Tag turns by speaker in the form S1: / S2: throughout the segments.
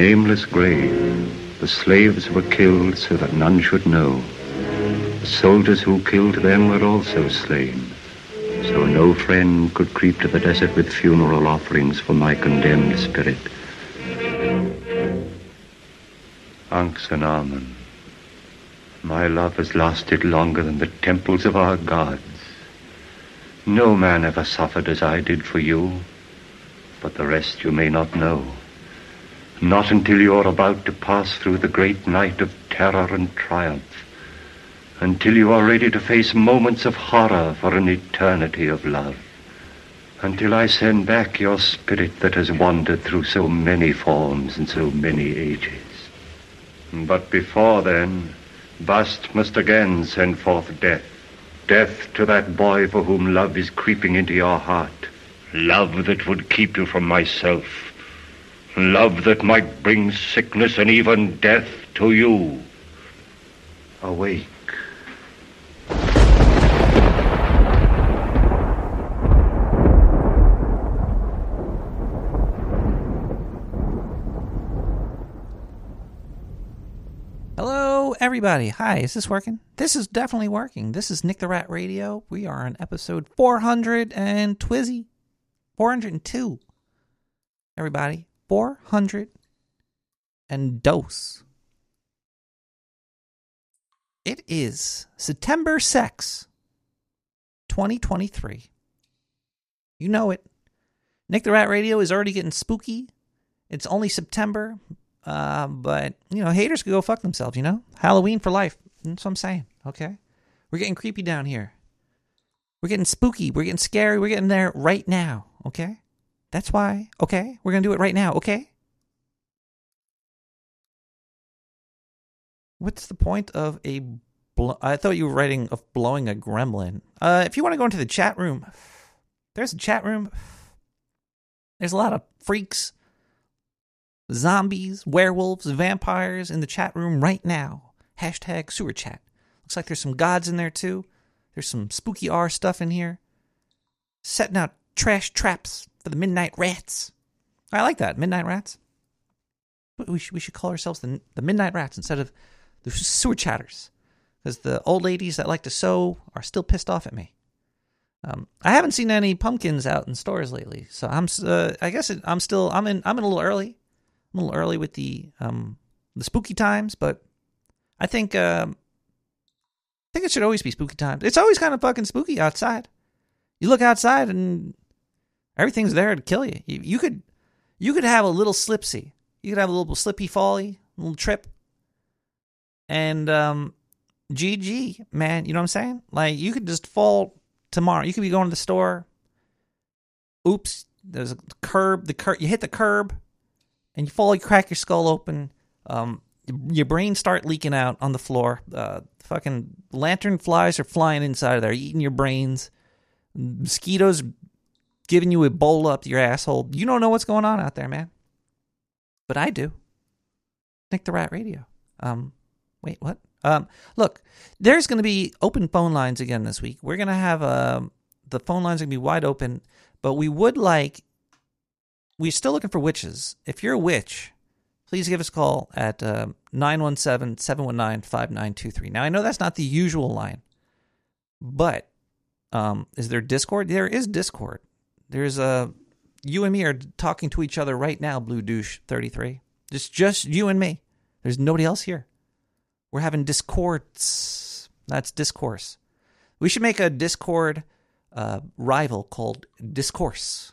S1: nameless grave, the slaves were killed so that none should know. The soldiers who killed them were also slain, so no friend could creep to the desert with funeral offerings for my condemned spirit. Ankhsenamun, my love has lasted longer than the temples of our gods. No man ever suffered as I did for you, but the rest you may not know. Not until you are about to pass through the great night of terror and triumph. Until you are ready to face moments of horror for an eternity of love. Until I send back your spirit that has wandered through so many forms and so many ages. But before then, Bast must again send forth death. Death to that boy for whom love is creeping into your heart. Love that would keep you from myself. Love that might bring sickness and even death to you. Awake.
S2: Hello, everybody. Hi, is this working? This is definitely working. This is Nick the Rat Radio. We are on episode 400 and Twizzy. 402. Everybody, 400 and dose. It is September 6, 2023. You know it. Nick the Rat Radio is already getting spooky. It's only September, uh, but, you know, haters could go fuck themselves, you know? Halloween for life. That's what I'm saying, okay? We're getting creepy down here. We're getting spooky. We're getting scary. We're getting there right now, okay? That's why, okay? We're going to do it right now, okay? What's the point of a. Bl- I thought you were writing of blowing a gremlin. Uh, if you want to go into the chat room, there's a chat room. There's a lot of freaks, zombies, werewolves, vampires in the chat room right now. Hashtag sewer chat. Looks like there's some gods in there too. There's some spooky R stuff in here. Setting out trash traps for the midnight rats. I like that, midnight rats. We should, we should call ourselves the, the midnight rats instead of the sewer chatters. Because the old ladies that like to sew are still pissed off at me. Um, I haven't seen any pumpkins out in stores lately, so I'm. Uh, I guess it, I'm still. I'm in. I'm in a little early. I'm a little early with the um the spooky times, but I think um I think it should always be spooky times. It's always kind of fucking spooky outside. You look outside and everything's there to kill you. You, you could you could have a little slipsy. You could have a little slippy folly, little trip, and um, GG, man. You know what I'm saying? Like you could just fall tomorrow. You could be going to the store. Oops, there's a curb. The curb. You hit the curb, and you fall. You crack your skull open. Um, your brain start leaking out on the floor. Uh, fucking lantern flies are flying inside of there, eating your brains. Mosquitoes giving you a bowl up your asshole. You don't know what's going on out there, man. But I do. Nick the Rat Radio. Um, wait, what? Um, look, there's going to be open phone lines again this week. We're going to have um, the phone lines going to be wide open, but we would like. We're still looking for witches. If you're a witch, please give us a call at uh, 917 719 5923. Now, I know that's not the usual line, but um, is there Discord? There is Discord. There's a. You and me are talking to each other right now, Blue Douche 33. Just, just you and me. There's nobody else here. We're having discords. That's discourse. We should make a Discord uh, rival called Discourse.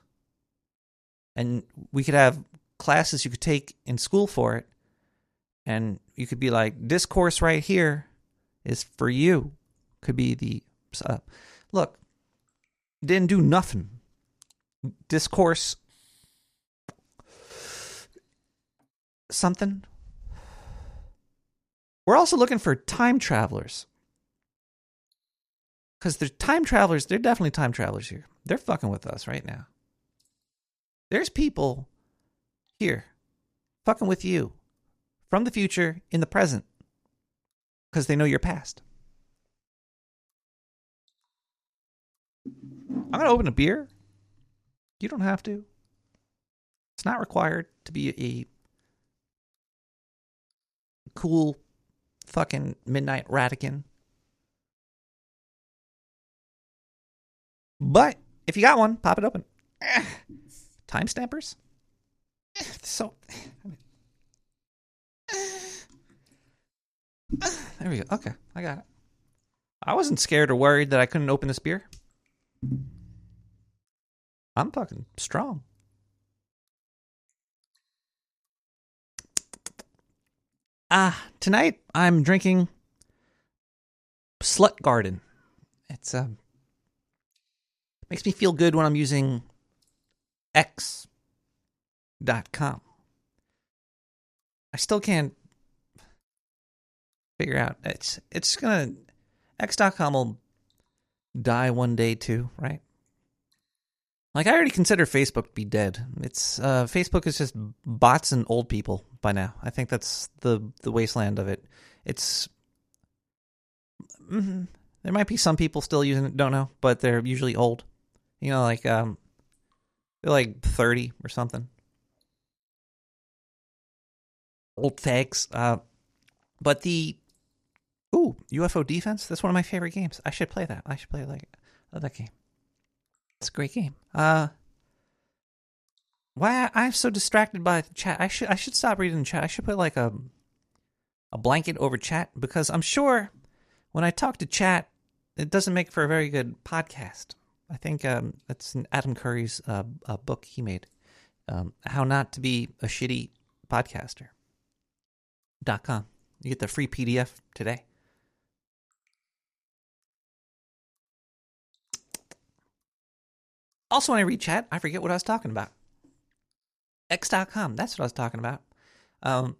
S2: And we could have classes you could take in school for it. And you could be like, Discourse right here is for you. Could be the. Uh, look, didn't do nothing. Discourse. Something. We're also looking for time travelers. Because there's time travelers, they're definitely time travelers here. They're fucking with us right now. There's people here fucking with you from the future in the present because they know your past. I'm going to open a beer. You don't have to. It's not required to be a cool fucking midnight radican. But if you got one, pop it open. Time stampers? So there we go. Okay, I got it. I wasn't scared or worried that I couldn't open this beer. I'm fucking strong. Ah, tonight I'm drinking Slut Garden. It's uh makes me feel good when I'm using X.com. I still can't figure out it's it's gonna X.com will die one day too, right? Like I already consider Facebook to be dead. It's uh, Facebook is just bots and old people by now. I think that's the the wasteland of it. It's mm, there might be some people still using it, don't know, but they're usually old. You know, like um, they're like thirty or something. Old fags. Uh, but the ooh UFO defense. That's one of my favorite games. I should play that. I should play like that game. It's a great game. Uh, why I'm so distracted by chat? I should I should stop reading the chat. I should put like a a blanket over chat because I'm sure when I talk to chat, it doesn't make for a very good podcast. I think um, that's Adam Curry's uh, book he made, um, "How Not to Be a Shitty Podcaster." dot com. You get the free PDF today. Also, when I read chat, I forget what I was talking about. X.com, that's what I was talking about. Um,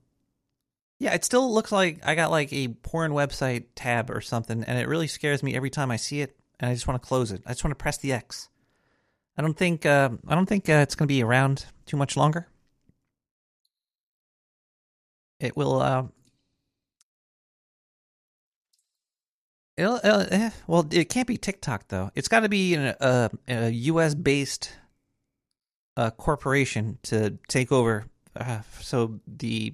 S2: yeah, it still looks like I got like a porn website tab or something, and it really scares me every time I see it, and I just want to close it. I just want to press the X. I don't think uh, I don't think uh, it's going to be around too much longer. It will. Uh, Uh, well, it can't be TikTok though. It's got to be a, a, U.S. based uh, corporation to take over. Uh, so the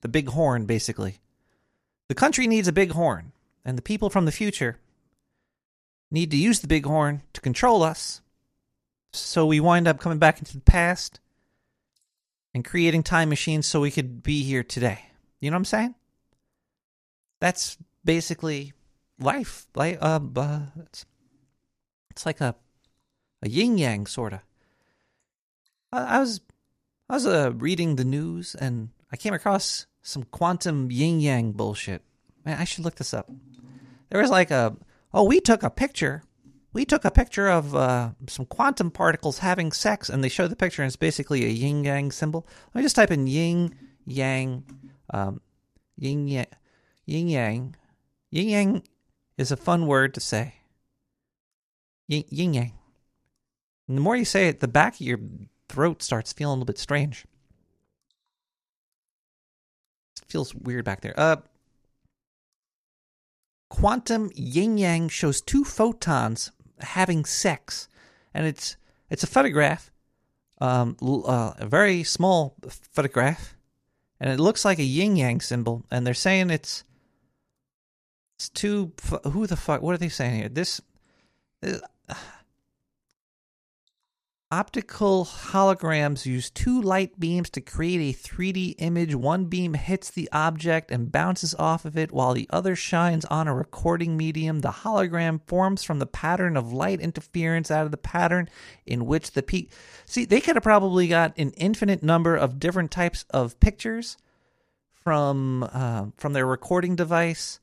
S2: the big horn, basically, the country needs a big horn, and the people from the future need to use the big horn to control us. So we wind up coming back into the past and creating time machines so we could be here today. You know what I'm saying? That's basically life. Like uh, uh it's, it's like a a yin yang sort of. I, I, was I was uh, reading the news and I came across some quantum yin yang bullshit. Man, I should look this up. There was like a oh we took a picture. We took a picture of uh, some quantum particles having sex, and they show the picture, and it's basically a yin yang symbol. Let me just type in yin yang, um, yin yang, yin yang, yin yang is a fun word to say. Yin yang. And the more you say it, the back of your throat starts feeling a little bit strange. It feels weird back there. Uh, quantum yin yang shows two photons having sex, and it's it's a photograph, um, uh, a very small photograph, and it looks like a yin yang symbol, and they're saying it's it's too. Who the fuck? What are they saying here? This. this Optical holograms use two light beams to create a 3D image. One beam hits the object and bounces off of it, while the other shines on a recording medium. The hologram forms from the pattern of light interference out of the pattern in which the peak. See, they could have probably got an infinite number of different types of pictures from uh, from their recording device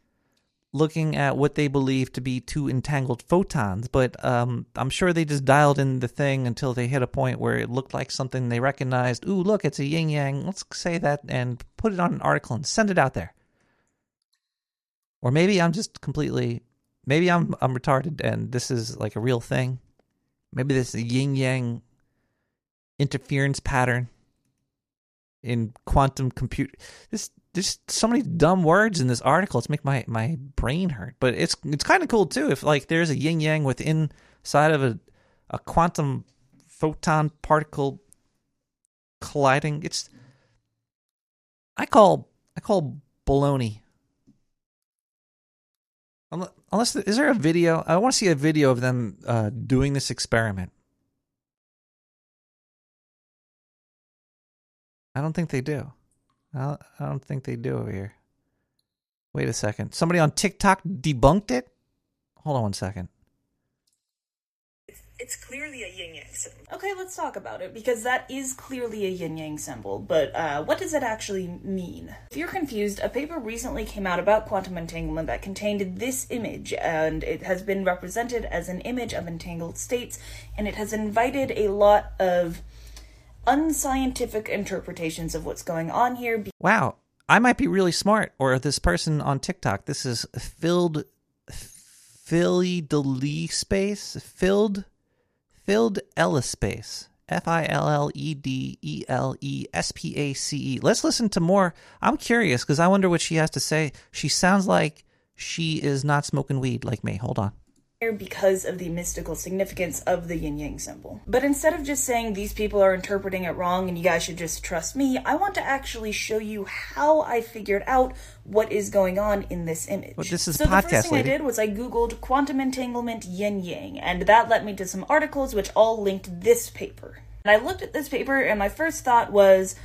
S2: looking at what they believe to be two entangled photons, but um, I'm sure they just dialed in the thing until they hit a point where it looked like something they recognized. Ooh, look, it's a yin yang. Let's say that and put it on an article and send it out there. Or maybe I'm just completely, maybe I'm I'm retarded and this is like a real thing. Maybe this yin yang interference pattern in quantum compute. This there's so many dumb words in this article. It's make my my brain hurt. But it's it's kind of cool too. If like there's a yin yang within side of a a quantum photon particle colliding. It's I call I call baloney. Unle- Unless is there a video? I want to see a video of them uh, doing this experiment. I don't think they do. I don't, think they do over here. Wait a second. Somebody on TikTok debunked it. Hold on one second.
S3: It's clearly a yin yang symbol. Okay, let's talk about it because that is clearly a yin yang symbol, but uh, what does it actually mean? If you're confused, a paper recently came out about quantum entanglement that contained this image, and it has been represented as an image of entangled states, and it has invited a lot of unscientific interpretations of what's going on here.
S2: Wow, I might be really smart, or this person on TikTok. This is filled, Philly Delee space filled, filled Ellis space. F I L L E D E L E S P A C E. Let's listen to more. I'm curious because I wonder what she has to say. She sounds like she is not smoking weed like me. Hold on
S3: because of the mystical significance of the yin yang symbol. But instead of just saying these people are interpreting it wrong and you guys should just trust me, I want to actually show you how I figured out what is going on in this image.
S2: Well, this is
S3: so
S2: podcast,
S3: the first thing
S2: lady.
S3: I did was I googled quantum entanglement yin yang, and that led me to some articles which all linked this paper. And I looked at this paper, and my first thought was,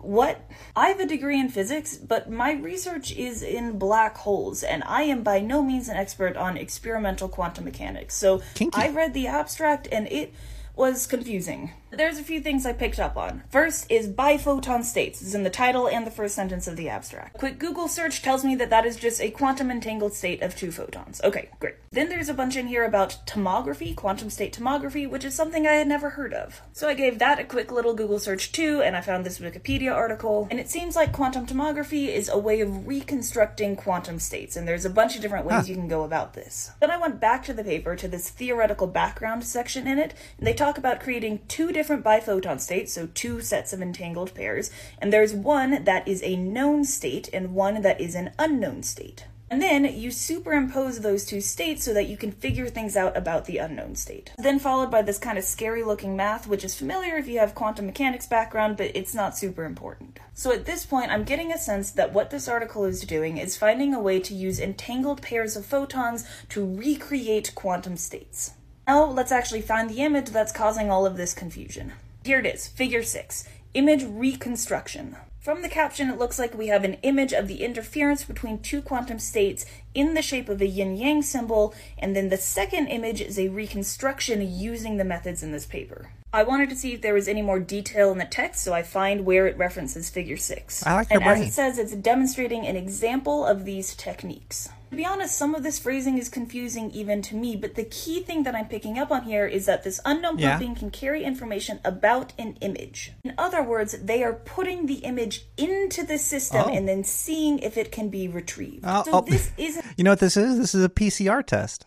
S3: what? I have a degree in physics, but my research is in black holes, and I am by no means an expert on experimental quantum mechanics. So
S2: Kinky.
S3: I read the abstract, and it was confusing. There's a few things I picked up on. First is biphoton states, is in the title and the first sentence of the abstract. Quick Google search tells me that that is just a quantum entangled state of two photons. Okay, great. Then there's a bunch in here about tomography, quantum state tomography, which is something I had never heard of. So I gave that a quick little Google search too, and I found this Wikipedia article, and it seems like quantum tomography is a way of reconstructing quantum states, and there's a bunch of different ways
S2: Huh.
S3: you can go about this. Then I went back to the paper to this theoretical background section in it, and they talk about creating two different biphoton states, so two sets of entangled pairs, and there's one that is a known state and one that is an unknown state. And then you superimpose those two states so that you can figure things out about the unknown state. Then followed by this kind of scary looking math, which is familiar if you have quantum mechanics background, but it's not super important. So at this point, I'm getting a sense that what this article is doing is finding a way to use entangled pairs of photons to recreate quantum states. Now let's actually find the image that's causing all of this confusion. Here it is, figure 6, image reconstruction. From the caption, it looks like we have an image of the interference between two quantum states in the shape of a yin yang symbol, and then the second image is a reconstruction using the methods in this paper. I wanted to see if there was any more detail in the text, so I find where it references figure 6.
S2: I like your
S3: and as it says, it's demonstrating an example of these techniques. To be honest, some of this phrasing is confusing even to me, but the key thing that I'm picking up on here is that this unknown
S2: Yeah.
S3: pumping can carry information about an image. In other words, they are putting the image into the system
S2: Oh.
S3: and then seeing if it can be retrieved.
S2: Oh,
S3: so
S2: oh.
S3: this isn't
S2: You know what this is? This is a PCR test.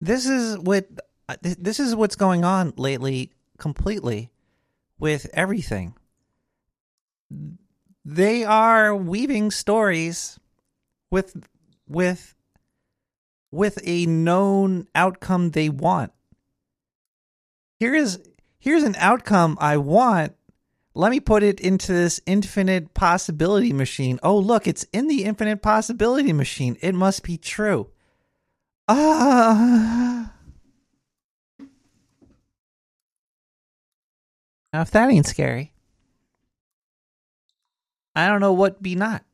S2: This is what this is what's going on lately completely with everything. They are weaving stories with with with a known outcome they want. Here is here's an outcome I want. Let me put it into this infinite possibility machine. Oh, look, it's in the infinite possibility machine. It must be true. Ah. Now, if that ain't scary, I don't know what be not.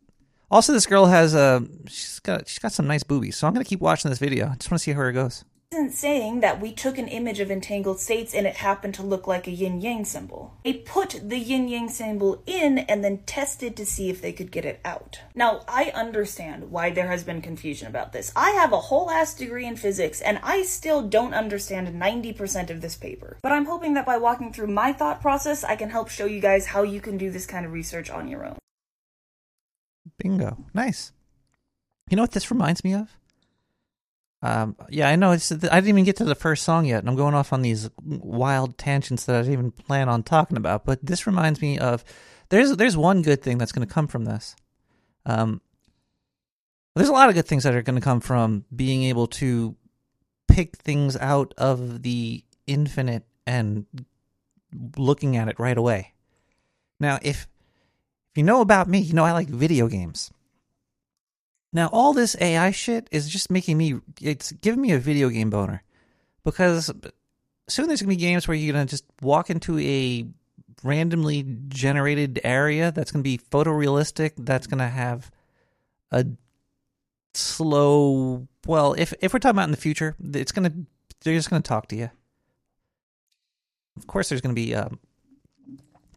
S2: Also, this girl has a she's got she's got some nice boobies, so I'm gonna keep watching this video. I just want to see how it goes.
S3: isn't saying that we took an image of entangled states and it happened to look like a yin yang symbol. They put the yin yang symbol in and then tested to see if they could get it out. Now, I understand why there has been confusion about this. I have a whole ass degree in physics and I still don't understand 90% of this paper. But I'm hoping that by walking through my thought process, I can help show you guys how you can do this kind of research on your own.
S2: Bingo. Nice. You know what this reminds me of? Um, yeah, I know. It's I didn't even get to the first song yet, and I'm going off on these wild tangents that I didn't even plan on talking about. But this reminds me of there's there's one good thing that's going to come from this. Um, there's a lot of good things that are going to come from being able to pick things out of the infinite and looking at it right away. Now, if If you know about me, you know I like video games. Now, all this AI shit is just making me, it's giving me a video game boner. Because soon there's going to be games where you're going to just walk into a randomly generated area that's going to be photorealistic, that's going to have a slow, well, if, if we're talking about in the future, it's going to, they're just going to talk to you. Of course, there's going to be, um,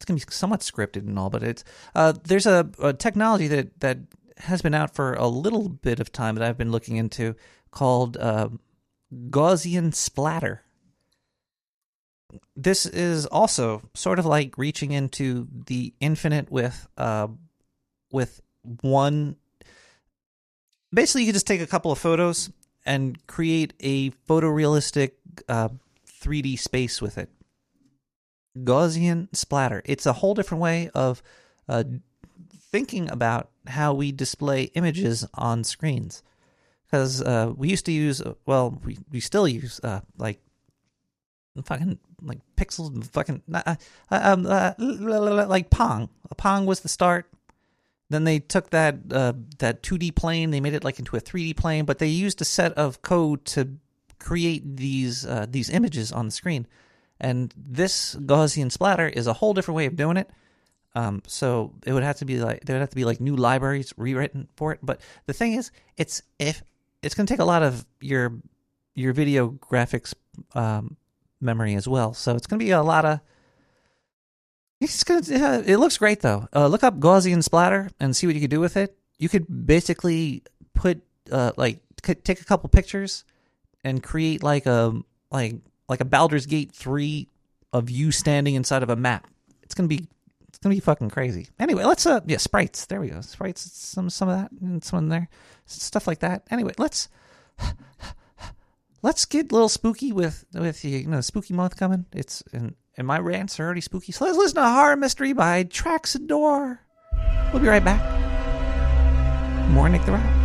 S2: it's going to be somewhat scripted and all, but it's, uh, there's a, a technology that, that, has been out for a little bit of time that I've been looking into called uh, Gaussian splatter. This is also sort of like reaching into the infinite with uh, with one. Basically, you can just take a couple of photos and create a photorealistic uh, 3D space with it. Gaussian splatter. It's a whole different way of uh, thinking about how we display images on screens. Because uh, we used to use well we, we still use uh, like fucking like pixels fucking uh, um, uh, like pong. Pong was the start. Then they took that uh, that 2d plane. They made it like into a 3d plane. But they used a set of code to create these uh, these images on the screen and this gaussian splatter is a whole different way of doing it um, so it would have to be like there would have to be like new libraries rewritten for it. But the thing is, it's if it's going to take a lot of your your video graphics um, memory as well. So it's going to be a lot of. It's gonna. Yeah, it looks great though. Uh, look up Gaussian splatter and see what you could do with it. You could basically put uh, like take a couple pictures and create like a like like a Baldur's Gate three of you standing inside of a map. It's gonna be it's gonna be fucking crazy. Anyway, let's uh yeah sprites. There we go. Sprites. Some some of that and some in there, stuff like that. Anyway, let's let's get a little spooky with with you know spooky month coming. It's and and my rants are already spooky. So let's listen to horror mystery by Traxador. We'll be right back. More Nick the Rat.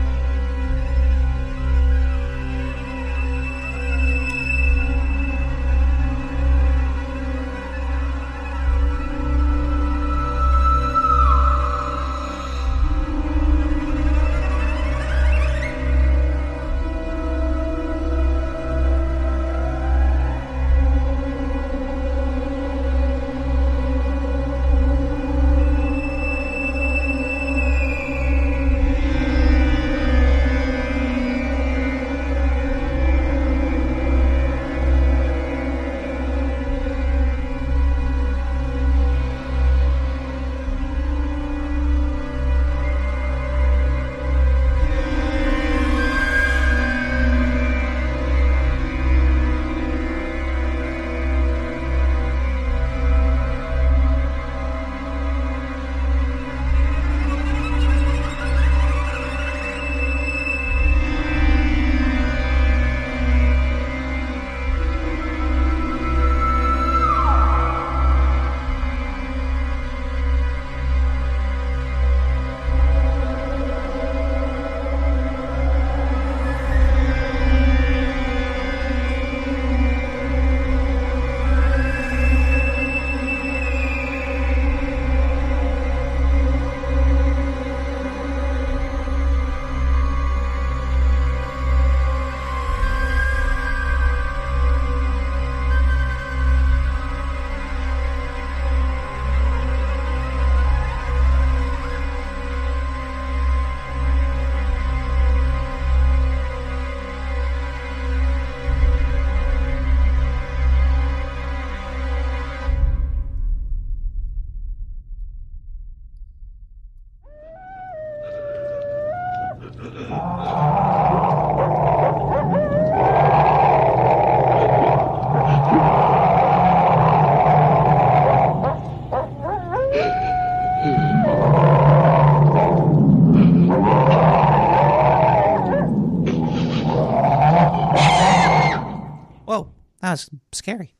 S2: That's scary.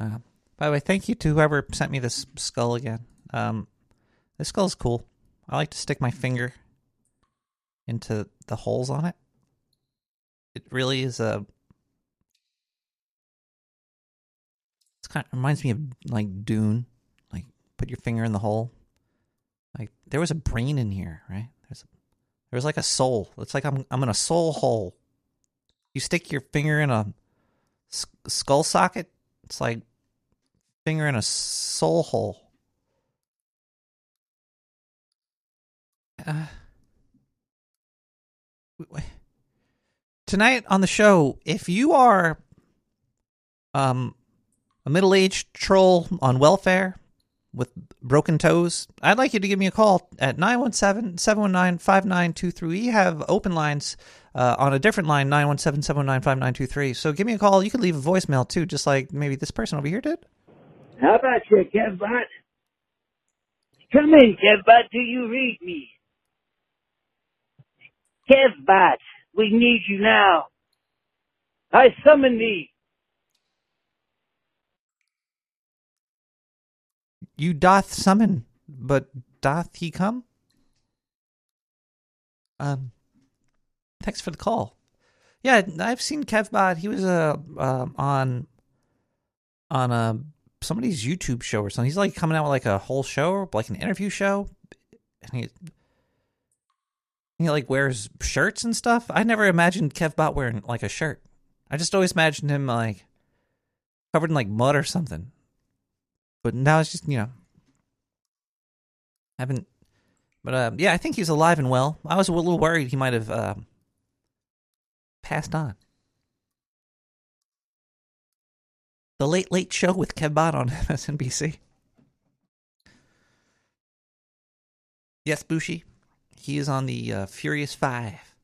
S2: Uh, by the way, thank you to whoever sent me this skull again. Um, this skull is cool. I like to stick my finger into the holes on it. It really is a. It's kind of reminds me of like Dune, like put your finger in the hole. Like there was a brain in here, right? There's there was like a soul. It's like I'm I'm in a soul hole. You stick your finger in a skull socket. It's like finger in a soul hole. Uh, tonight on the show, if you are um a middle-aged troll on welfare with broken toes, I'd like you to give me a call at 917-719-5923. We have open lines uh, on a different line, 917-719-5923. So give me a call. You can leave a voicemail too, just like maybe this person over here did.
S4: How about you, Kevbot? Come in, Kevbot. Do you read me? Kevbot, we need you now. I summon thee.
S2: You doth summon, but doth he come? Um, thanks for the call. Yeah, I've seen Kevbot. He was uh, um on on a somebody's YouTube show or something. He's like coming out with like a whole show, like an interview show, and he he like wears shirts and stuff. I never imagined Kevbot wearing like a shirt. I just always imagined him like covered in like mud or something. But now it's just you know I haven't. But uh, yeah, I think he's alive and well. I was a little worried he might have uh, passed on. The Late Late Show with Kevbot on MSNBC. Yes, Bushi. He is on the uh, Furious Five.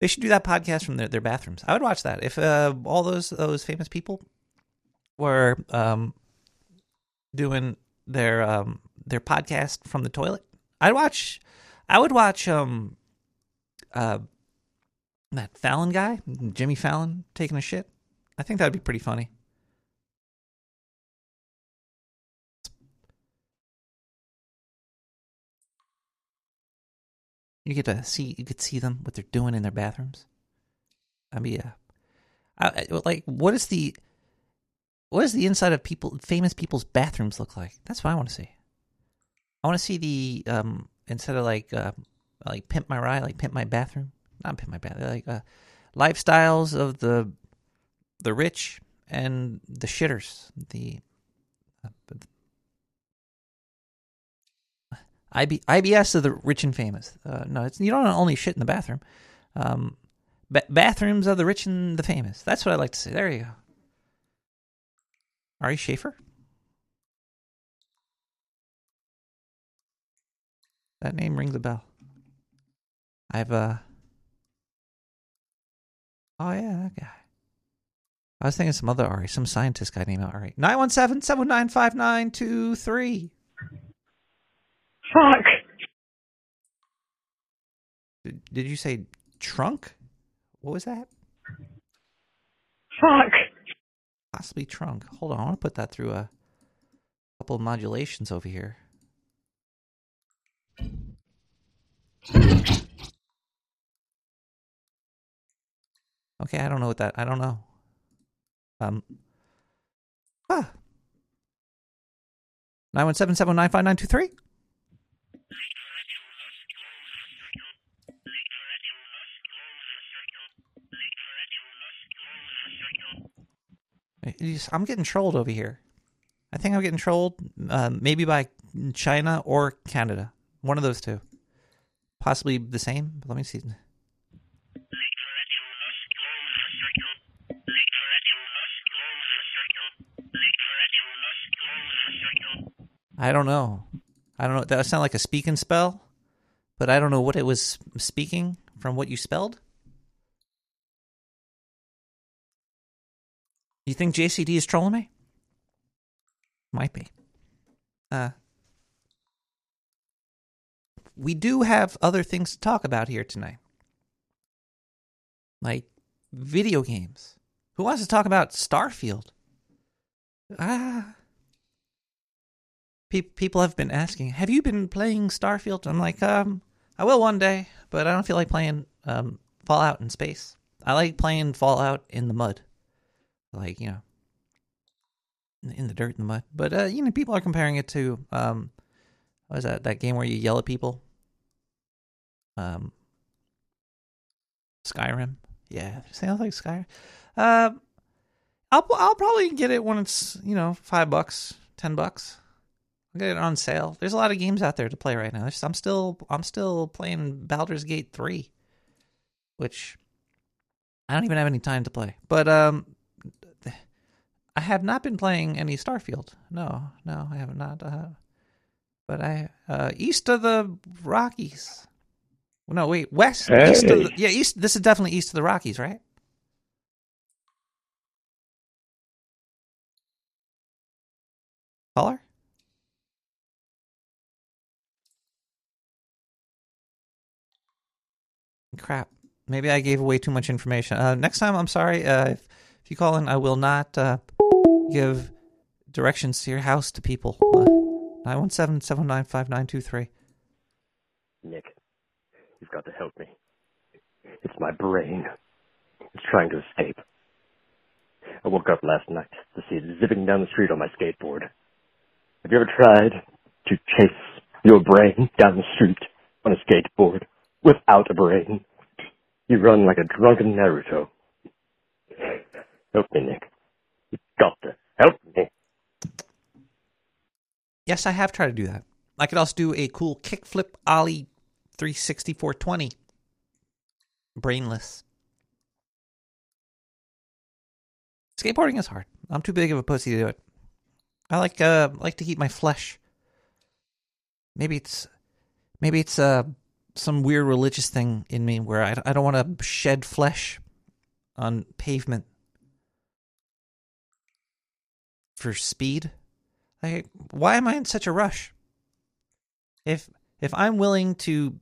S2: They should do that podcast from their, their bathrooms. I would watch that if uh, all those those famous people were um, doing their um, their podcast from the toilet. I'd watch. I would watch um, uh, that Fallon guy, Jimmy Fallon, taking a shit. I think that'd be pretty funny. You get to see you could see them what they're doing in their bathrooms. I mean, yeah. I, like, what is the what does the inside of people famous people's bathrooms look like? That's what I want to see. I want to see the um instead of like uh, like pimp my ride, like pimp my bathroom, not pimp my bathroom, like uh, lifestyles of the the rich and the shitters. The uh, IB, IBS of the rich and famous. Uh, no, it's you don't only shit in the bathroom. Um, ba- bathrooms of the rich and the famous. That's what I like to say. There you go. Ari Shaffir. That name rings a bell. I've uh. Oh yeah, that guy. I was thinking some other Ari, some scientist guy named Ari. 917-719-5923.
S4: Fuck.
S2: Did, did you say trunk? What was that?
S4: Fuck.
S2: Possibly trunk. Hold on, I want to put that through a couple of modulations over here. Okay, I don't know what that. I don't know. Um. Ah. Nine one seven seven nine five nine two three. I'm getting trolled over here. I think I'm getting trolled, uh, maybe by China or Canada. One of those two. Possibly the same. But let me see. I don't know. I don't know. That sound like a speak and spell, but I don't know what it was speaking from what you spelled. You think JCD is trolling me? Might be. Uh, we do have other things to talk about here tonight, like video games. Who wants to talk about Starfield? Ah. Pe- people have been asking, "Have you been playing Starfield?" I'm like, um, I will one day, but I don't feel like playing um, Fallout in space. I like playing Fallout in the mud, like you know, in the dirt and the mud. But uh, you know, people are comparing it to um, what is that? That game where you yell at people. Um, Skyrim. Yeah, sounds like Skyrim. Uh, I'll I'll probably get it when it's you know five bucks, ten bucks. Get it on sale. There's a lot of games out there to play right now. There's, I'm still I'm still playing Baldur's Gate three, which I don't even have any time to play. But um, I have not been playing any Starfield. No, no, I have not. Uh, but I uh, east of the Rockies. No, wait, west, east of the, yeah, east. This is definitely east of the Rockies, right? Caller. Crap. Maybe I gave away too much information. Uh, next time, I'm sorry. Uh, if, if you call in, I will not uh, give directions to your house to people. Uh, 917 795 5923.
S5: Nick, you've got to help me. It's my brain. It's trying to escape. I woke up last night to see it zipping down the street on my skateboard. Have you ever tried to chase your brain down the street on a skateboard without a brain? You run like a drunken Naruto. Help me, Nick. You've got to help me.
S2: Yes, I have tried to do that. I could also do a cool kickflip ollie 360 420. Brainless. Skateboarding is hard. I'm too big of a pussy to do it. I like uh like to keep my flesh. Maybe it's maybe it's uh some weird religious thing in me where I, I don't want to shed flesh on pavement for speed. Like, why am I in such a rush? If if I'm willing to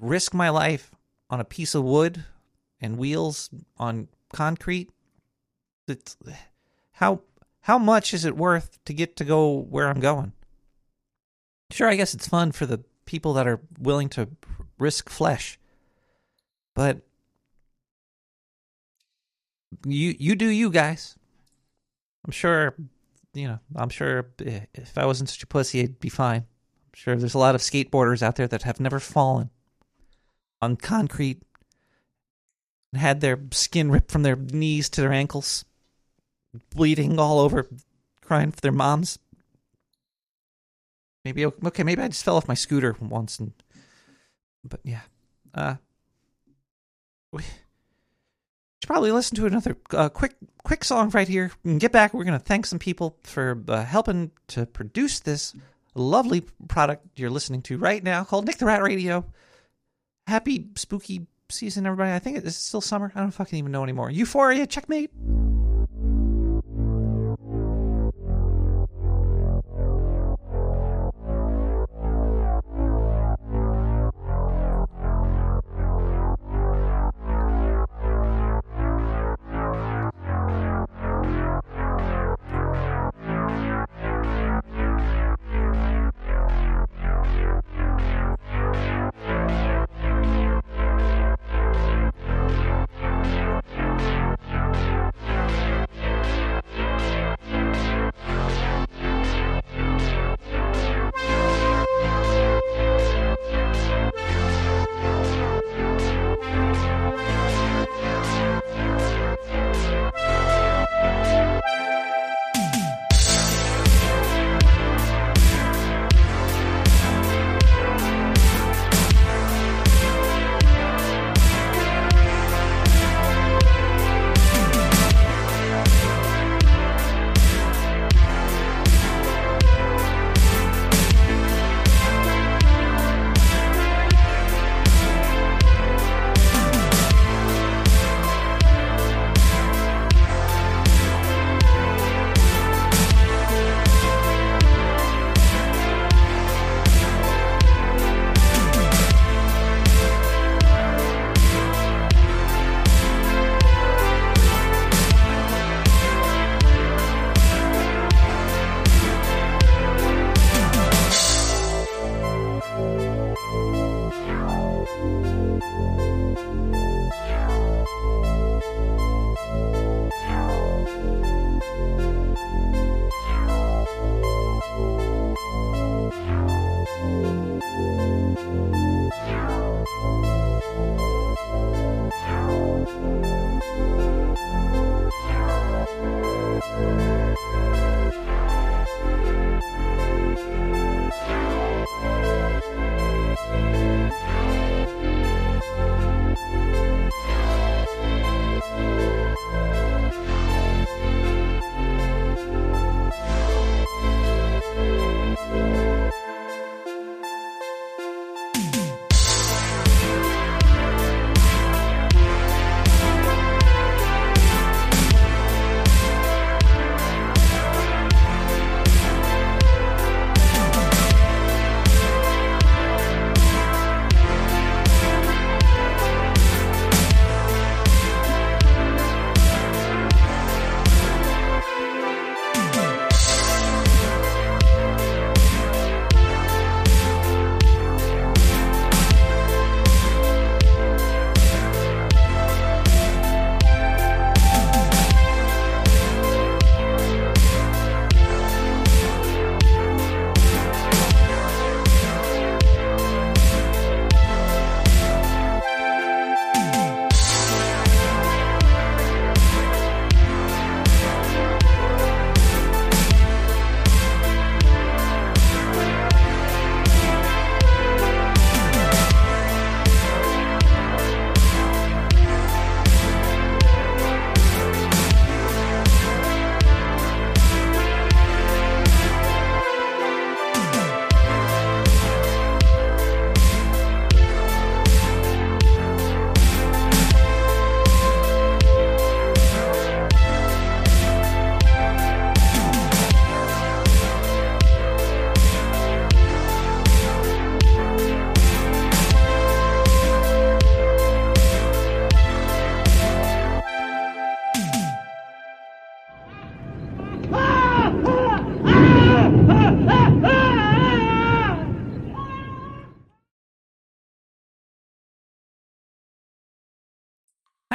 S2: risk my life on a piece of wood and wheels on concrete, how how much is it worth to get to go where I'm going? Sure, I guess it's fun for the people that are willing to risk flesh. But you you do you guys. I'm sure you know, I'm sure if I wasn't such a pussy, I'd be fine. I'm sure there's a lot of skateboarders out there that have never fallen on concrete and had their skin ripped from their knees to their ankles, bleeding all over, crying for their moms. Maybe okay, maybe I just fell off my scooter once and but yeah. Uh we should probably listen to another uh, quick quick song right here and get back. We're to thank some people for uh, helping to produce this lovely product you're listening to right now called Nick the Rat Radio. Happy spooky season, everybody. I think it's still summer. I don't fucking even know anymore. Euphoria, checkmate.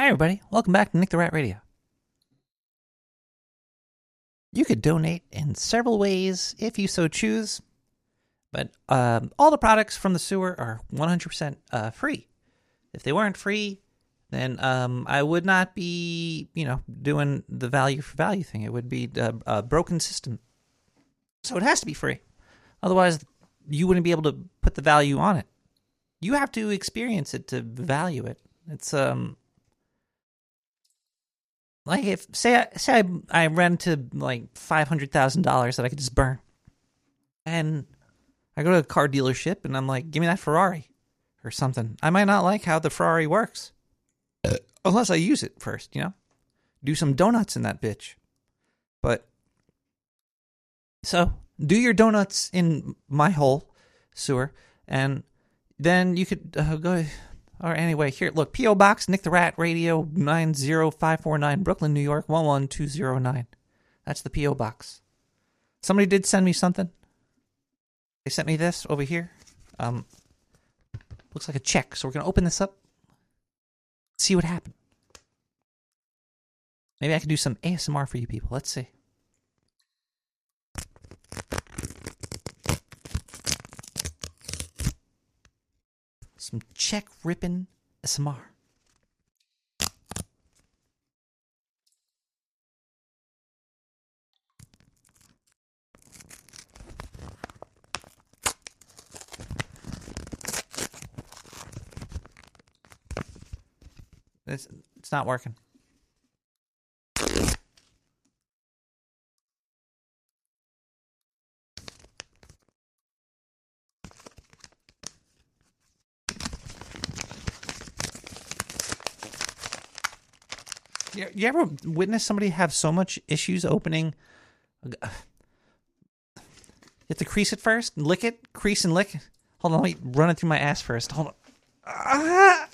S2: Hi, everybody. Welcome back to Nick the Rat Radio. You could donate in several ways if you so choose, but um, all the products from the sewer are 100% uh, free. If they weren't free, then um, I would not be, you know, doing the value for value thing. It would be a, a broken system. So it has to be free. Otherwise, you wouldn't be able to put the value on it. You have to experience it to value it. It's um like if say I say I, I ran to like five hundred thousand dollars that I could just burn, and I go to a car dealership and I'm like, give me that Ferrari or something. I might not like how the Ferrari works unless I use it first, you know, do some donuts in that bitch. But so do your donuts in my hole sewer, and then you could uh, go. Or anyway, here, look, P.O. Box, Nick the Rat, Radio 90549, Brooklyn, New York, 11209. That's the P.O. Box. Somebody did send me something. They sent me this over here. Um, looks like a check. So we're going to open this up, see what happened. Maybe I can do some ASMR for you people. Let's see. Some check ripping ASMR. It's, it's not working. You, ever witness somebody have so much issues opening? You have to crease it first, lick it, crease and lick. Hold on, let me run it through my ass first. Hold on. Ah!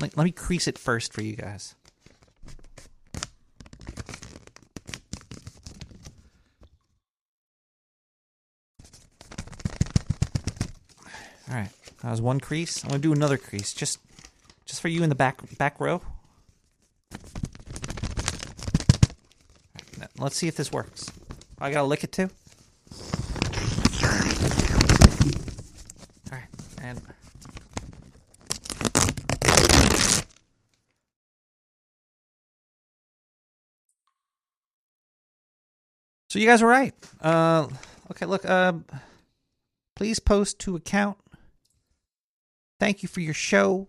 S2: Let, let me crease it first for you guys. All right, that was one crease. I'm gonna do another crease, just just for you in the back back row. Let's see if this works. I gotta lick it too. All right, and so you guys were right. Uh, okay, look. Um, please post to account. Thank you for your show,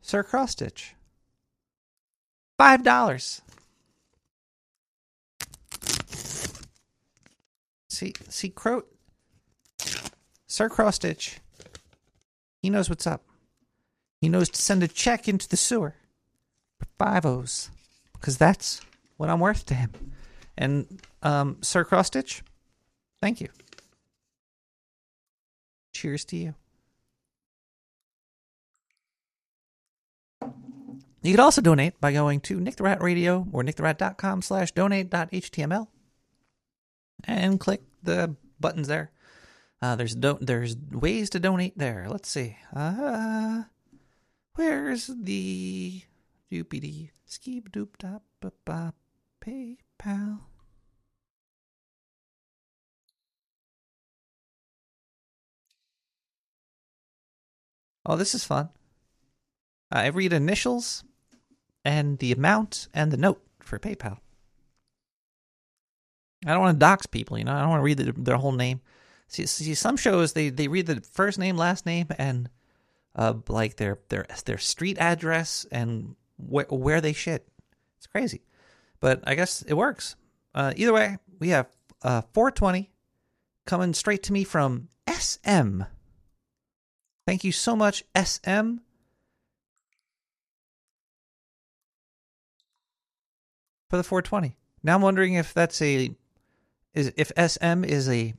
S2: Sir Cross Stitch. Five dollars. See, see, Crow, Sir Cross Stitch. He knows what's up. He knows to send a check into the sewer for five O's, because that's what I'm worth to him. And um, Sir Cross Stitch, thank you. Cheers to you. You could also donate by going to Nick the Rat Radio or nicktherat.com slash donate.html and click the buttons there. Uh, there's do- there's ways to donate there. Let's see. Uh, where's the doopy skeep doop dop PayPal? Oh, this is fun. Uh, I read initials and the amount and the note for PayPal. I don't want to dox people, you know. I don't want to read the, their whole name. See, see, some shows they, they read the first name, last name, and uh, like their their their street address and wh- where they shit. It's crazy, but I guess it works. Uh, either way, we have uh, 420 coming straight to me from SM. Thank you so much, SM. For the 420. Now I'm wondering if that's a is if SM is a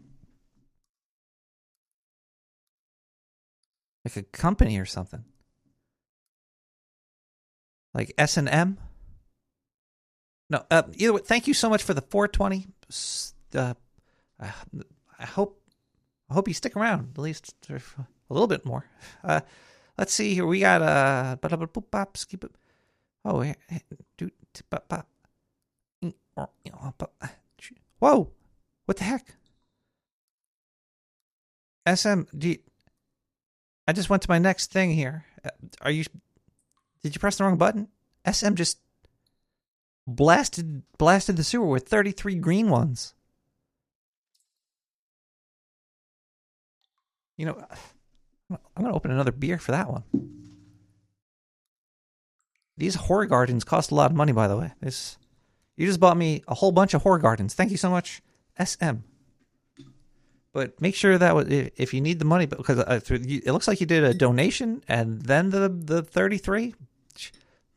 S2: like a company or something. like S and M. No, uh, either way, thank you so much for the 420. Uh, I, hope I hope you stick around at least a little bit more. Uh, let's see here. We got uh, skip it. Oh, eh, eh, do, t- bop, bop. Mm, or, you know, ah, Whoa! What the heck? SM, do you, I just went to my next thing here. Uh, Are you? Did you press the wrong button? SM just blasted blasted the sewer with 33 green ones. You know, I'm to open another beer for that one. These Hoegaardens cost a lot of money, by the way. This, you just bought me a whole bunch of Hoegaardens. Thank you so much, SM. But make sure that if, you need the money, because uh, it looks like you did a donation and then the the 33.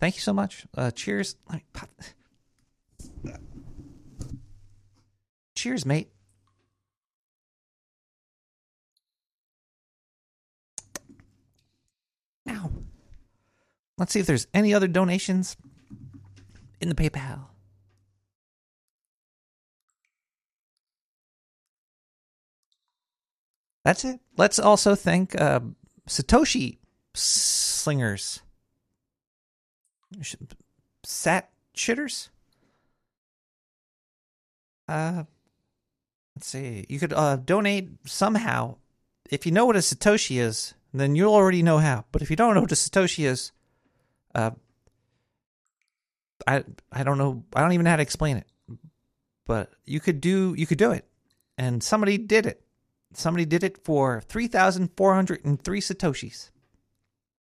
S2: Thank you so much. Uh, cheers. Cheers, mate. Now, let's see if there's any other donations in the PayPal. That's it. Let's also thank uh, Satoshi Slingers. Sat shitters? Uh, let's see. You could uh, donate somehow. If you know what a Satoshi is, then you'll already know how. But if you don't know what a Satoshi is, uh, I I don't know. I don't even know how to explain it. But you could do you could do it, and somebody did it. Somebody did it for three thousand four hundred and three satoshis.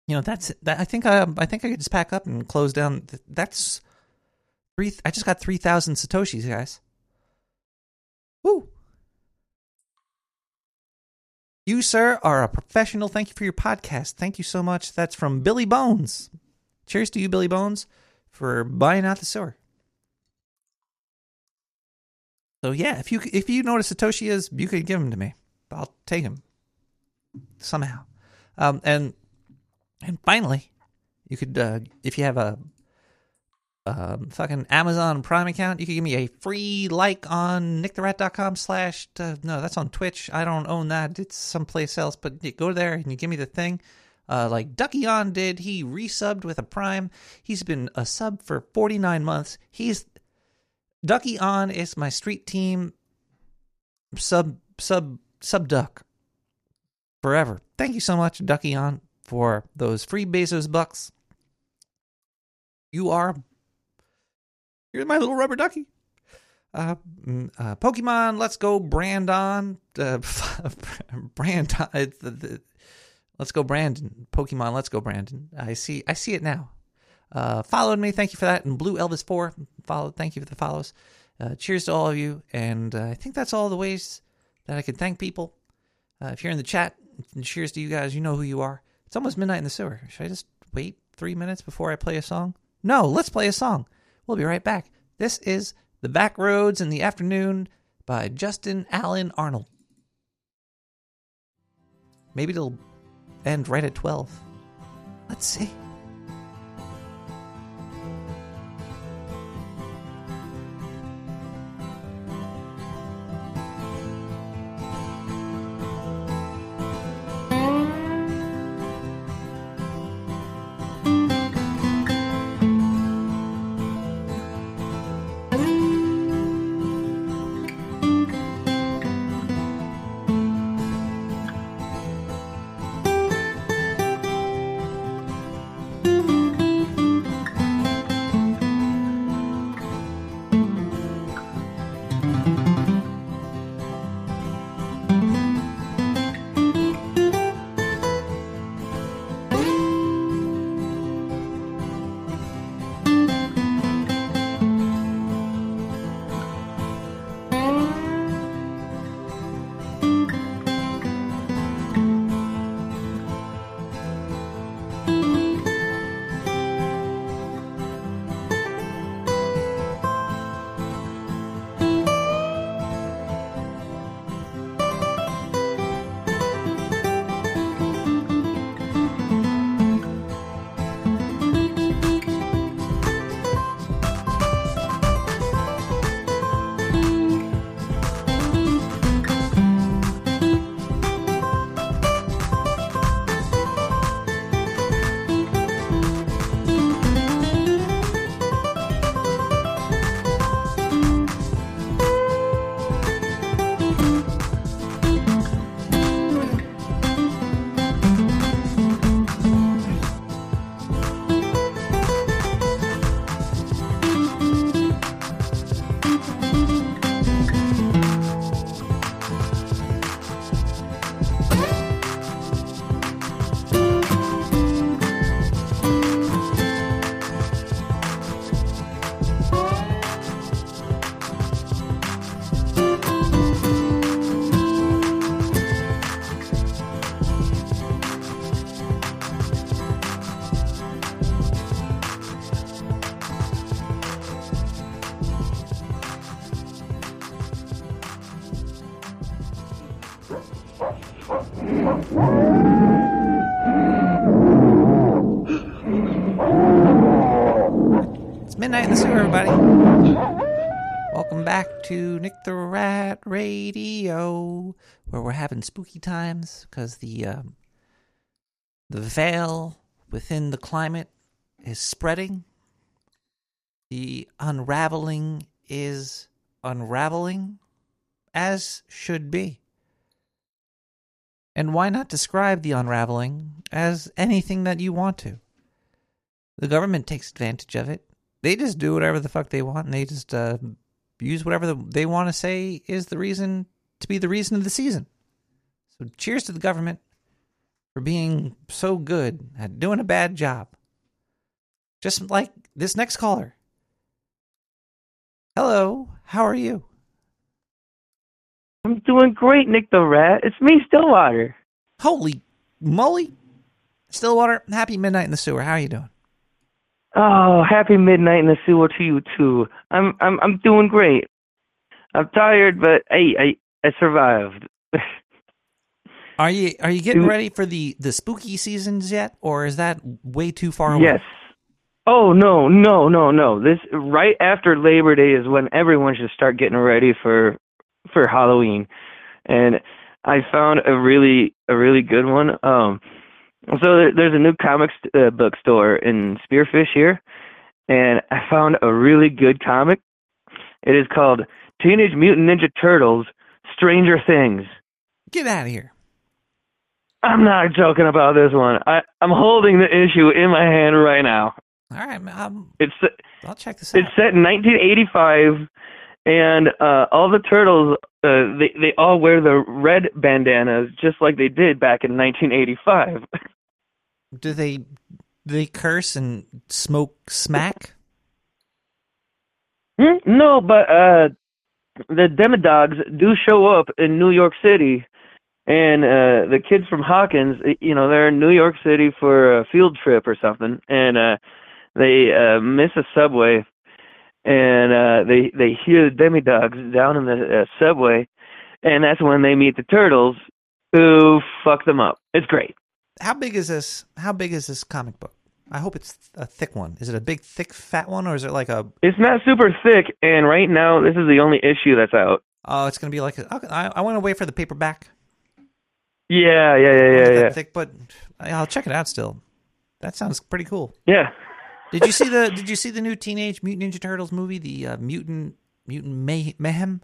S2: You know that's that. I think I I think I could just pack up and close down. That's three. I just got three thousand satoshis, guys. Woo! You, sir, are a professional. Thank you for your podcast. Thank you so much. That's from Billy Bones. Cheers to you, Billy Bones, for buying out the sewer. So yeah, if you if you know what a Satoshi is, you could give them to me. I'll take him somehow. Um, and and finally, you could uh, if you have a um, fucking Amazon Prime account, you could give me a free like on nicktherat.com slash uh, no, that's on Twitch. I don't own that. It's someplace else, but you go there and you give me the thing. Uh, like Ducky On did, he resubbed with a Prime. He's been a sub for 49 months. He's Ducky On is my street team sub sub sub duck forever. Thank you so much, Ducky On, for those free Bezos bucks. You are you're my little rubber ducky. Uh, mm, uh, Pokemon, let's go, Brandon. Uh, Brandon, the, let's go, Brandon. Pokemon, let's go, Brandon. I see, I see it now. Uh, followed me, thank you for that. And Blue Elvis Four, followed, thank you for the follows. Uh, cheers to all of you, and uh, I think that's all the ways that I can thank people. Uh, if you're in the chat, cheers to you guys. You know who you are. It's almost midnight in the sewer. Should I just wait three minutes before I play a song? No, let's play a song. We'll be right back. This is The Back Roads in the Afternoon by Justin Allen Arnold. Maybe it'll end right at 12. Let's see. Midnight in the Sewer, everybody. Welcome back to Nick the Rat Radio, where we're having spooky times because the um, the veil within the climate is spreading. The unraveling is unraveling, as should be. And why not describe the unraveling as anything that you want to? The government takes advantage of it. They just do whatever the fuck they want, and they just uh, use whatever the, they want to say is the reason to be the reason of the season. So, cheers to the government for being so good at doing a bad job. Just like this next caller. Hello, how are you?
S6: I'm doing great, Nick the Rat. It's me, Stillwater.
S2: Holy moly! Stillwater, happy midnight in the sewer. How are you doing?
S6: Oh, happy midnight in the sewer to you too. I'm I'm I'm doing great. I'm tired, but hey, I I survived.
S2: Are you are you getting ready for the the spooky seasons yet, or is that way too far away?
S6: yes. Oh no, no, no, no. This right after Labor Day is when everyone should start getting ready for for Halloween. And I found a really a really good one. Um so there, there's a new comics uh, book store in Spearfish here, and I found a really good comic. It is called Teenage Mutant Ninja Turtles: Stranger Things.
S2: Get out of here.
S6: I'm not joking about this one. I I'm holding the issue in my hand right now.
S2: All right, um,
S6: It's
S2: I'll check this out.
S6: it's set in 1985, and uh, all the turtles uh, they they all wear the red bandanas just like they did back in 1985.
S2: Do they do they curse and smoke smack?
S6: Hmm? No, but uh, the Demodogs do show up in New York City, and uh, the kids from Hawkins, you know, they're in New York City for a field trip or something, and uh, they uh, miss a subway, and uh, they they hear the Demodogs down in the uh, subway, and that's when they meet the turtles, who fuck them up. It's great.
S2: How big is this? How big is this comic book? I hope it's a thick one. Is it a big, thick, fat one, or is it like a?
S6: It's not super thick, and right now this is the only issue that's out.
S2: Oh, it's gonna be like a. I, I want to wait for the paperback.
S6: Yeah, yeah, yeah, yeah, yeah.
S2: Thick, but I'll check it out. Still, that sounds pretty cool.
S6: Yeah.
S2: Did you see the Did you see the new Teenage Mutant Ninja Turtles movie? The uh, mutant mutant May, mayhem,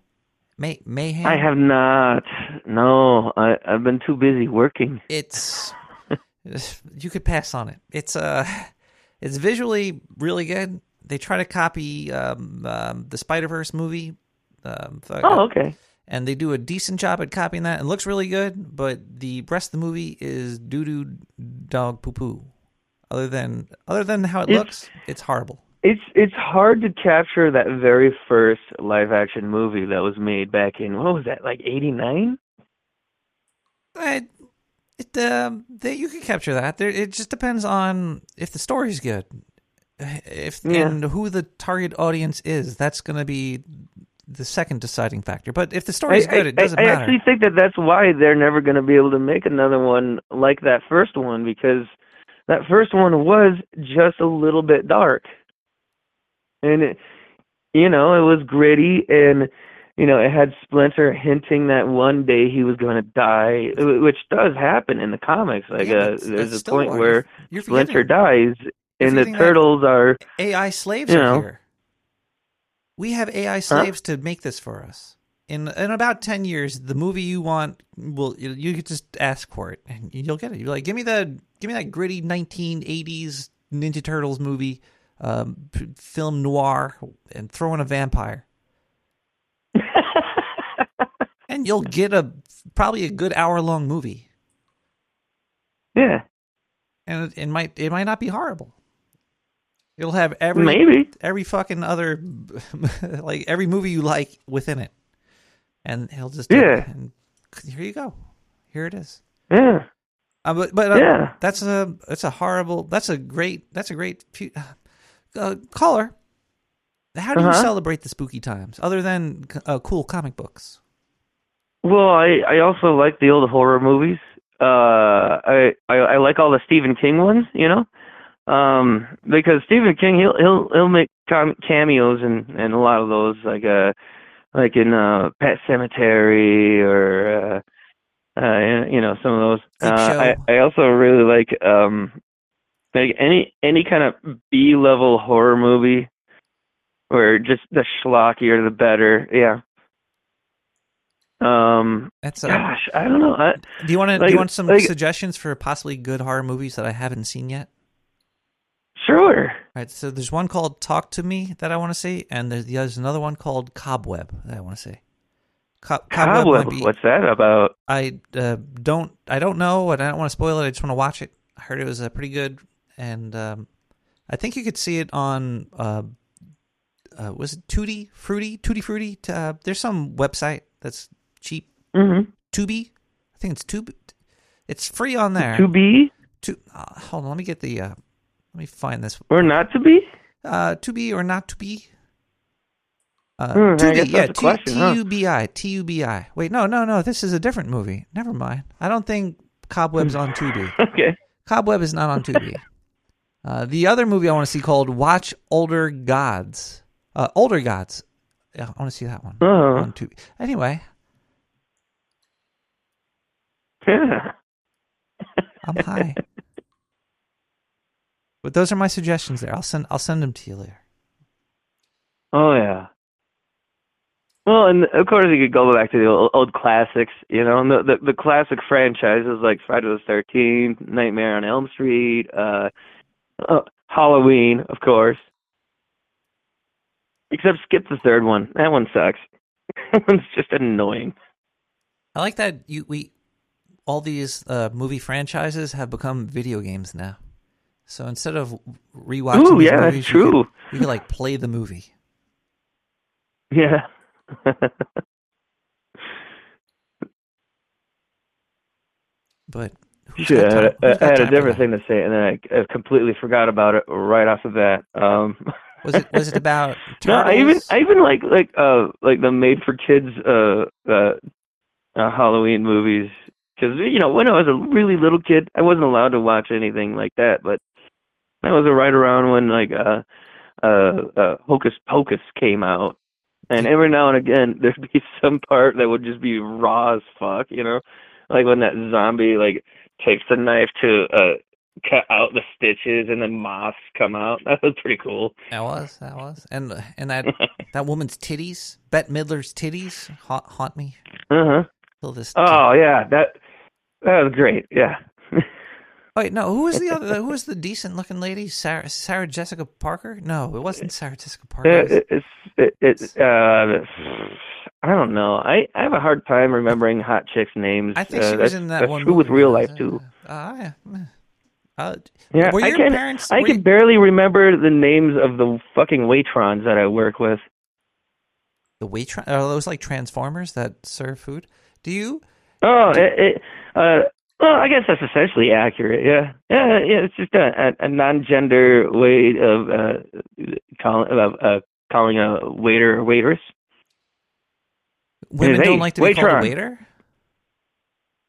S2: May, mayhem.
S6: I have not. No, I I've been too busy working.
S2: It's you could pass on it. It's uh, it's visually really good. They try to copy um, um the Spider Verse movie. Um,
S6: Oh, okay.
S2: and they do a decent job at copying that. It looks really good, but the rest of the movie is doo doo dog poo poo. Other than other than how it
S6: It's-
S2: looks, it's horrible.
S6: It's it's hard to capture that very first live action movie that was made back in what was that like eighty nine?
S2: It, it um, they, you can capture that. There, it just depends on if the story's good, if
S6: Yeah.
S2: and who the target audience is. That's going to be the second deciding factor. But if the story's good, it doesn't
S6: I,
S2: matter.
S6: I actually think that that's why they're never going to be able to make another one like that first one because that first one was just a little bit dark, and it, you know it was gritty and you know it had Splinter hinting that one day he was going to die, which does happen in the comics. Like
S2: Yeah,
S6: uh, there's
S2: that's
S6: a point
S2: why-
S6: where
S2: you're
S6: Splinter
S2: forgetting
S6: dies, and the turtles are
S2: AI slaves
S6: you
S2: are
S6: know.
S2: here. We have AI slaves to make this for us. In in about ten years, the movie you want will you, you could just ask for it and you'll get it. You're like, give me the give me that gritty 1980s Ninja Turtles movie, um, p- film noir, and throw in a vampire, and you'll get a probably a good hour long movie.
S6: yeah
S2: and it, it might it might not be horrible. It'll have every
S6: maybe
S2: every fucking other like every movie you like within it, and he'll just do it.
S6: Yeah.
S2: And here you go, here it is.
S6: yeah
S2: Uh, but but uh,
S6: Yeah.
S2: that's a that's a horrible. That's a great. That's a great uh, caller. How do you
S6: Uh-huh.
S2: celebrate the spooky times other than uh, cool comic books?
S6: Well, I I also like the old horror movies. Uh, I I, I like all the Stephen King ones, you know. Um, because Stephen King, he'll he'll he'll make cam- cameos in in a lot of those, like uh, like in uh, Pet Sematary or uh, uh, you know, some of those. Uh, I I also really like um, like any any kind of B level horror movie, where just the schlockier the better. Yeah. Um.
S2: That's a,
S6: Gosh, I don't know. I,
S2: do you want to? do you want some
S6: like-
S2: suggestions for possibly good horror movies that I haven't seen yet?
S6: sure.
S2: All right, so there's one called Talk to Me that I want to see, and there's, there's another one called Cobweb that I want to see. Co- Cobweb, be.
S6: What's that about?
S2: I uh, don't. I don't know, and I don't want to spoil it. I just want to watch it. I heard it was uh, pretty good, and um, I think you could see it on. Uh, uh, was it Tutti Fruity? Tutti Fruity? Uh, there's some website that's cheap.
S6: Mm-hmm.
S2: Tubi. I think it's Tubi. It's free on there.
S6: To be
S2: Tu- uh, hold on, let me get the. Uh, let me find this.
S6: or not to be?
S2: Uh, to be or not to be? Uh,
S6: I
S2: to
S6: guess
S2: be,
S6: that's
S2: yeah,
S6: question,
S2: T
S6: huh?
S2: U B I, T U B I. Wait, no, no, no. This is a different movie. Never mind. I don't think Cobweb's on Tubi.
S6: Okay.
S2: Cobweb is not on Tubi. Uh, the other movie I want to see called Watch Older Gods. Uh, Older Gods. Yeah, I want to see that one
S6: Oh.
S2: on Tubi. Anyway,
S6: Yeah.
S2: I'm high. but those are my suggestions. There, I'll send. I'll send them to you later.
S6: Oh yeah. Well, and of course you could go back to the old, old classics, you know, and the, the the classic franchises like Friday the Thirteenth, Nightmare on Elm Street, uh, uh, Halloween, of course. Except skip the third one. That one sucks. that one's just annoying.
S2: I like that you we all these uh, movie franchises have become video games now. So instead of rewatching
S6: Ooh, yeah, that's
S2: movies, you could-
S6: true.
S2: You could, like play the movie.
S6: Yeah.
S2: But who's
S6: Shit,
S2: got
S6: I
S2: time-
S6: had,
S2: who's
S6: I had a different thing to say, and then I, I completely forgot about it right off the bat. Um,
S2: Was it was it about
S6: no, I even? I even like like uh like the made for kids uh uh, uh Halloween movies because you know when I was a really little kid I wasn't allowed to watch anything like that, but that was right around when like uh uh, uh Hocus Pocus came out. And every now and again, there'd be some part that would just be raw as fuck, you know, like when that zombie like takes the knife to uh cut out the stitches and then moths come out. That was pretty cool.
S2: That was that was and and that that woman's titties, Bette Midler's titties, haunt, haunt me
S6: Uh huh.
S2: till this.
S6: Oh yeah, that that was great. Yeah.
S2: Wait, no, who was the other? Who was the decent looking lady? Sarah Sarah Jessica Parker? No, it wasn't Sarah Jessica Parker. It
S6: It, it's it, it's uh I don't know. I I have a hard time remembering hot chicks' names.
S2: I think
S6: Uh,
S2: she was in that
S6: that's
S2: one.
S6: true with real life too.
S2: Uh, yeah. Uh,
S6: Yeah,
S2: were
S6: I can
S2: parents?
S6: I can
S2: you-
S6: barely remember the names of the fucking Waitrons that I work with.
S2: the Waitron? Are those like Transformers that serve food? Do you?
S6: Oh, it, it, uh, well, I guess that's essentially accurate. Yeah, yeah, yeah. It's just a, a, a non-gender way of uh, calling of uh, calling a waiter or waitress.
S2: Women don't like to be called a waiter.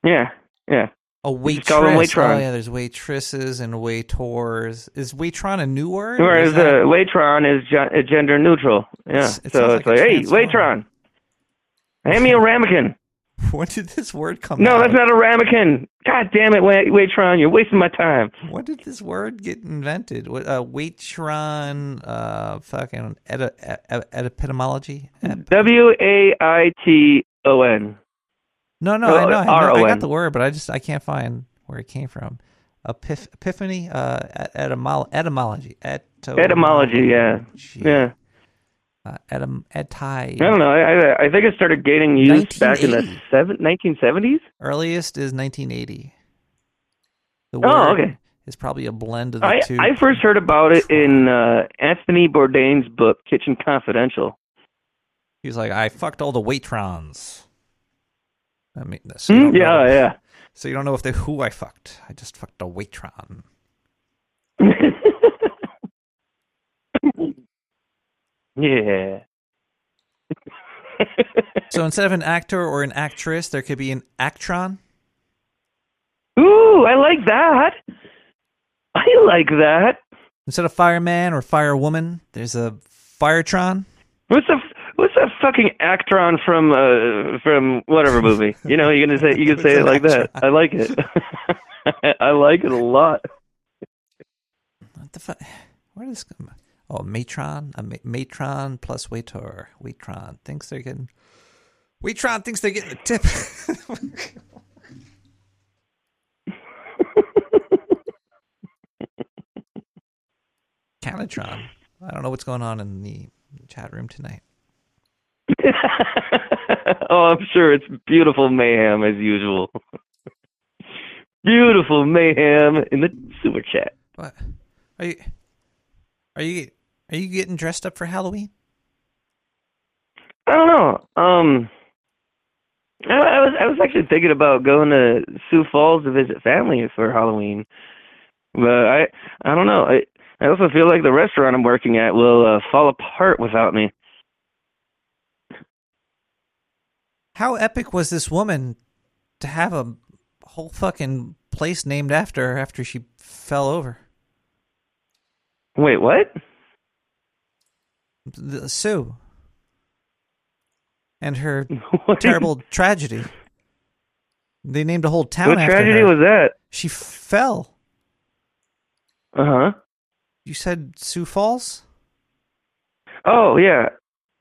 S6: Yeah, yeah.
S2: A
S6: just
S2: waitress.
S6: call them
S2: Oh
S6: waitron.
S2: yeah, there's waitresses and waitors. Is waitron a new word? or
S6: Whereas
S2: is that-
S6: uh, waitron is gen- gender neutral. Yeah,
S2: It's- it
S6: so it's
S2: like
S6: like,
S2: a
S6: hey, waitron, hand me a ramekin.
S2: when did this word come?
S6: No,
S2: out?
S6: that's not a ramekin. God damn it, wait, waitron, you're wasting my time.
S2: When did this word get invented? What uh, waitron? Uh, fucking epidemiology.
S6: W a i t o n.
S2: No, no, I know, I, know, I
S6: R-O-N.
S2: got the word, but I just I can't find where it came from. Epiph- epiphany, uh, et- etymolo- etymology,
S6: Etymology, yeah, yeah.
S2: Uh, etym- eti.
S6: I don't know. I, I think it started gaining use back in the
S2: 1980.
S6: seven, 1970s.
S2: Earliest is 1980. The
S6: Oh, okay.
S2: is probably a blend of the
S6: I
S2: two.
S6: I first heard about it in uh, Anthony Bourdain's book Kitchen Confidential.
S2: He was like, I fucked all the waitrons. I mean, so
S6: Hmm?
S2: don't know-
S6: Yeah, yeah.
S2: So you don't know if they who I fucked. I just fucked a waitron.
S6: yeah.
S2: So instead of an actor or an actress, there could be an actron.
S6: Ooh, I like that. I like that.
S2: Instead of fireman or firewoman, there's a firetron.
S6: What's a what's that fucking Actron from uh from whatever movie? You know, you're gonna say you can say it like that. I like it. I like it a lot.
S2: What the fuck? Where did this come? Oh, matron, a ma- matron plus waiter. Waitron thinks they're getting. Waitron thinks they're getting a tip. Canatron. I don't know what's going on in the chat room tonight.
S6: oh, I'm sure it's beautiful mayhem as usual. beautiful mayhem in the super chat.
S2: What? Are you? Are you? Are you getting dressed up for Halloween?
S6: I don't know. Um, I, I was I was actually thinking about going to Sioux Falls to visit family for Halloween, but I I don't know. I I also feel like the restaurant I'm working at will uh, fall apart without me.
S2: How epic was this woman to have a whole fucking place named after her after she fell over?
S6: Wait, what?
S2: The, Sue. And her terrible tragedy. They named a whole town
S6: What
S2: after
S6: tragedy
S2: her.
S6: was that?
S2: She fell.
S6: Uh huh.
S2: You said Sioux Falls?
S6: Oh yeah,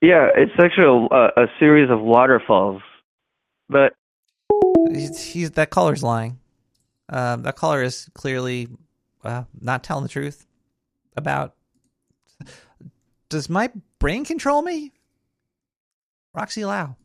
S6: yeah. It's actually a, a series of waterfalls, but
S2: He's, he's that caller's lying. Um, that caller is clearly uh, not telling the truth about. Does my brain control me? Roxy Lau.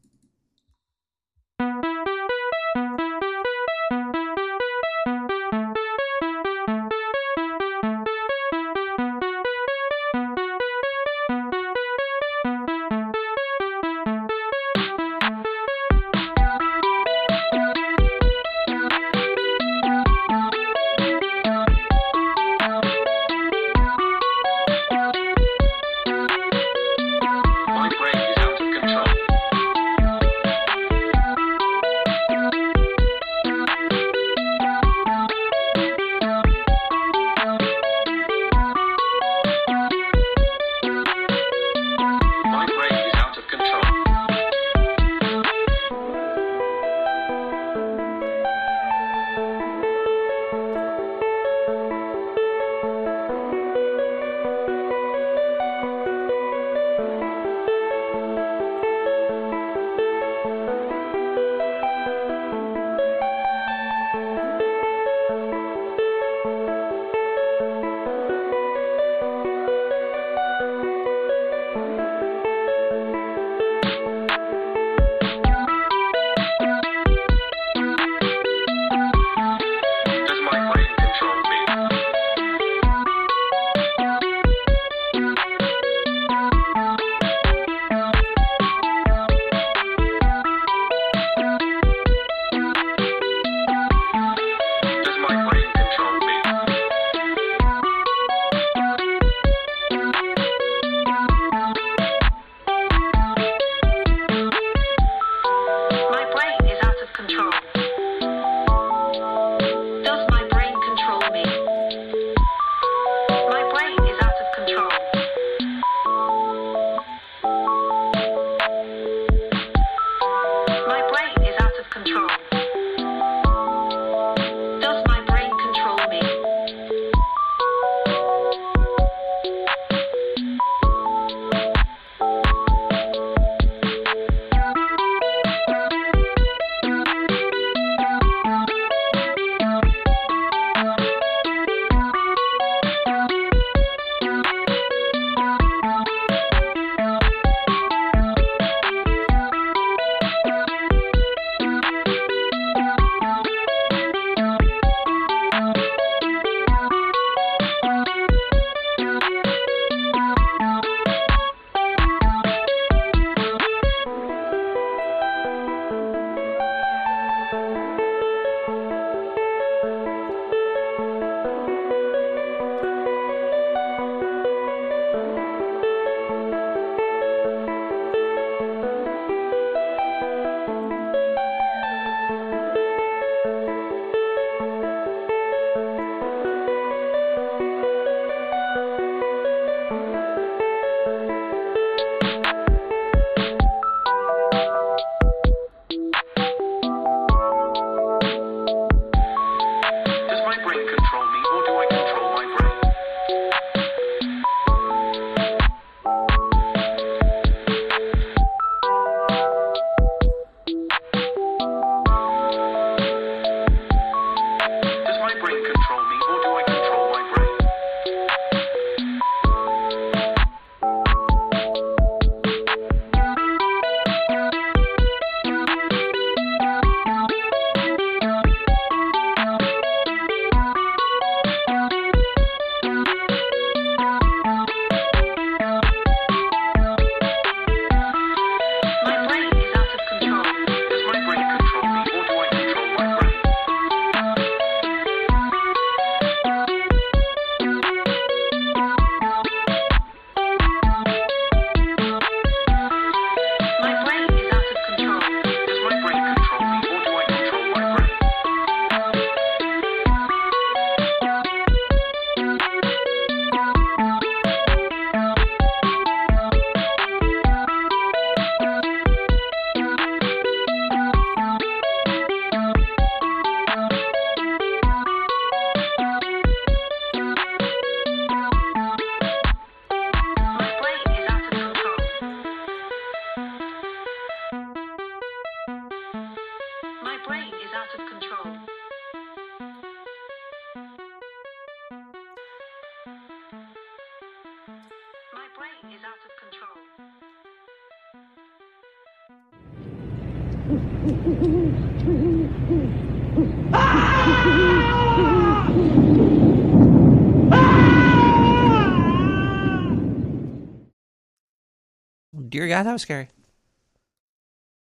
S2: God, that was scary.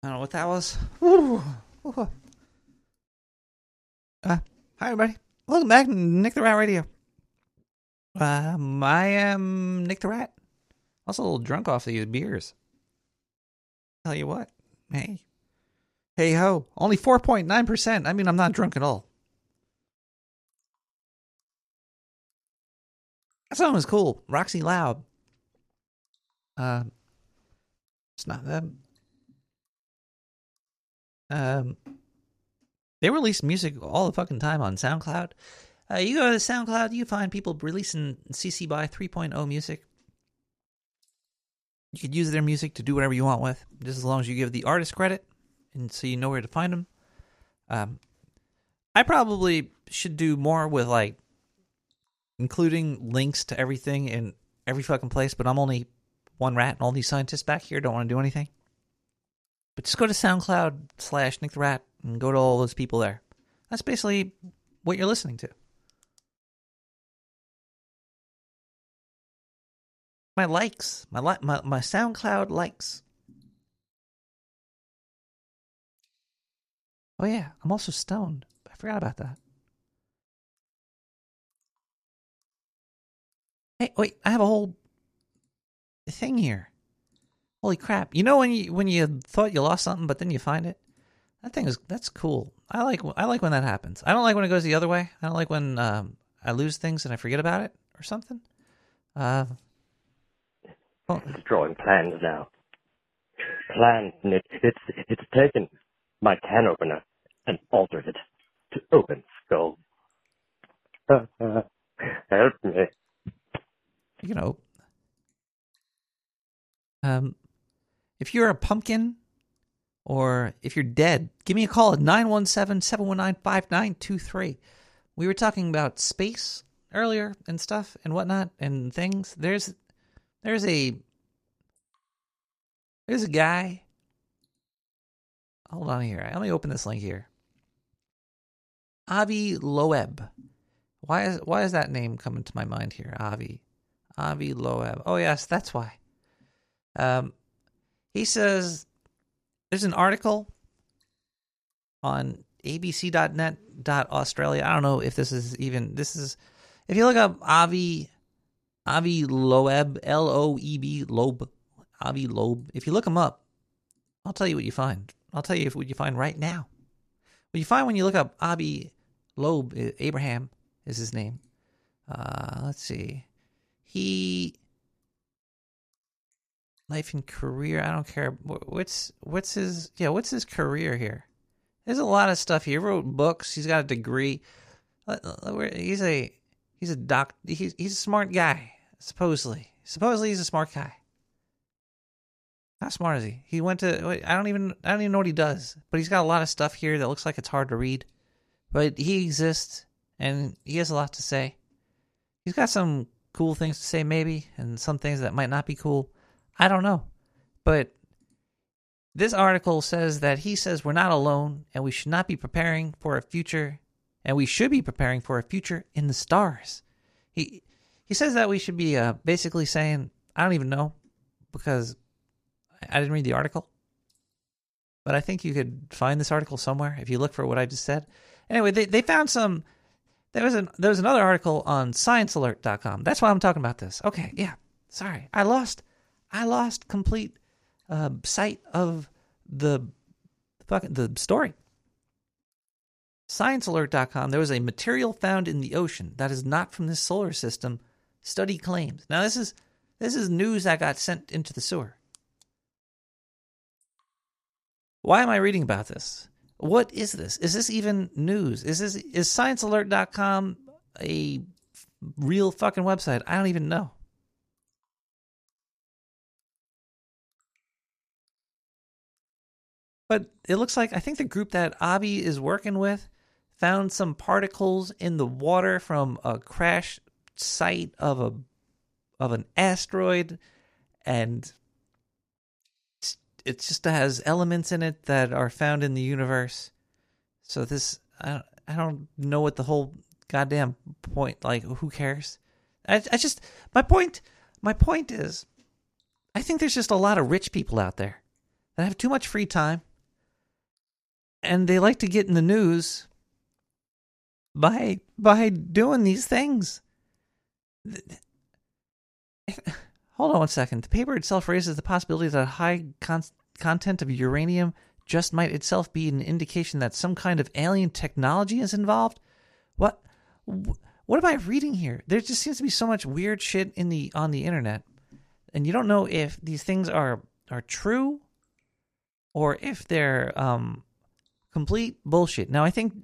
S2: I don't know what that was. Uh, hi, everybody. Welcome back to Nick the Rat Radio. Um, I am Nick the Rat. Also a little drunk off these beers. Tell you what. Hey. Hey ho. Only 4.9%. I mean, I'm not drunk at all. That song was cool. Roxy Loud. Uh, not them. Um, they release music all the fucking time on SoundCloud. Uh, you go to SoundCloud, you find people releasing CC by 3.0 music. You could use their music to do whatever you want with, just as long as you give the artist credit, and so you know where to find them. Um, I probably should do more with like including links to everything in every fucking place, but I'm only one rat, and all these scientists back here don't want to do anything. But just go to SoundCloud slash Nick the Rat and go to all those people there. That's basically what you're listening to. My likes, my li- my my SoundCloud likes. Oh yeah, I'm also stoned. I forgot about that. Hey, wait, I have a whole thing here. Holy crap! You know when you when you thought you lost something, but then you find it. That thing is that's cool. I like I like when that happens. I don't like when it goes the other way. I don't like when um, I lose things and I forget about it or something. Uh, well,
S5: It's drawing plans now. Plans, Nick. It's it's taken my can opener and altered it to open skull. Help me.
S2: you know, um, if you're a pumpkin or if you're dead, give me a call at 917 719 5923. We were talking about space earlier and stuff and whatnot and things. There's there's a there's a guy. Hold on here. Let me open this link here. Avi Loeb. Why is why is that name coming to my mind here? Avi. Avi Loeb. Oh yes, that's why. Um, he says there's an article on abc.net.australia. I don't know if this is even this is if you look up Avi Avi Loeb L O E B Loeb Avi Loeb. If you look him up, I'll tell you what you find. I'll tell you what you find right now. What you find when you look up Avi Loeb Abraham is his name. Uh, let's see. He life and career. I don't care. What's what's his yeah? What's his career here? There's a lot of stuff. He wrote books. He's got a degree. He's a he's a doc. He's he's a smart guy. Supposedly, supposedly he's a smart guy. How smart is he? He went to. I don't even. I don't even know what he does. But he's got a lot of stuff here that looks like it's hard to read. But he exists, and he has a lot to say. He's got some cool things to say, maybe, and some things that might not be cool. I don't know. But this article says that he says we're not alone, and we should not be preparing for a future, and we should be preparing for a future in the stars. He he says that we should be uh, basically saying I don't even know because I didn't read the article, but I think you could find this article somewhere if you look for what I just said. Anyway, they they found some. There was an there was another article on ScienceAlert.com. That's why I'm talking about this. Okay, yeah. Sorry, I lost I lost complete uh, sight of the fucking the story. ScienceAlert.com. There was a material found in the ocean that is not from this solar system. Study claims. Now this is this is news that got sent into the sewer. Why am I reading about this? What is this? Is this even news? Is this is sciencealert.com a real fucking website? I don't even know. But it looks like I think the group that Abby is working with found some particles in the water from a crash site of a of an asteroid and it just has elements in it that are found in the universe. So this, I don't, I don't know what the whole goddamn point. Like, who cares? I, I just my point. My point is, I think there's just a lot of rich people out there that have too much free time, and they like to get in the news by by doing these things. Hold on one second. The paper itself raises the possibility that a high con- content of uranium just might itself be an indication that some kind of alien technology is involved. What? What am I reading here? There just seems to be so much weird shit in the on the internet, and you don't know if these things are are true or if they're um complete bullshit. Now, I think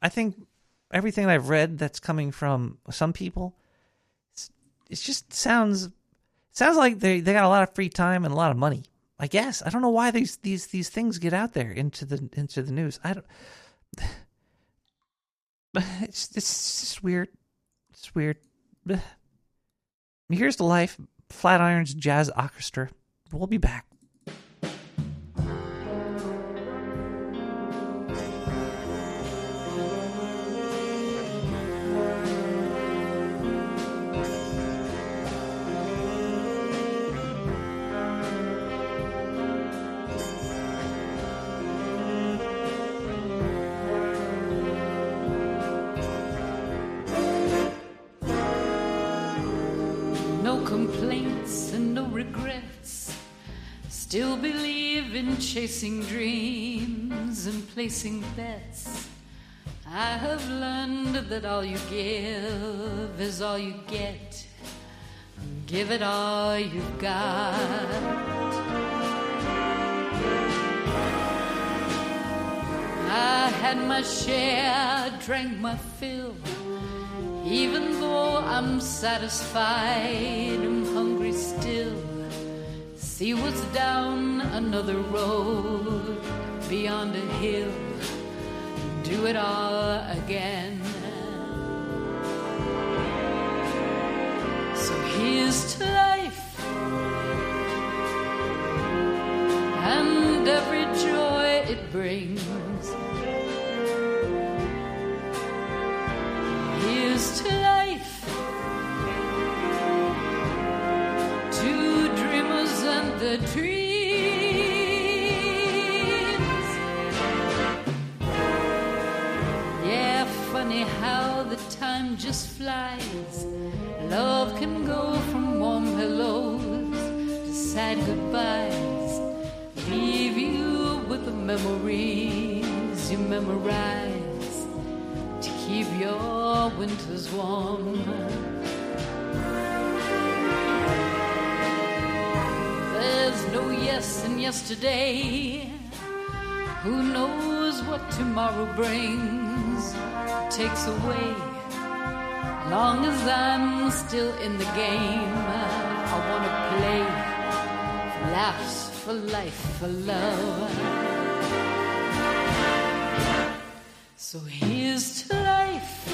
S2: I think everything I've read that's coming from some people, it just sounds sounds like they they got a lot of free time and a lot of money. I guess I don't know why these these these things get out there into the into the news. I don't. It's it's just weird. It's weird. Here's the life. Flatirons Jazz Orchestra. We'll be back.
S7: Chasing dreams and placing bets. I have learned that all you give is all you get. Give it all you've got. I had my share, drank my fill. Even though I'm satisfied, I'm hungry still. See what's down another road, beyond a hill. Do it all again. So here's to life and every joy it brings. Here's to the dreams. Yeah, funny how the time just flies. Love can go from warm hellos to sad goodbyes. Leave you with the memories you memorize to keep your winters warm. There's no yes and yesterday. Who knows what tomorrow brings, takes away. Long as I'm still in the game, I wanna play for laughs, for life, for love. So here's to life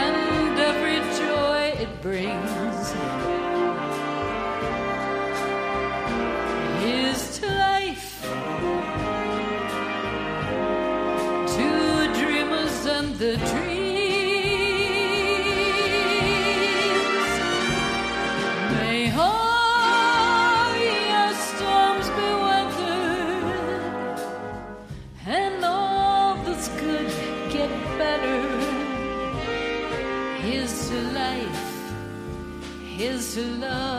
S7: and every joy it brings. The dreams. May all your storms be weathered and all that's good get better. Here's to life, here's to love,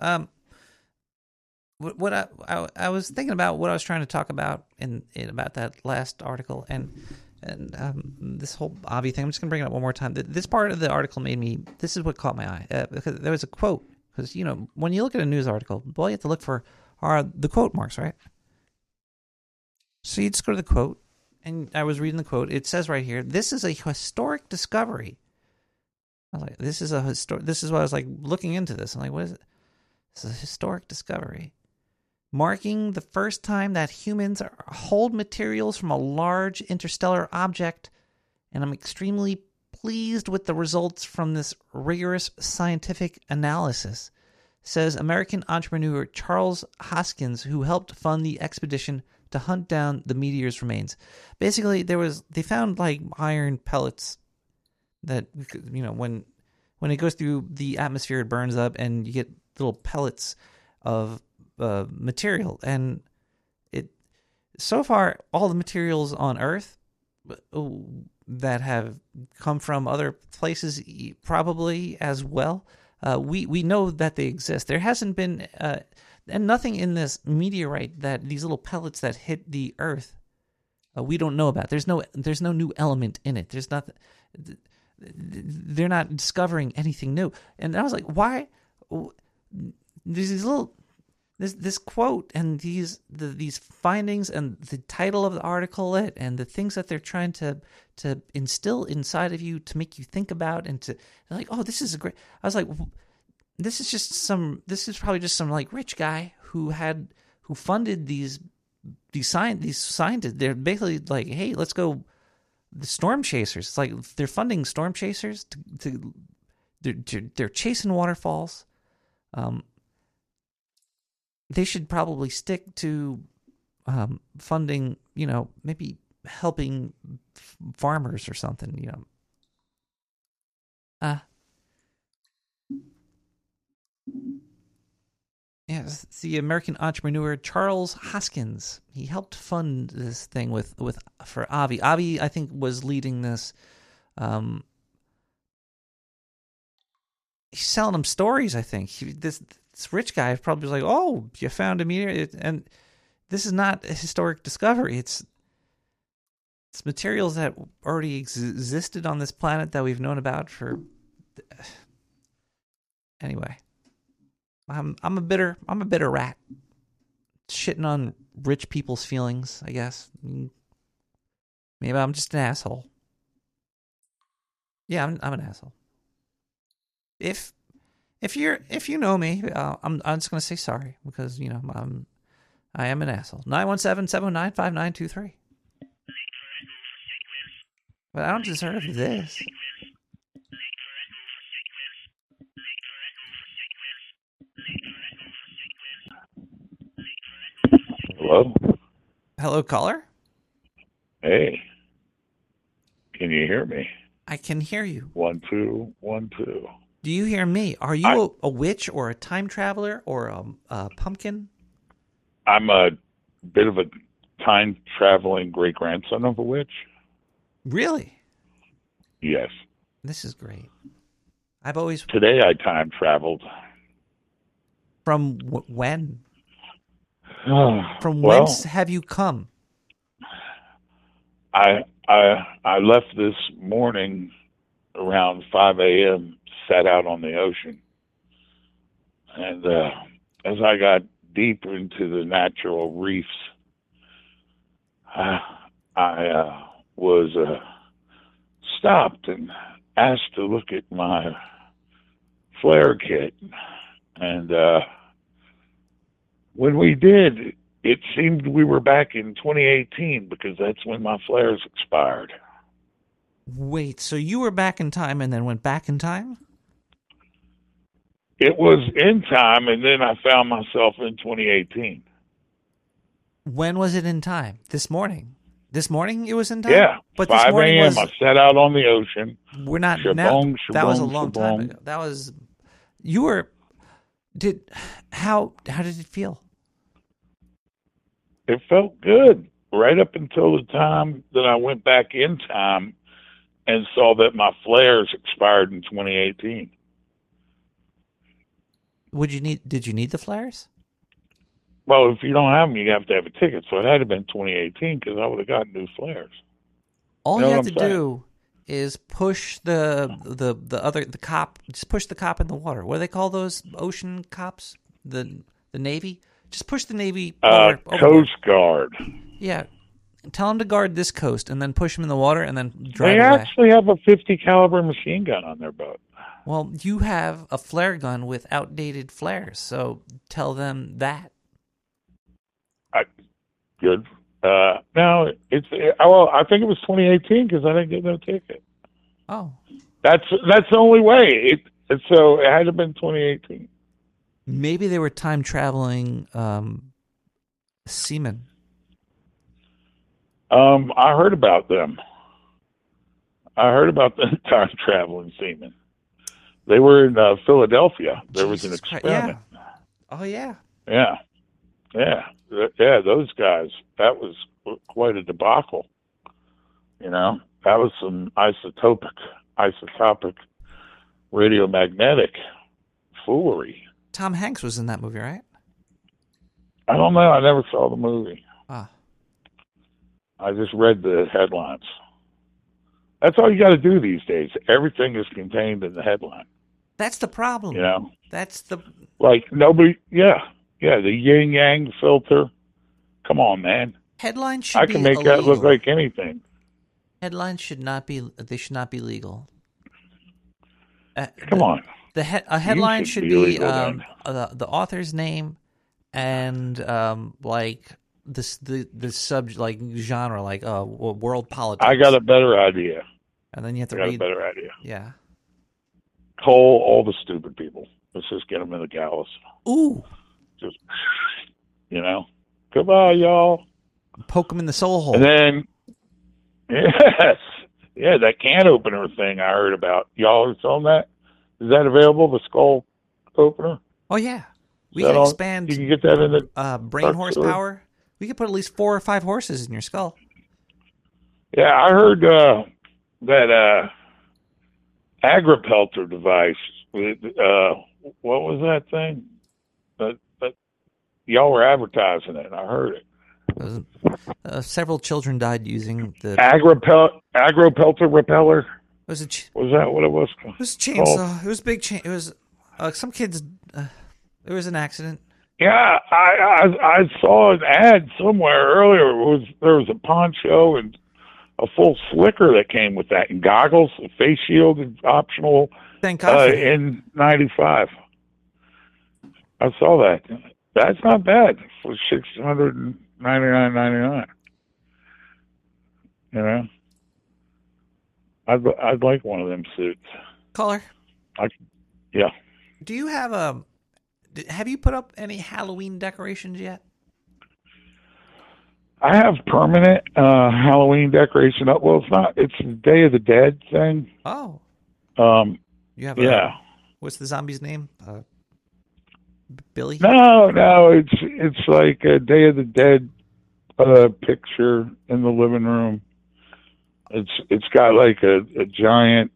S2: Um, what, I, I I was thinking about what I was trying to talk about in, in about that last article and and um, this whole Avi thing. I'm just gonna bring it up one more time. This part of the article made me. This is what caught my eye uh, because there was a quote. Because you know when you look at a news article, all you have to look for are the quote marks, right? So you just go to the quote, and I was reading the quote. It says right here, "This is a historic discovery." I was like, "This is a historic." This is what I was like looking into this. I'm like, "What is it?" It's a historic discovery, marking the first time that humans hold materials from a large interstellar object, and I'm extremely pleased with the results from this rigorous scientific analysis, says American entrepreneur Charles Hoskins, who helped fund the expedition to hunt down the meteor's remains. Basically, there was they found like iron pellets that you know when when it goes through the atmosphere, it burns up, and you get little pellets of uh, material. And it so far all the materials on Earth uh, that have come from other places probably as well. Uh, we we know that they exist. There hasn't been uh, and nothing in this meteorite that these little pellets that hit the Earth. Uh, we don't know about. There's no there's no new element in it. There's not they're not discovering anything new. And I was like, why? There's these little this this quote and these the, these findings and the title of the article it and the things that they're trying to to instill inside of you to make you think about and to like oh this is a great I was like this is just some this is probably just some like rich guy who had who funded these these science these scientists. They're basically like hey let's go the storm chasers. It's like they're funding storm chasers to, to they're, they're chasing waterfalls um they should probably stick to um, funding, you know, maybe helping f- farmers or something, you know. Uh, yes, the American entrepreneur Charles Hoskins. He helped fund this thing with with for Avi. Avi, I think, was leading this. Um, he's selling them stories. I think he, this this rich guy probably was like, "Oh, you found a meteor," and this is not a historic discovery. It's it's materials that already ex- existed on this planet that we've known about for. Anyway, I'm I'm a bitter I'm a bitter rat, shitting on rich people's feelings. I guess maybe I'm just an asshole. Yeah, I'm I'm an asshole. If if you're if you know me, uh, I'm I'm just gonna say sorry because you know I'm I am an asshole. 917-709-5923. But I don't deserve this.
S8: Hello?
S2: Hello, caller.
S8: Hey. Can you hear me?
S2: I can hear you.
S8: One, two, one, two.
S2: Do you hear me? Are you
S8: I-
S2: a, a witch or a time traveler or a, a pumpkin?
S8: I'm a bit of a time traveling great grandson of a witch.
S2: Really?
S8: Yes.
S2: This is great. I've always
S8: Today I time traveled.
S2: from w- when? From
S8: well,
S2: whence have you come?
S8: I I I left this morning around 5 a.m. Sat out on the ocean, and uh, as I got deeper into the natural reefs, I, I uh, was uh, stopped and asked to look at my flare kit, and uh, when we did, it seemed we were back in 2018 because that's when my flares expired.
S2: Wait, so you were back in time and then went back in time?
S8: It was in time, and then I found myself in 2018.
S2: When was it in time? This morning. This morning it was in time.
S8: Yeah,
S2: but this
S8: 5
S2: morning
S8: a.m.
S2: was.
S8: I set out on the ocean.
S2: We're not
S8: Shabong,
S2: now. that was a
S8: shabong,
S2: long time ago. That was. You were. Did how how did it feel?
S8: It felt good right up until the time that I went back in time and saw that my flares expired in 2018.
S2: Would you need? Did you need the flares?
S8: Well, if you don't have them, you have to have a ticket. So it had to have been 2018 because I would have gotten new flares.
S2: All
S8: Know
S2: you have to
S8: saying?
S2: do is push the the the other the cop. Just push the cop in the water. What do they call those ocean cops? The the navy. Just push the navy.
S8: Uh,
S2: over.
S8: Coast Guard.
S2: Yeah. Tell them to guard this coast, and then push them in the water, and then drive
S8: They
S2: away.
S8: actually have a 50 caliber machine gun on their boat.
S2: Well, you have a flare gun with outdated flares, so tell them that.
S8: I, good. Uh, now it's uh, well, I think it was 2018 because I didn't get no ticket.
S2: Oh,
S8: That's that's the only way. It, it so it had to have been 2018.
S2: maybe they were time traveling um, seamen.
S8: Um, I heard about them. I heard about the time traveling seamen. They were in uh, Philadelphia. There was an
S2: Jesus Christ,
S8: experiment.
S2: Oh yeah.
S8: Yeah. yeah, yeah. Those guys. That was quite a debacle. You know, that was some isotopic, isotopic, radiomagnetic foolery.
S2: Tom Hanks was in that movie, right?
S8: I don't know. I never saw the movie.
S2: Ah.
S8: I just read the headlines. That's all you got to do these days. Everything is contained in the headline.
S2: That's the problem.
S8: You know,
S2: That's the
S8: like nobody. Yeah, yeah. The yin yang filter. Come on, man.
S2: headline should
S8: I
S2: be
S8: can make
S2: illegal.
S8: that look like anything.
S2: Headlines should not be. They should not be legal. Uh,
S8: Come
S2: the,
S8: on.
S2: The he- a headline
S8: should
S2: should,
S8: be
S2: be, um, the the author's name and um like this the the sub like genre like uh world politics.
S8: I got a better idea.
S2: and then you have
S8: I
S2: to
S8: got a
S2: read.
S8: better idea.
S2: Yeah.
S8: Call all the stupid people. Let's just get them in the gallows.
S2: Ooh.
S8: Just, you know, goodbye, y'all.
S2: Poke them in the soul hole.
S8: And then, yes, yeah, that can opener thing I heard about. Y'all are selling that? Is that available? The skull opener?
S2: oh yeah, we can
S8: on-
S2: expand
S8: You can get that in the
S2: uh brain horsepower. We could put at least four or five horses in your skull.
S8: Yeah, I heard uh, that uh, agripelter device. Uh, what was that thing? That, that y'all were advertising it. I heard it.
S2: It was- uh, several children died using the.
S8: Agripel agropelter repeller.
S2: was ch-
S8: Was that what it was?
S2: it was a chainsaw. It was big chain. It was uh, some kids. Uh, it was an accident.
S8: Yeah, I, I I saw an ad somewhere earlier. It was there was a poncho and a full slicker that came with that, and goggles, a face shield, optional
S2: Thank
S8: uh, in '95. I saw that. That's not bad for six hundred and ninety nine ninety nine. You know, I'd I'd like one of them suits.
S2: Caller,
S8: I, yeah,
S2: do you have a? Have you put up any Halloween decorations yet?
S8: I have permanent uh Halloween decoration up. Well, it's not. It's a Day of the Dead thing.
S2: Oh,
S8: Um,
S2: you have. A,
S8: yeah.
S2: What's the zombie's name? Uh, Billy.
S8: No, no, it's it's like a Day of the Dead uh picture in the living room. It's it's got like a, a giant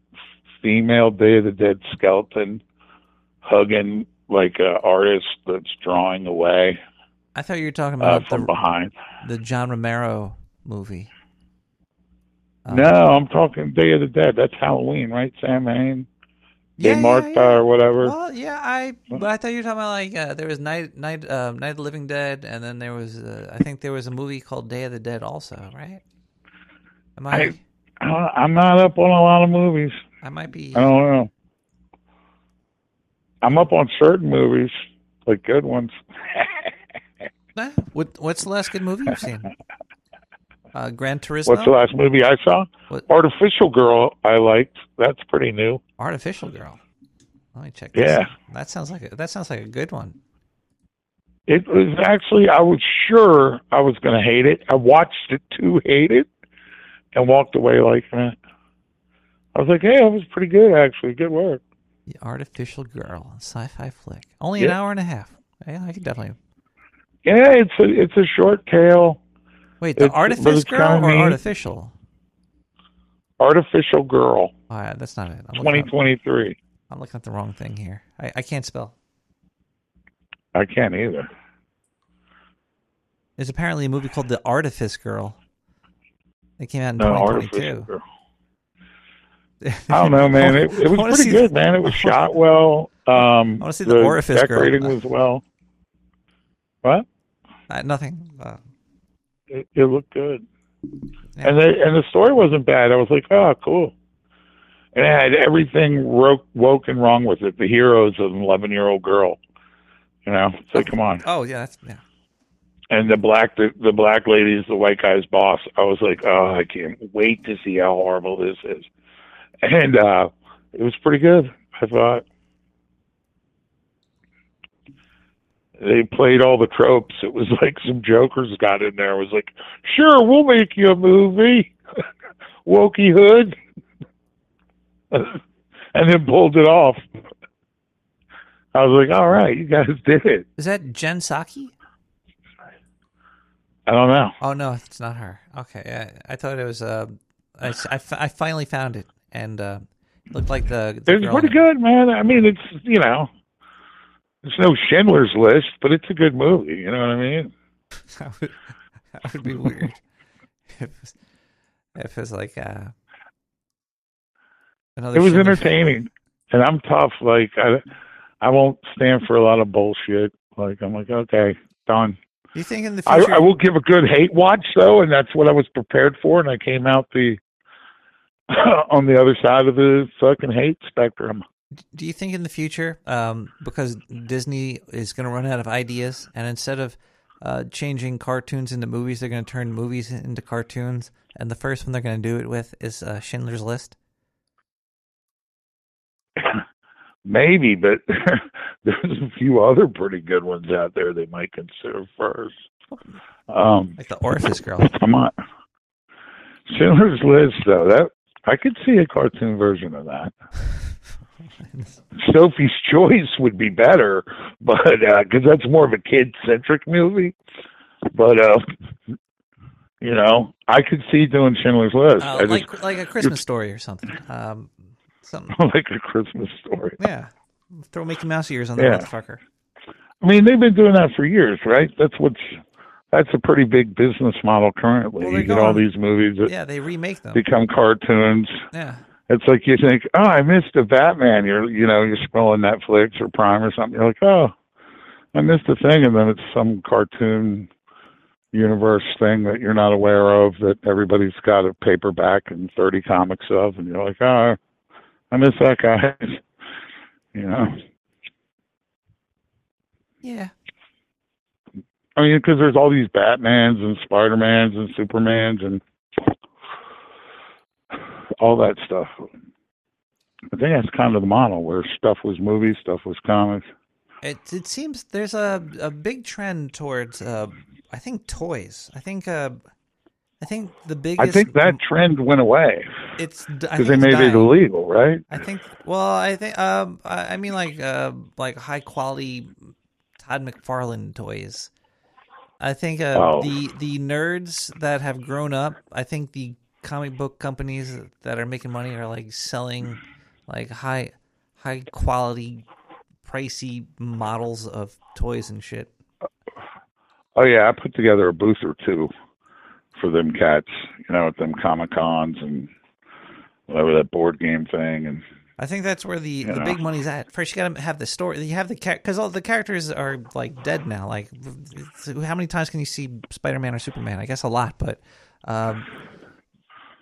S8: female Day of the Dead skeleton hugging like a artist that's drawing away
S2: I thought you were talking
S8: uh,
S2: about
S8: from
S2: the
S8: behind.
S2: the John Romero movie. Uh,
S8: no, I'm talking Day of the Dead. That's Halloween, right? Samhain,
S2: Yeah,
S8: Day
S2: yeah,
S8: Martha
S2: yeah.
S8: or whatever.
S2: Well, yeah, I but I thought you were talking about like uh, there was Night Night uh, Night of the Living Dead, and then there was uh, I think there was a movie called Day of the Dead also, right? Am I?
S8: I- I- I'm not up on a lot of movies.
S2: I might be.
S8: I don't know. I'm up on certain movies, like good ones.
S2: Nah, What what's the last good movie you've seen? Uh, Gran Turismo.
S8: What's the last movie I saw?
S2: What?
S8: Artificial Girl. I liked. That's pretty new.
S2: Artificial Girl. Let me check. This
S8: Yeah.
S2: out. that sounds like a, that sounds like a good one.
S8: It was actually. I was sure I was going to hate it. I watched it to hate it, and walked away like that. I was like, "Hey, that was pretty good, actually. Good work."
S2: The Artificial Girl, sci-fi flick. Only an hour and a half. Yeah, I could definitely.
S8: Yeah, it's a it's a short tale.
S2: Wait, the
S8: It's- it's
S2: Girl
S8: kinda
S2: or
S8: neat.
S2: Artificial?
S8: Artificial Girl,
S2: Oh, yeah, that's not it. Looking, at,
S8: 2023.
S2: I'm looking at the wrong thing here. I, I can't spell.
S8: I can't either.
S2: There's apparently a movie called The Artifice Girl. It came out in
S8: No,
S2: 2022.
S8: I don't know, man. It, it was pretty good,
S2: the-
S8: man. It was shot well. Um,
S2: I wanna see the Orifice Girl.
S8: decorating was well. What?
S2: Uh, nothing. Uh,
S8: It, it looked good,
S2: Yeah.
S8: and the and the story wasn't bad. I was like, oh, cool. And it had everything woke, woke and wrong with it. The hero's an 11 year old girl. You know, it's like, come on.
S2: oh yeah, that's yeah.
S8: And the black the, the black lady is the white guy's boss. I was like, oh, I can't wait to see how horrible this is. And uh it was pretty good. I thought they played all the tropes. It was like some jokers got in there. It was like, sure, we'll make you a movie, Wokey Hood, and then pulled it off. I was like, all right, you guys did it.
S2: Is that Jen Psaki?
S8: I don't know.
S2: Oh no, it's not her. Okay, I, I thought it was. Uh, I, I I finally found it, and uh, looked like the. the
S8: It's pretty good, man. I mean, it's you know, it's no Schindler's List, but it's a good movie. You know what I mean?
S2: that, would, that would be weird. if, it was- if it's like uh, another.
S8: It was
S2: Schindler-
S8: entertaining, and I'm tough. Like I, I won't stand for a lot of bullshit. Like I'm like, okay, done.
S2: You think in the
S8: I,
S2: future?
S8: I will give a good hate watch though, and that's what I was prepared for, and I came out the on the other side of the fucking hate spectrum.
S2: Do you think in the future, um, because Disney is going to run out of ideas, and instead of uh, changing cartoons into movies, they're going to turn movies into cartoons, and the first one they're going to do it with is uh, Schindler's List?
S8: Maybe, but there's a few other pretty good ones out there they might consider first. Um,
S2: Like the Orifice Girl.
S8: come on, Schindler's List though. That I could see a cartoon version of that. Sophie's Choice would be better, but because that's more of a kid-centric movie. But uh, you know, I could see doing Schindler's List.
S2: Uh,
S8: I just
S2: like like a Christmas story or something. Um, something.
S8: like a Christmas story.
S2: Yeah. Throw Mickey Mouse ears on that
S8: Yeah.
S2: motherfucker.
S8: I mean, they've been doing that for years, right? That's what's that's a pretty big business model currently.
S2: Well,
S8: you get all these movies that
S2: Yeah, they remake them.
S8: become cartoons.
S2: Yeah.
S8: It's like you think, oh, I missed a Batman. You're, you know, you're scrolling Netflix or Prime or something. You're like, oh, I missed a thing, and then it's some cartoon universe thing that you're not aware of that everybody's got a paperback and 30 comics of, and you're like, oh, I missed that guy. you know,
S2: Yeah.
S8: I mean, because there's all these Batmans and Spider-Mans and Supermans and all that stuff. I think that's kind of the model where stuff was movies, stuff was comics.
S2: It it seems there's a a big trend towards uh I think toys. I think uh I think the biggest
S8: I think that trend went away
S2: it's
S8: because they made it illegal, right?
S2: I think well I think um I I mean like uh like high quality Todd McFarlane toys. I think uh,
S8: Oh.
S2: the the nerds that have grown up, I think the comic book companies that are making money are like selling like high high quality pricey models of toys and shit.
S8: Oh yeah, I put together a booth or two for them cats, you know, at them comic cons and whatever that board game thing and
S2: I think that's where the, the
S8: Yeah.
S2: big money's at. First, you got to have the story. You have the because all the characters are like dead now. Like, how many times can you see Spider Man or Superman? I guess a lot, but um,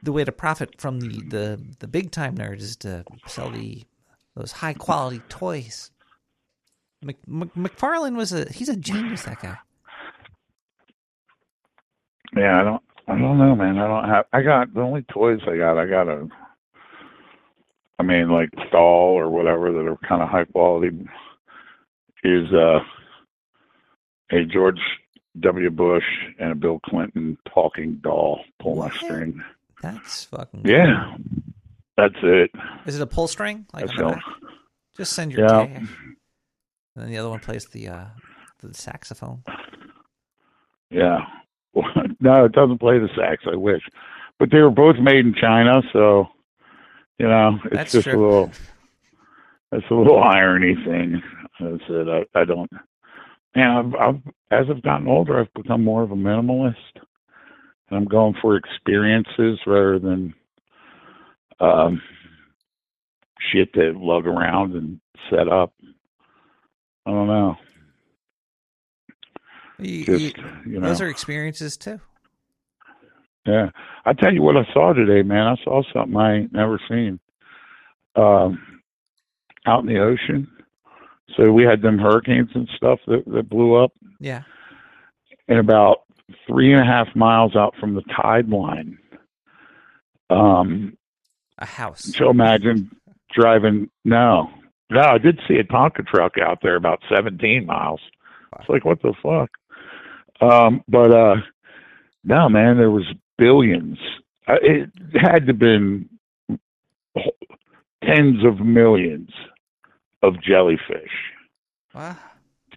S2: the way to profit from the, the, the big time nerd is to sell the those high quality toys. Mc, Mc, McFarlane was a he's a genius. That guy.
S8: Yeah, I don't. I don't know, man. I don't have. I got the only toys I got. I got a. I mean, like doll or whatever that are kind of high quality. Is uh, a George W. Bush and a Bill Clinton talking doll pull my string.
S2: That's fucking.
S8: Yeah, that's it.
S2: Is it a pull string? Like
S8: That's
S2: Just send your
S8: Yeah.
S2: cash. And then the other one plays the uh, the saxophone.
S8: Yeah. no, it doesn't play the sax. I wish, but they were both made in China, so you know it's
S2: That's
S8: just
S2: true.
S8: a little. It's a little irony thing. That's it. I, I don't. And I've, I've, as I've gotten older, I've become more of a minimalist, I'm going for experiences rather than um, shit to lug around and set up. I don't know.
S2: You-
S8: Just
S2: you-
S8: you know.
S2: Those are experiences too.
S8: Yeah. I tell you what I saw today, man. I saw something I ain't never seen. Um out in the ocean. So we had them hurricanes and stuff that, that blew up
S2: Yeah.
S8: and about three and a half miles out from the tide line. Um
S2: A house.
S8: so imagine driving no. No, I did see a Tonka truck out there about seventeen miles. It's like what the fuck? Um, but uh no man, there was billions. Uh, It had to been tens of millions of jellyfish.
S2: Wow.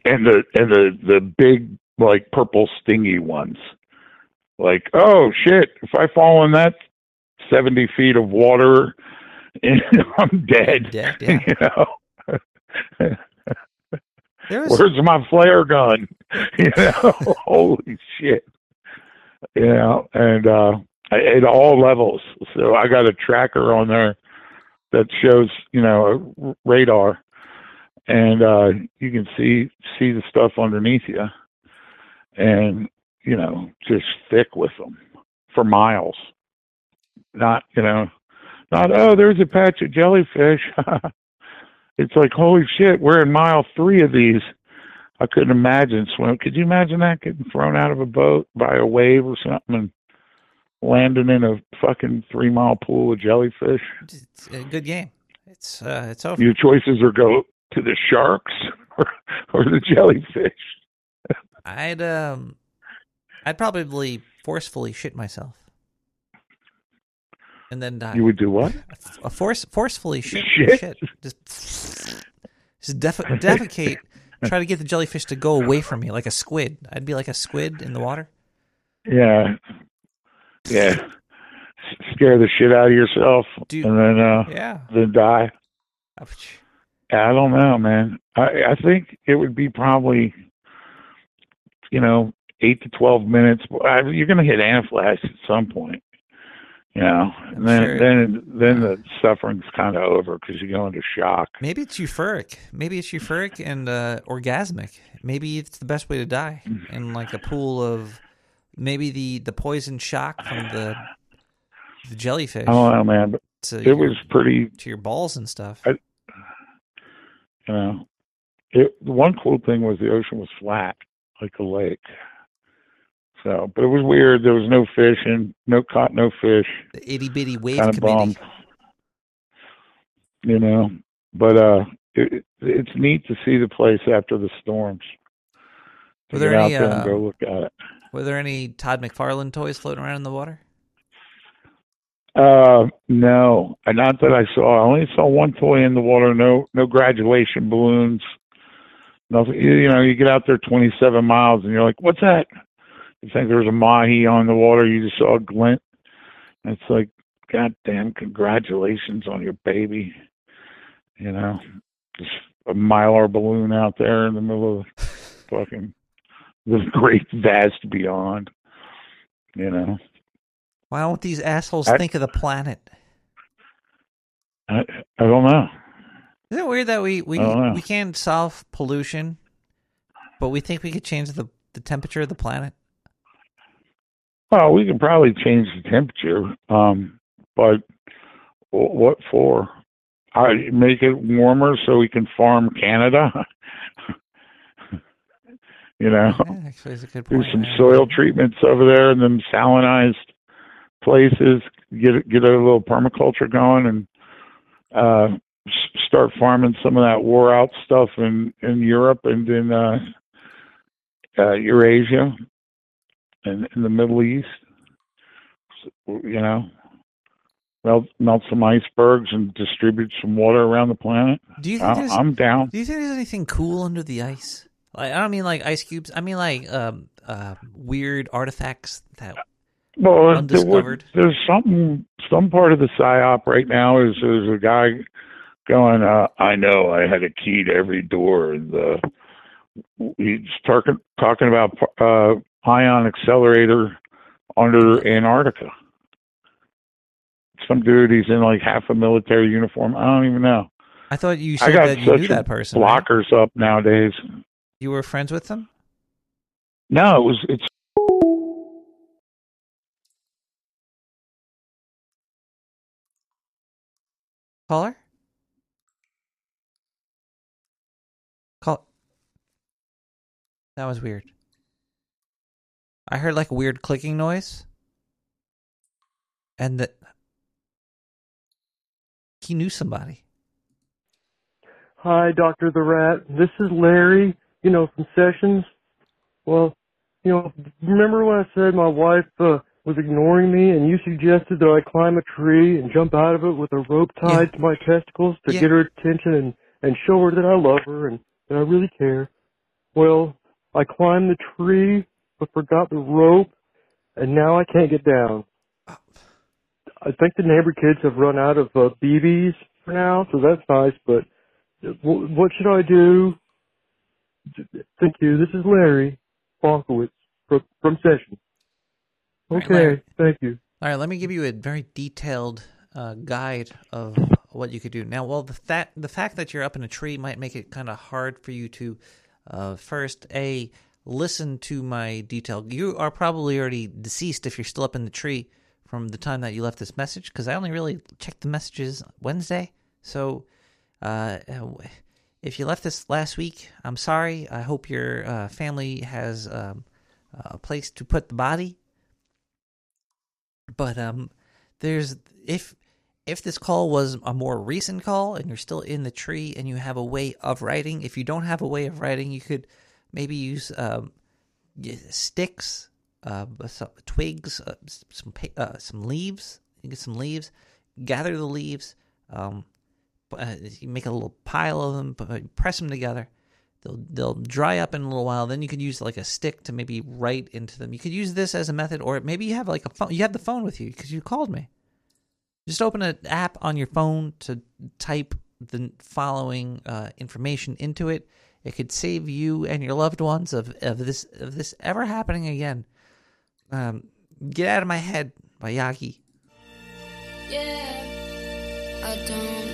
S8: And the and the the big like purple stingy ones. Like, oh shit, if I fall in that seventy feet of water I'm dead.
S2: Dead, yeah.
S8: You know. Where's my flare gun? You know, holy shit. You know, and uh at all levels. So I got a tracker on there that shows, you know, a radar and uh you can see see the stuff underneath you and you know, just thick with them for miles. Not, you know, not oh, there's a patch of jellyfish. it's like holy shit, we're in mile three of these. I couldn't imagine swim. Could you imagine that getting thrown out of a boat by a wave or something and landing in a fucking three mile pool of jellyfish?
S2: it's a good game. It's uh, it's over.
S8: Your choices are go to the sharks or, or the jellyfish.
S2: I'd um, I'd probably forcefully shit myself, and then die.
S8: You would do what?
S2: a force forcefully shit,
S8: Shit?
S2: shit. just just def- defecate. Try to get the jellyfish to go away from me like a squid. I'd be like a squid in the water.
S8: Yeah. Yeah. Scare the shit out of yourself
S2: Dude,
S8: and then uh
S2: Yeah.
S8: then die.
S2: Ouch.
S8: I don't know, man. I I think it would be probably, you know, eight to twelve minutes. You're going to hit anaphylaxis at some point, you know, and then
S2: Sure.
S8: then then the suffering's kind of over because you go into shock.
S2: Maybe it's euphoric. Maybe it's euphoric and uh, orgasmic. Maybe it's the best way to die in like a pool of maybe the the poison shock from the the jellyfish
S8: I man,
S2: to
S8: it
S2: your,
S8: was pretty,
S2: to your balls and stuff.
S8: I- you know. It one cool thing was the ocean was flat like a lake. So, but it was weird. There was no fish and no caught no fish.
S2: the itty bitty wave
S8: kind of
S2: committee.
S8: bummed. You know, but uh, it, it- it's neat to see the place after the storms.
S2: Were there any,
S8: there
S2: uh,
S8: go look at it.
S2: Were there any Todd McFarlane toys floating around in the water?
S8: Uh, no, not that I saw. I only saw one toy in the water. No, no graduation balloons. You you know, you get out there 27 miles and you're like, "What's that?" You think there's a mahi on the water. You just saw a glint. And it's like, goddamn, congratulations on your baby. You know, just a mylar balloon out there in the middle of fucking the great vast beyond. You know,
S2: Why don't these assholes
S8: I-
S2: think of the planet?
S8: I I don't know.
S2: Isn't it weird that we we,
S8: I don't know.
S2: we can't solve pollution, but we think we could change the the temperature of the planet?
S8: Well, we can probably change the temperature, um, but what for? I make it warmer so we can farm Canada. You know,
S2: Yeah, actually, it's a good
S8: do some
S2: man.
S8: soil treatments over there and then salinized places. Get get a little permaculture going and uh, start farming some of that wore out stuff in in Europe and in uh, uh, Eurasia and in the Middle East. You know, melt melt some icebergs and distribute some water around the planet.
S2: Do you think
S8: I, I'm down.
S2: Do you think there's anything cool under the ice? Like I don't mean like ice cubes. I mean like um uh weird artifacts that
S8: Well, there would- there's something, some part of the psyop right now is there's a guy going, uh, I know I had a key to every door. And uh, he's talking, talking about uh, ion accelerator under Antarctica. Some dude, he's in like half a military uniform. I don't even know.
S2: I thought you said that you knew that person. right?
S8: blockers up nowadays.
S2: You were friends with them?
S8: No, it was, it's,
S2: Caller? That was weird. I heard like a weird clicking noise. And that he knew somebody.
S5: Hi, Dr. the Rat. This is Larry, you know, from Sessions. Well, you know, remember when I said my wife uh, was ignoring me and you suggested that I climb a tree and jump out of it with a rope tied to my testicles to
S2: Yeah.
S5: get her attention and, and show her that I love her and that I really care? Well, I climbed the tree but forgot the rope and now I can't get down. I think the neighbor kids have run out of uh, BBs for now, so that's nice, but Wh- What should I do? Thank you. This is Larry Falkowitz from, from Session. Okay,
S2: Larry.
S5: thank you.
S2: All right, let me give you a very detailed uh, guide of what you could do. Now, well, the fact the fact that you're up in a tree might make it kind of hard for you to uh, first a listen to my detail. You are probably already deceased if you're still up in the tree from the time that you left this message because I only really checked the messages Wednesday. So, uh, if you left this last week, I'm sorry. I hope your uh, family has um, a place to put the body but um there's if if this call was a more recent call and you're still in the tree and you have a way of writing if you don't have a way of writing you could maybe use um sticks uh some twigs uh, some uh, some leaves you get some leaves gather the leaves um uh, you make a little pile of them press them together they'll they'll dry up in a little while. Then you could use like a stick to maybe write into them. You could use this as a method, or maybe you have like a phone. You have the phone with you because you called me. Just open an app on your phone to type the following uh, information into it. It could save you and your loved ones of, of this of this ever happening again. Um, Get out of my head by.
S9: Yeah, I don't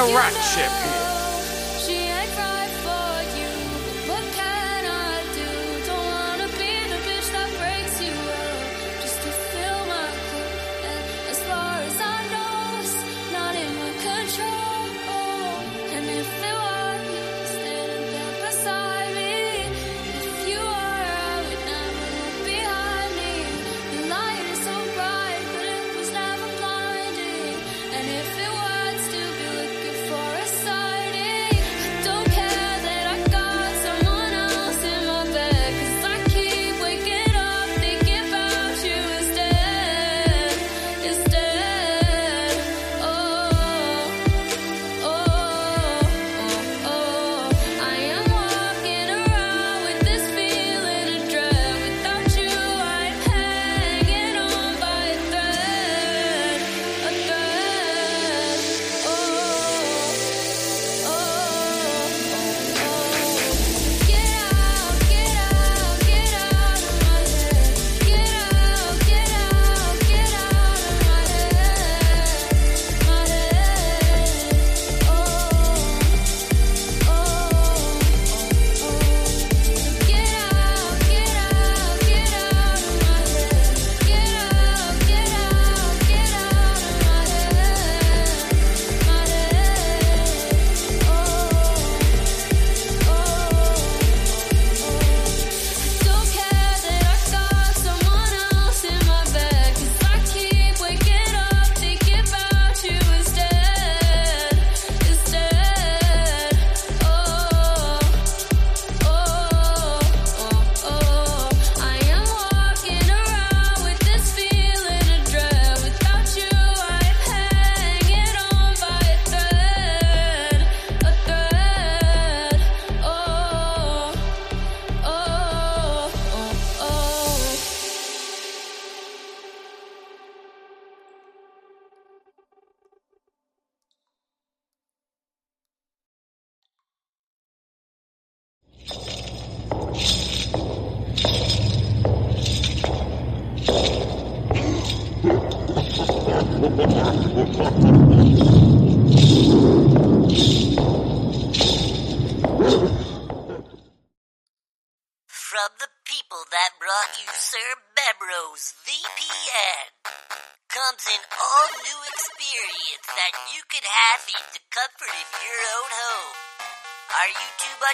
S9: a rat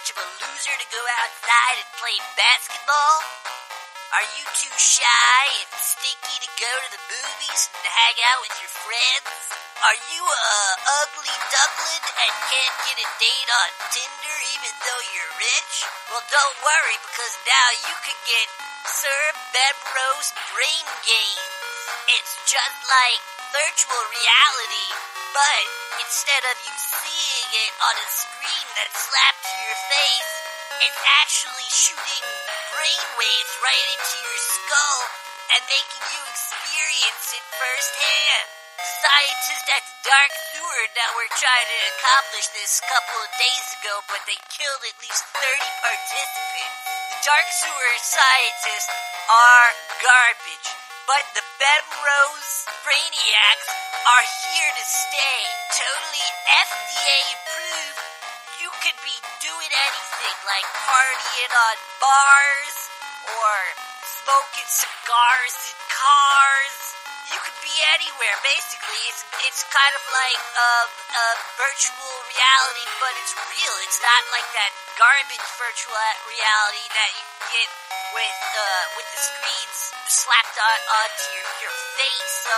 S10: much of a loser to go outside and play basketball? Are you too shy and stinky to go to the movies and hang out with your friends? Are you a ugly duckling and can't get a date on Tinder even though you're rich? Well, don't worry because now you can get Sir Bemrose Brain Games. It's just like virtual reality, but instead of you seeing it on a screen that's slapped to your face, it's actually shooting brainwaves right into your skull and making you experience it firsthand. Scientists at the Dark Sewer that were trying to accomplish this a couple of days ago, but they killed at least 30 participants. The Dark Sewer scientists are garbage, but the Bemrose Brainiacs are here to stay. Totally FDA approved. You could be doing anything like partying on bars or smoking cigars in cars. You could be anywhere. Basically, it's it's kind of like um, a virtual reality, but it's real. It's not like that garbage virtual reality that you get with uh, with the screens slapped on onto your, your face. So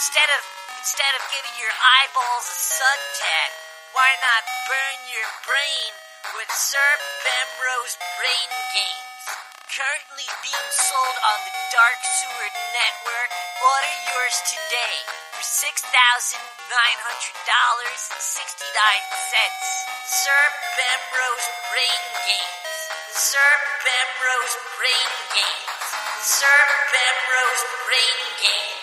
S10: instead of instead of giving your eyeballs a suntan, why not burn your brain with Sir Bemrose Brain Games? Currently being sold on the Dark Sewer Network. Order yours today for $6,900.69. Sir Bemrose Brain Games. Sir Bemrose Brain Games. Sir Bemrose Brain Games.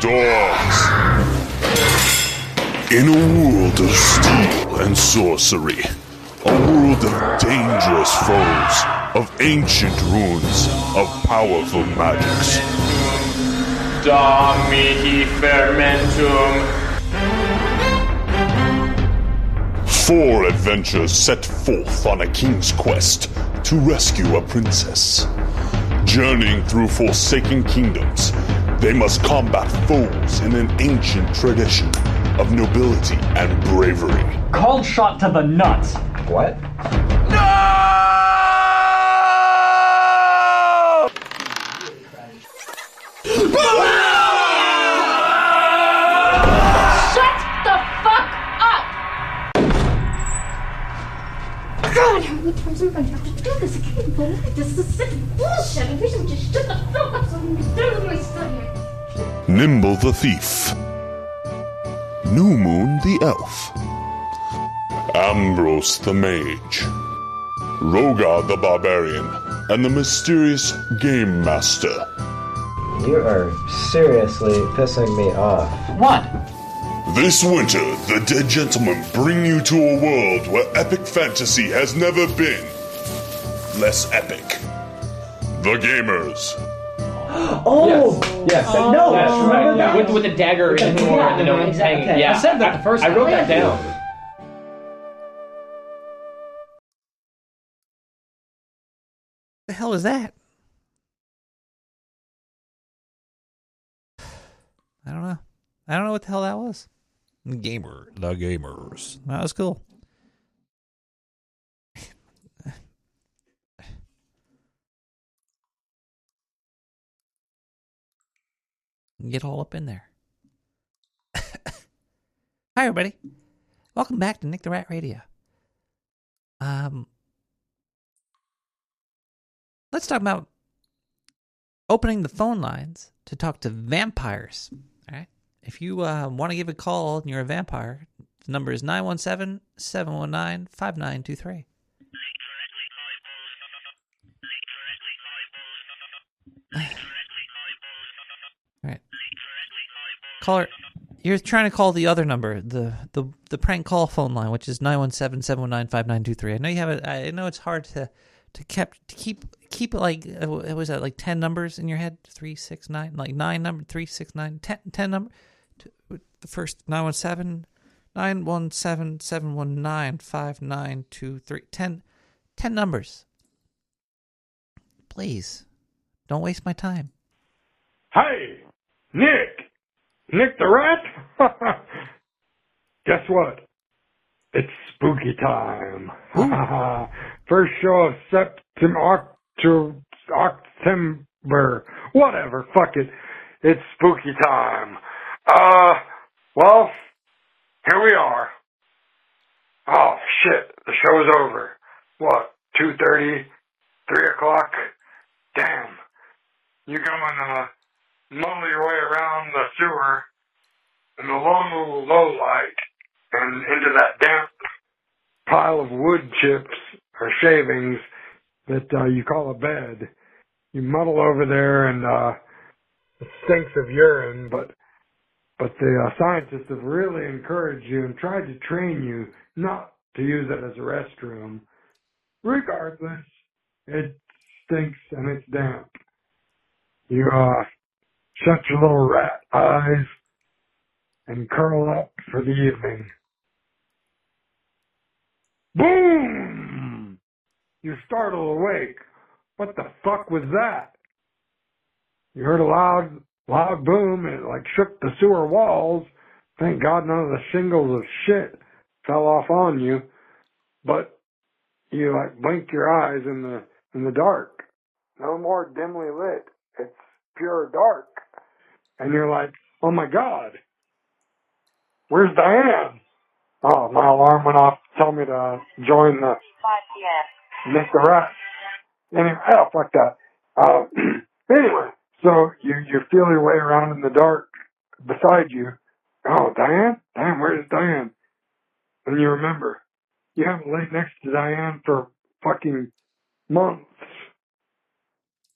S11: Dogs. In a world of steel and sorcery, a world of dangerous foes, of ancient runes, of powerful magics.
S12: Domini fermentum.
S11: Four adventurers set forth on a king's quest to rescue a princess. Journeying through forsaken kingdoms, they must combat foes in an ancient tradition of nobility and bravery.
S12: Cold shot to the nuts. What? No!
S13: Shut the fuck up! God, how many times am I going to to do this? I can't even believe this is sick bullshit. I wish I would just shut the fuck up so I can get through with my study.
S11: Nimble the Thief. New Moon the Elf. Ambrose the Mage. Rogar the Barbarian. And the mysterious Game Master.
S14: You are seriously pissing me off.
S12: What?
S11: This winter, the Dead Gentlemen bring you to a world where epic fantasy has never been less epic. The Gamers.
S12: Oh! Yes.
S14: Oh.
S12: no!
S14: Yes, right, yeah.
S12: With, with the dagger
S14: With
S12: in the
S14: yeah,
S12: you know,
S14: yeah, exactly.
S12: hanging. Yeah.
S14: I said that the first
S12: I wrote that down.
S2: The hell is that? I don't know. I don't know what the hell that was. Gamer, the gamers. That was cool. Get all up in there. Hi, everybody. Welcome back to Nick the Rat Radio. Um, let's talk about opening the phone lines to talk to vampires. All right. If you uh, want to give a call and you're a vampire, the number is 917 719 5923. Caller, you're trying to call the other number, the the the prank call phone line, which is 917-719-5923. I know you have it. I know it's hard to to kept to keep keep like uh, what was that like 10 numbers in your head? 369 like 9 number 369 10 10 number to, the first 917 917 719 5923 10 10 numbers. Please. Don't waste my time.
S15: Hey, Nick! Nick the Rat? Guess what? It's spooky time. First show of September, Octo- October, whatever, fuck it. It's spooky time. Uh, well, here we are. Oh shit, the show's over. What, 2.30, 3 o'clock? Damn. You go and uh, muddle your way around the sewer in the long low light and into that damp pile of wood chips or shavings that uh, you call a bed. You muddle over there and uh, it stinks of urine, but but the uh, scientists have really encouraged you and tried to train you not to use it as a restroom. Regardless, it stinks and it's damp. You uh, shut your little rat eyes and curl up for the evening. Boom! You startle awake. What the fuck was that? You heard a loud, loud boom and it like shook the sewer walls. Thank God none of the shingles of shit fell off on you. But you like blinked your eyes in the, in the dark. No more dimly lit. It's pure dark. And you're like, oh my God, where's Diane? Oh, my alarm went off to tell me to join the
S4: 5 p.m.
S15: Mr. Anyway, oh, fuck that. Uh, Anyway, so you you feel your way around in the dark beside you. Oh, Diane? Diane, where's Diane? And you remember, you haven't laid next to Diane for fucking months.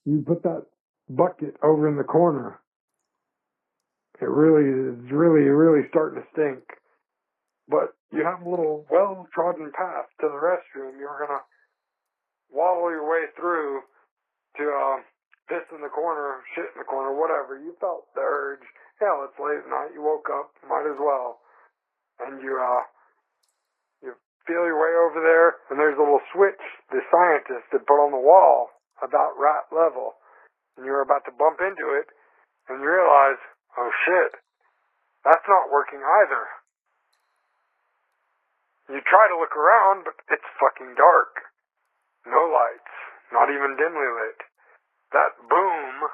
S15: You put that bucket over in the corner. It really is really, really starting to stink. But you have a little well trodden path to the restroom. You're gonna waddle your way through to uh, piss in the corner, shit in the corner, whatever. You felt the urge. Hell, it's late at night. You woke up, might as well. And you uh, you feel your way over there, and there's a little switch the scientist had put on the wall about rat level, and you're about to bump into it, and you realize, oh shit, that's not working either. You try to look around, but it's fucking dark. No lights, not even dimly lit. That boom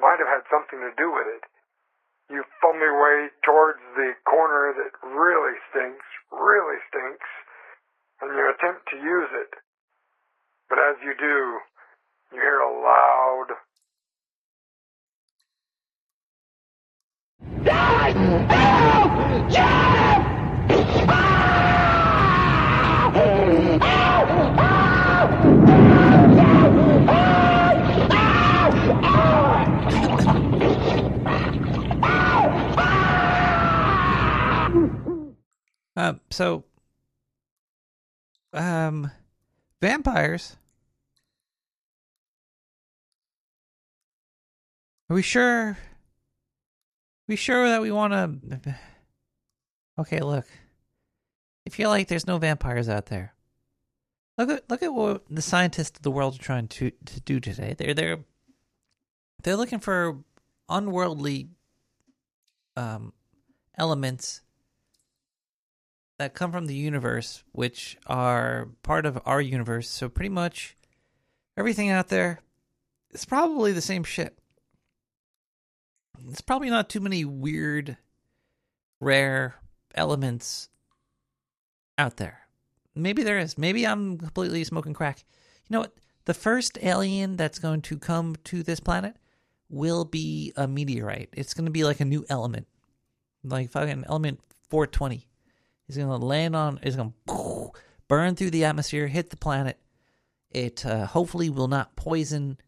S15: might have had something to do with it. You fumble your way towards the corner that really stinks, really stinks, and you attempt to use it. But as you do, you hear a loud
S2: Um, so, um, vampires. Are we sure? We sure that we want to? Okay, look. I feel like there's no vampires out there. Look at look at what the scientists of the world are trying to to do today. They're they're they're looking for unworldly um elements that come from the universe, which are part of our universe. So pretty much everything out there is probably the same shit. It's probably not too many weird, rare elements out there. Maybe there is. Maybe I'm completely smoking crack. You know what? The first alien that's going to come to this planet will be a meteorite. It's going to be like a new element, like fucking element 420. It's going to land on. It's going to burn through the atmosphere, hit the planet. It uh, hopefully will not poison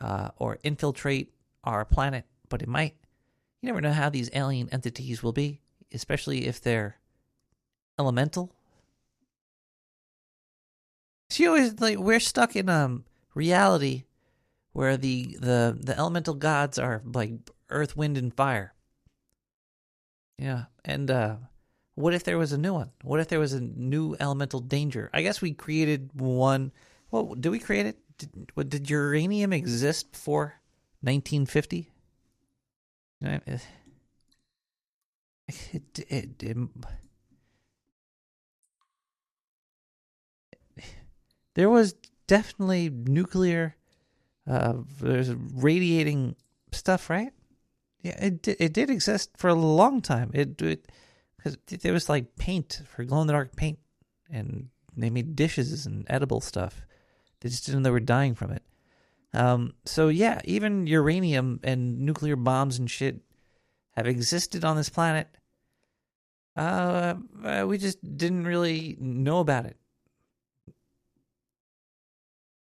S2: uh, or infiltrate our planet, but it might. You never know how these alien entities will be, especially if they're elemental. She always like we're stuck in um reality where the the the elemental gods are like earth, wind, and fire. Yeah, and uh what if there was a new one? What if there was a new elemental danger? I guess we created one. Well, did we create it? Did, what, did uranium exist before 1950? It, it, it, it, there was definitely nuclear, uh, there's radiating stuff, right? Yeah, it it did exist for a long time. It, it because there was like paint for glow in the dark paint, and they made dishes and edible stuff. They just didn't know they were dying from it. Um, so yeah, even uranium and nuclear bombs and shit have existed on this planet. Uh, uh, we just didn't really know about it.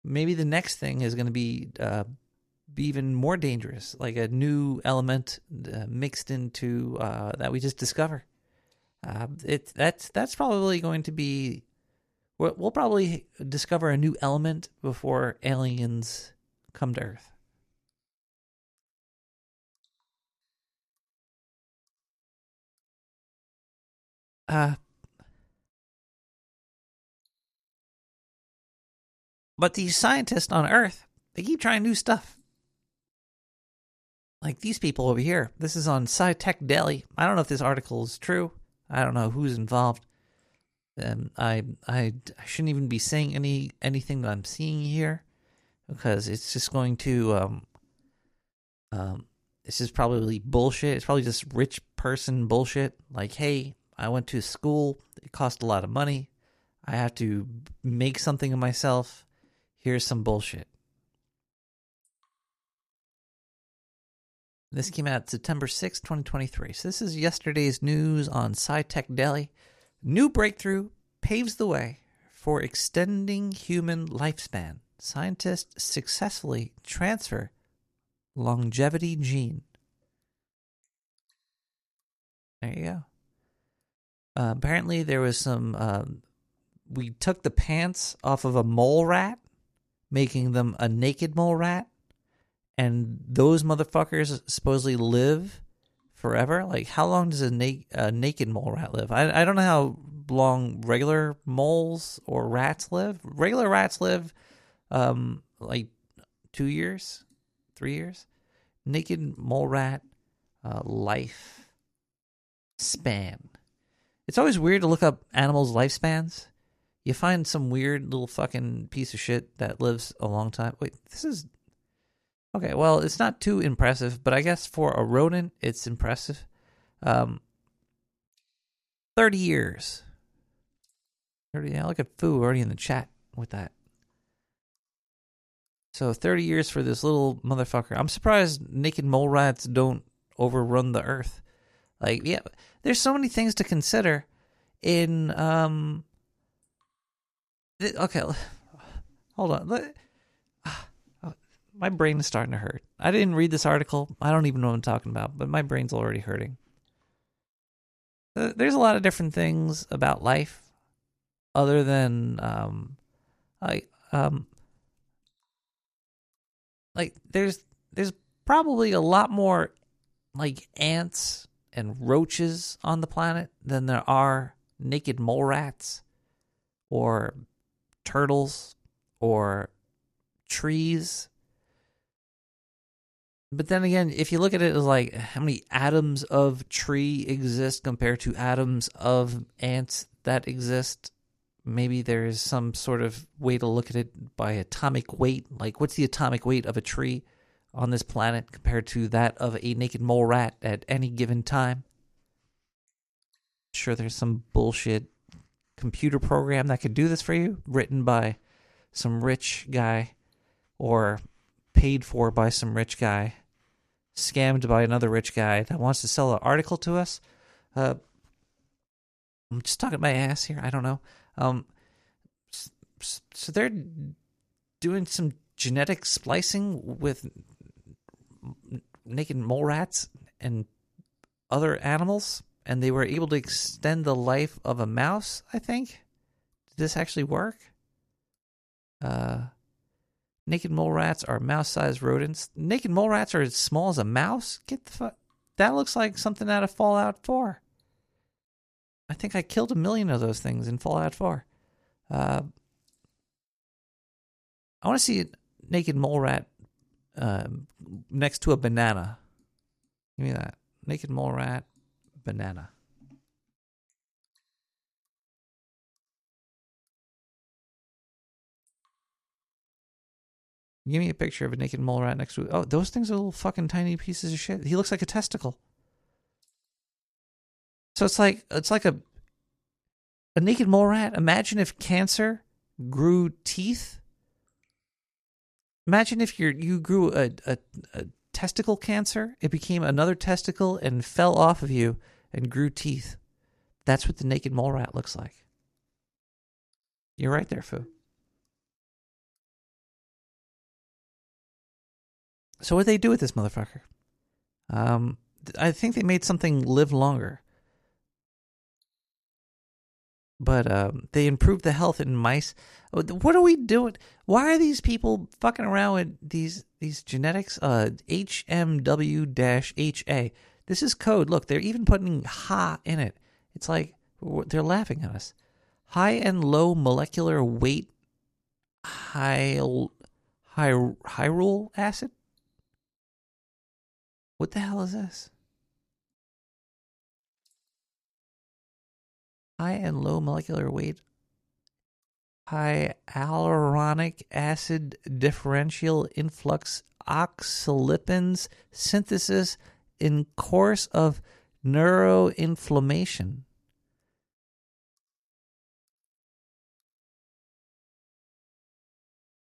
S2: Maybe the next thing is going to be uh, even more dangerous, like a new element uh, mixed into uh, that we just discover. Uh, it that's that's probably going to be. We'll, we'll probably discover a new element before aliens come to Earth. Uh, but these scientists on Earth, they keep trying new stuff. Like these people over here. This is on SciTech Daily. I don't know if this article is true. I don't know who's involved. Um, I, I I shouldn't even be saying any anything that I'm seeing here because it's just going to um um probably bullshit. It's probably just rich person bullshit. Like, hey, I went to school. It cost a lot of money. I have to make something of myself. Here's some bullshit. This came out September 6, 2023. So this is yesterday's news on SciTech Daily. New breakthrough paves the way for extending human lifespan. Scientists successfully transfer longevity gene. There you go. Uh, apparently, there was some. Um, we took the pants off of a mole rat, making them a naked mole rat, and those motherfuckers supposedly live forever. Like, how long does a, na- a naked mole rat live? I I don't know how long regular moles or rats live. Regular rats live, um, like two years, three years. Naked mole rat uh, life span. It's always weird to look up animals' lifespans. You find some weird little fucking piece of shit that lives a long time. Wait, this is okay. Well, it's not too impressive, but I guess for a rodent, it's impressive. Um, thirty years. Thirty. Yeah, look at Foo already in the chat with that. So thirty years for this little motherfucker. I'm surprised naked mole rats don't overrun the earth. Like, yeah, there's so many things to consider in um th- okay, hold on. Let- My brain is starting to hurt. I didn't read this article. I don't even know what I'm talking about, but my brain's already hurting. Uh, There's a lot of different things about life other than um I um like there's there's probably a lot more like ants and roaches on the planet than there are naked mole rats or turtles or trees. But then again, if you look at it as like how many atoms of tree exist compared to atoms of ants that exist, maybe there is some sort of way to look at it by atomic weight. Like, what's the atomic weight of a tree on this planet compared to that of a naked mole rat at any given time? Sure, there's some bullshit computer program that could do this for you, written by some rich guy or paid for by some rich guy, scammed by another rich guy that wants to sell an article to us. Uh, I'm just talking my ass here. I don't know. Um, so they're doing some genetic splicing with naked mole rats and other animals, and they were able to extend the life of a mouse. I think. Did this actually work? Uh, naked mole rats are mouse-sized rodents. Naked mole rats are as small as a mouse. Get the fuck. That looks like something out of Fallout 4. I think I killed a million of those things in Fallout 4. Uh, I want to see a naked mole rat uh, next to a banana. Give me that. Naked mole rat, banana. Give me a picture of a naked mole rat next to. Oh, those things are little fucking tiny pieces of shit. He looks like a testicle. So it's like it's like a a naked mole rat. Imagine if cancer grew teeth. Imagine if you you grew a, a a testicle cancer. It became another testicle and fell off of you and grew teeth. That's what the naked mole rat looks like. You're right there, Foo. So what they do with this motherfucker? Um, I think they made something live longer, but um, they improved the health in mice. Oh, What are we doing? Why are these people fucking around with these these genetics? Uh, HMW-HA. This is code. Look, they're even putting ha in it. It's like they're laughing at us. High and low molecular weight high high hyrule acid. What the hell is this? High and low molecular weight. Hyaluronic acid differential influx oxylipins synthesis in course of neuroinflammation.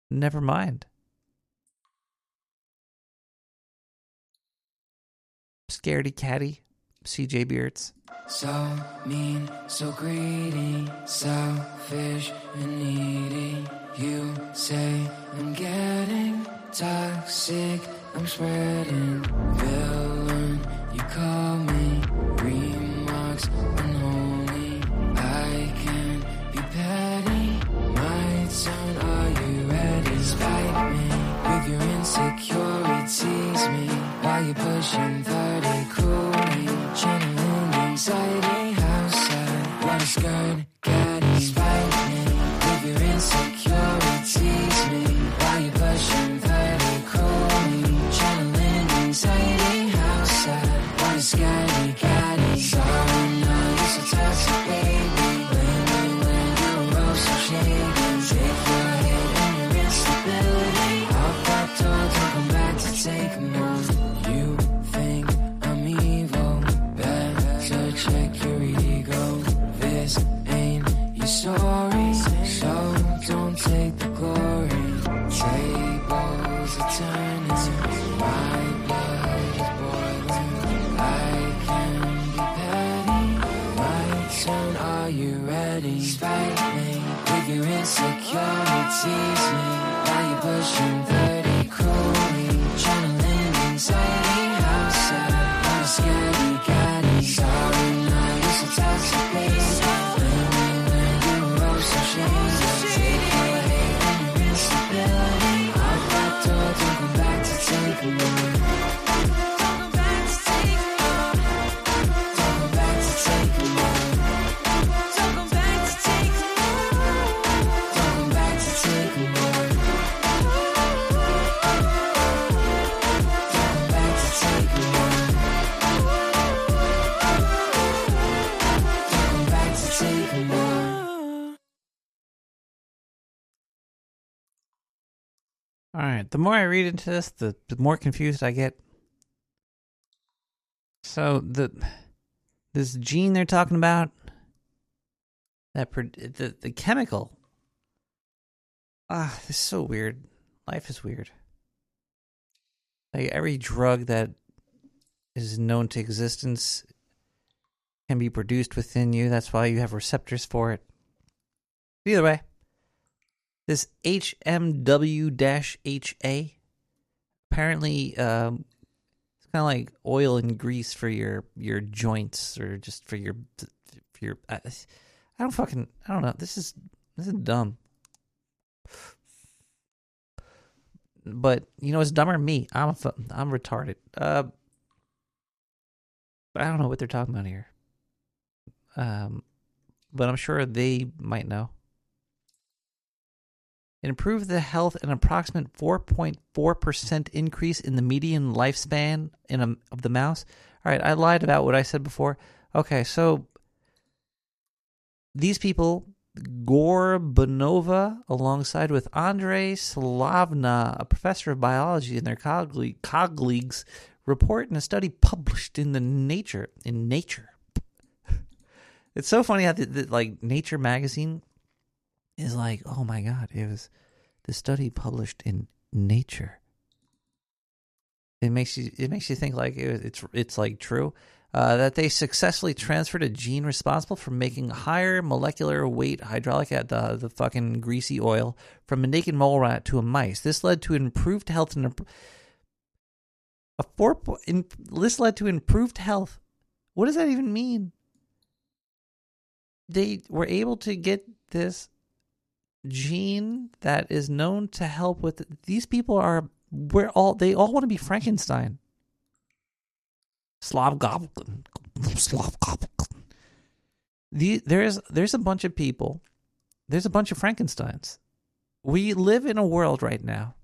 S2: Never mind. scaredy catty, CJ Beards.
S16: So mean, so greedy, selfish and needy. You say I'm getting toxic, I'm spreading. Villain, you call me. Remarks unholy. I can be petty. My are you ready? Spite me with your insecurities. Me while you're pushing 30 cruelly. Channeling anxiety. Sad? What a skirt, me with your insecurities. Me while you're pushing 30 cruelly. Channeling anxiety. Sad? What a caddy. Sorry, toxic, baby. When you all so shady. Take your hit and your instability. Door, don't come back to take more. Your so don't take the glory. Tables are turning, my blood is boiling. I can be petty. My turn, are you ready? Spite me with your insecurities. Me while you're pushing 30 cruelly. Channeling anxiety. All
S2: right. The more I read into this, the, the more confused I get. So the this gene they're talking about that the the chemical. Ah, this is so weird. Life is weird. Like every drug that is known to existence can be produced within you. That's why you have receptors for it. Either way, this HMW-HA apparently um, it's kind of like oil and grease for your your joints or just for your for your. I, I don't fucking I don't know. This is this is dumb. But you know, it's dumber me. I'm a I'm retarded. Uh, I don't know what they're talking about here. Um, but I'm sure they might know. It improved the health an approximate 4.4% increase in the median lifespan in a, of the mouse. All right, I lied about what I said before. Okay, so these people, Gorbunova, alongside with Andrei Slavna, a professor of biology, and their colleagues, report in a study published in the Nature. In Nature, it's so funny how the, the, like Nature magazine is like, oh my god, it was the study published in Nature. It makes you it makes you think like it, it's it's like true uh, that they successfully transferred a gene responsible for making higher molecular weight hydraulic at the the fucking greasy oil from a naked mole rat to a mice. This led to improved health and a, four this led to improved health. What does that even mean? They were able to get this gene that is known to help with these people are we're all they all want to be Frankenstein. Slav goblin, Slav goblin. The there's there's a bunch of people. There's a bunch of Frankenstein's. We live in a world right now.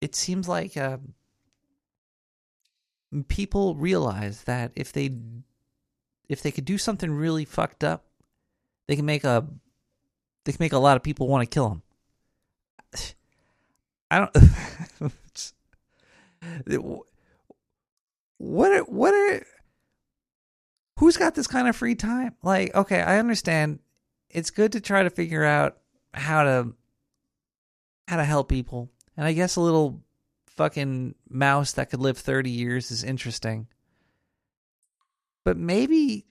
S2: It seems like uh, people realize that if they if they could do something really fucked up, they can make a they can make a lot of people want to kill them. I don't. what are, what are who's got this kind of free time? Like, okay, I understand. It's good to try to figure out how to how to help people, and I guess a little fucking mouse that could live thirty years is interesting. But maybe,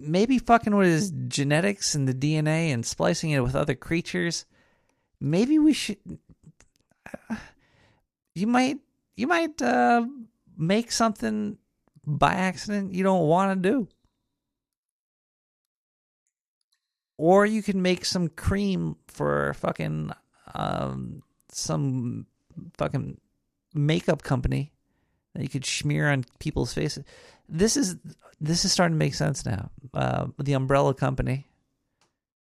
S2: maybe fucking with his genetics and the DNA and splicing it with other creatures, maybe we should. You might, you might uh, make something by accident you don't want to do. Or you can make some cream for fucking um, some fucking makeup company that you could smear on people's faces. This is this is starting to make sense now. Uh, the Umbrella Company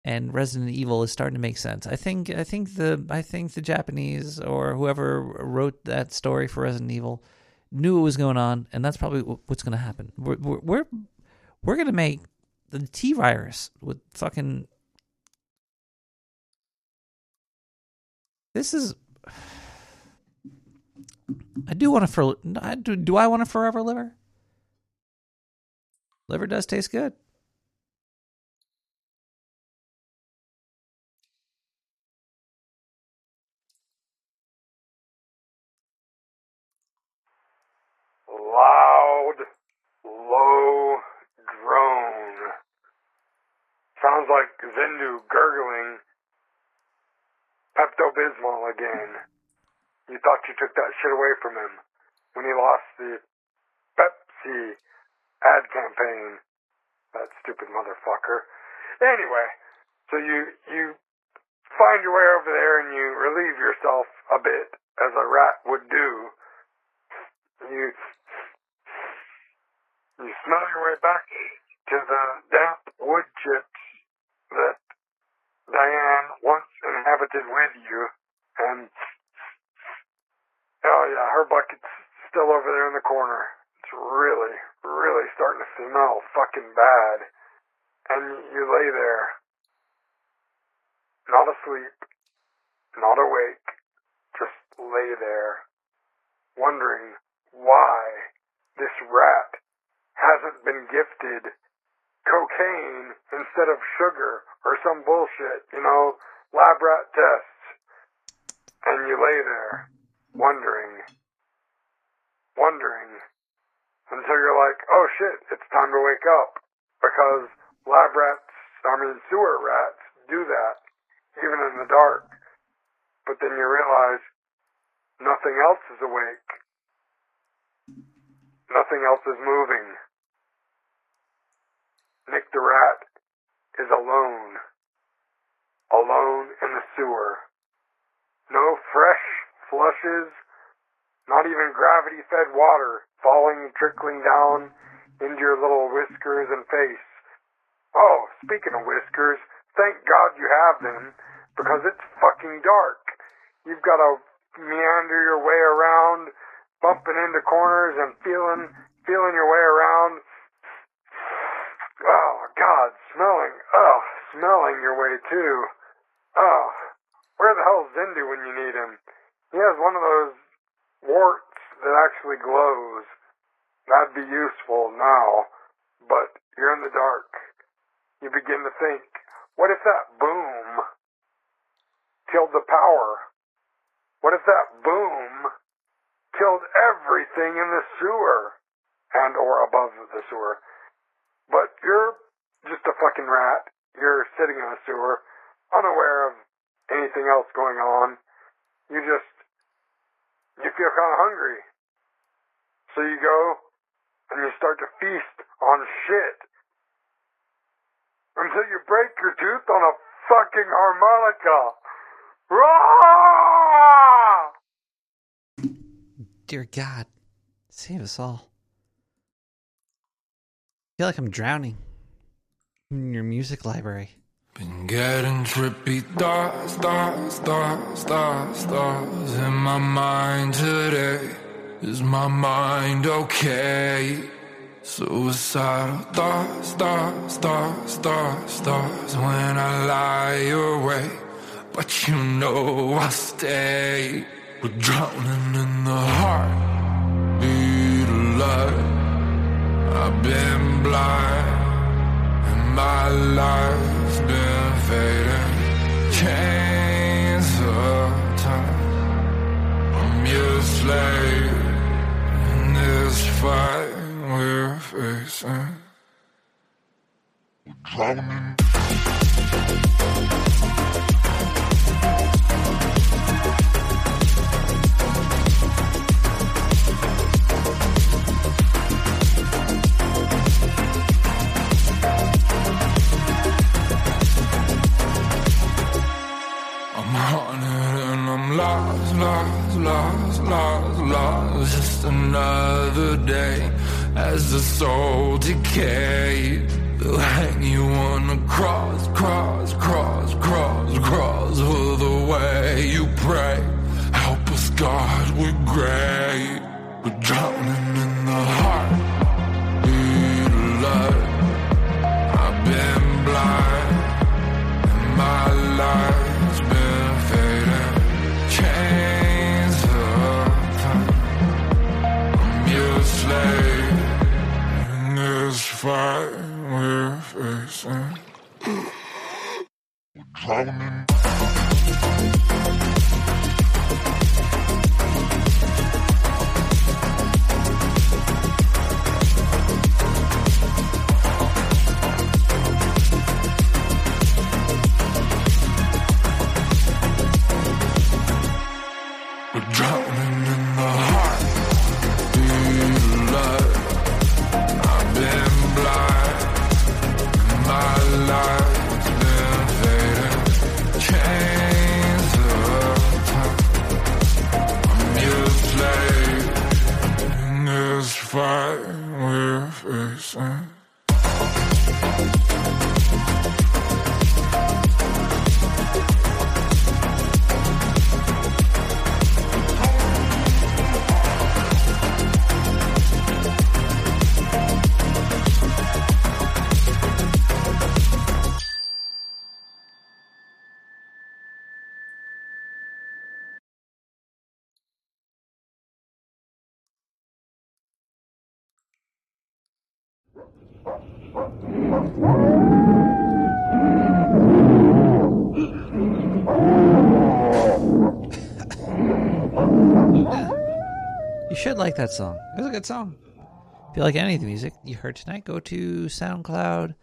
S2: and Resident Evil is starting to make sense. I think I think the I think the Japanese or whoever wrote that story for Resident Evil knew what was going on, and that's probably what's going to happen. We're we're we're, going to make the T virus with fucking. This is. I do want to for. I do. Do I want a forever liver? Liver does taste good.
S15: Loud, low drone. Sounds like Zendu gurgling Pepto Bismol again. You thought you took that shit away from him when he lost the Pepsi ad campaign. That stupid motherfucker. Anyway, so you you find your way over there and you relieve yourself a bit as a rat would do. You you smell your way back to the damp wood chips that Diane once inhabited with you, and oh yeah, her bucket's still over there in the corner. It's really, really starting to smell fucking bad. And you lay there, not asleep, not awake, just lay there, wondering why this rat hasn't been gifted cocaine instead of sugar or some bullshit, you know, lab rat tests. And you lay there wondering, wondering until you're like, oh shit, it's time to wake up. Because lab rats, I mean sewer rats, do that, even in the dark. But then you realize nothing else is awake. Nothing else is moving. Nick the rat is alone. Alone in the sewer. No fresh flushes, not even gravity fed water falling, trickling down into your little whiskers and face. Oh, speaking of whiskers, thank God you have them because it's fucking dark. You've got to meander your way around, bumping into corners and feeling feeling your way around. Oh God, smelling. Oh, smelling your way too. Oh, where the hell's Zindu when you need him? He has one of those warts that actually glows. That'd be useful now, but you're in the dark. You begin to think, what if that boom killed the power? What if that boom killed everything in the sewer and or above the sewer? But you're just a fucking rat. You're sitting in a sewer, unaware of anything else going on. You just, you feel kind of hungry. So you go and you start to feast on shit until you break your tooth on a fucking harmonica.
S2: Dear God, save us all. I feel like I'm drowning in your music library.
S17: Been getting trippy thoughts, thoughts, thoughts, thoughts, thoughts in my mind today. Is my mind okay? Suicidal thoughts, thoughts, thoughts, thoughts, thoughts when I lie awake. But you know I'll stay. We're drowning in the heartbeat of life. I've been blind. And my been fading. Chains of time. I'm your slave in this fight we're facing. We're Drowning. Lost, lost, lost, lost, lost. Just another day as the soul decay. They'll hang you on a cross, cross, cross, cross, cross. For the way you pray, help us, God, we're great. We're drowning in the heart. Love. I've been blind. And my life's fight we're facing. We're Drowning.
S2: Should like that song. It's a good song. If you like any of the music you heard tonight, go to SoundCloud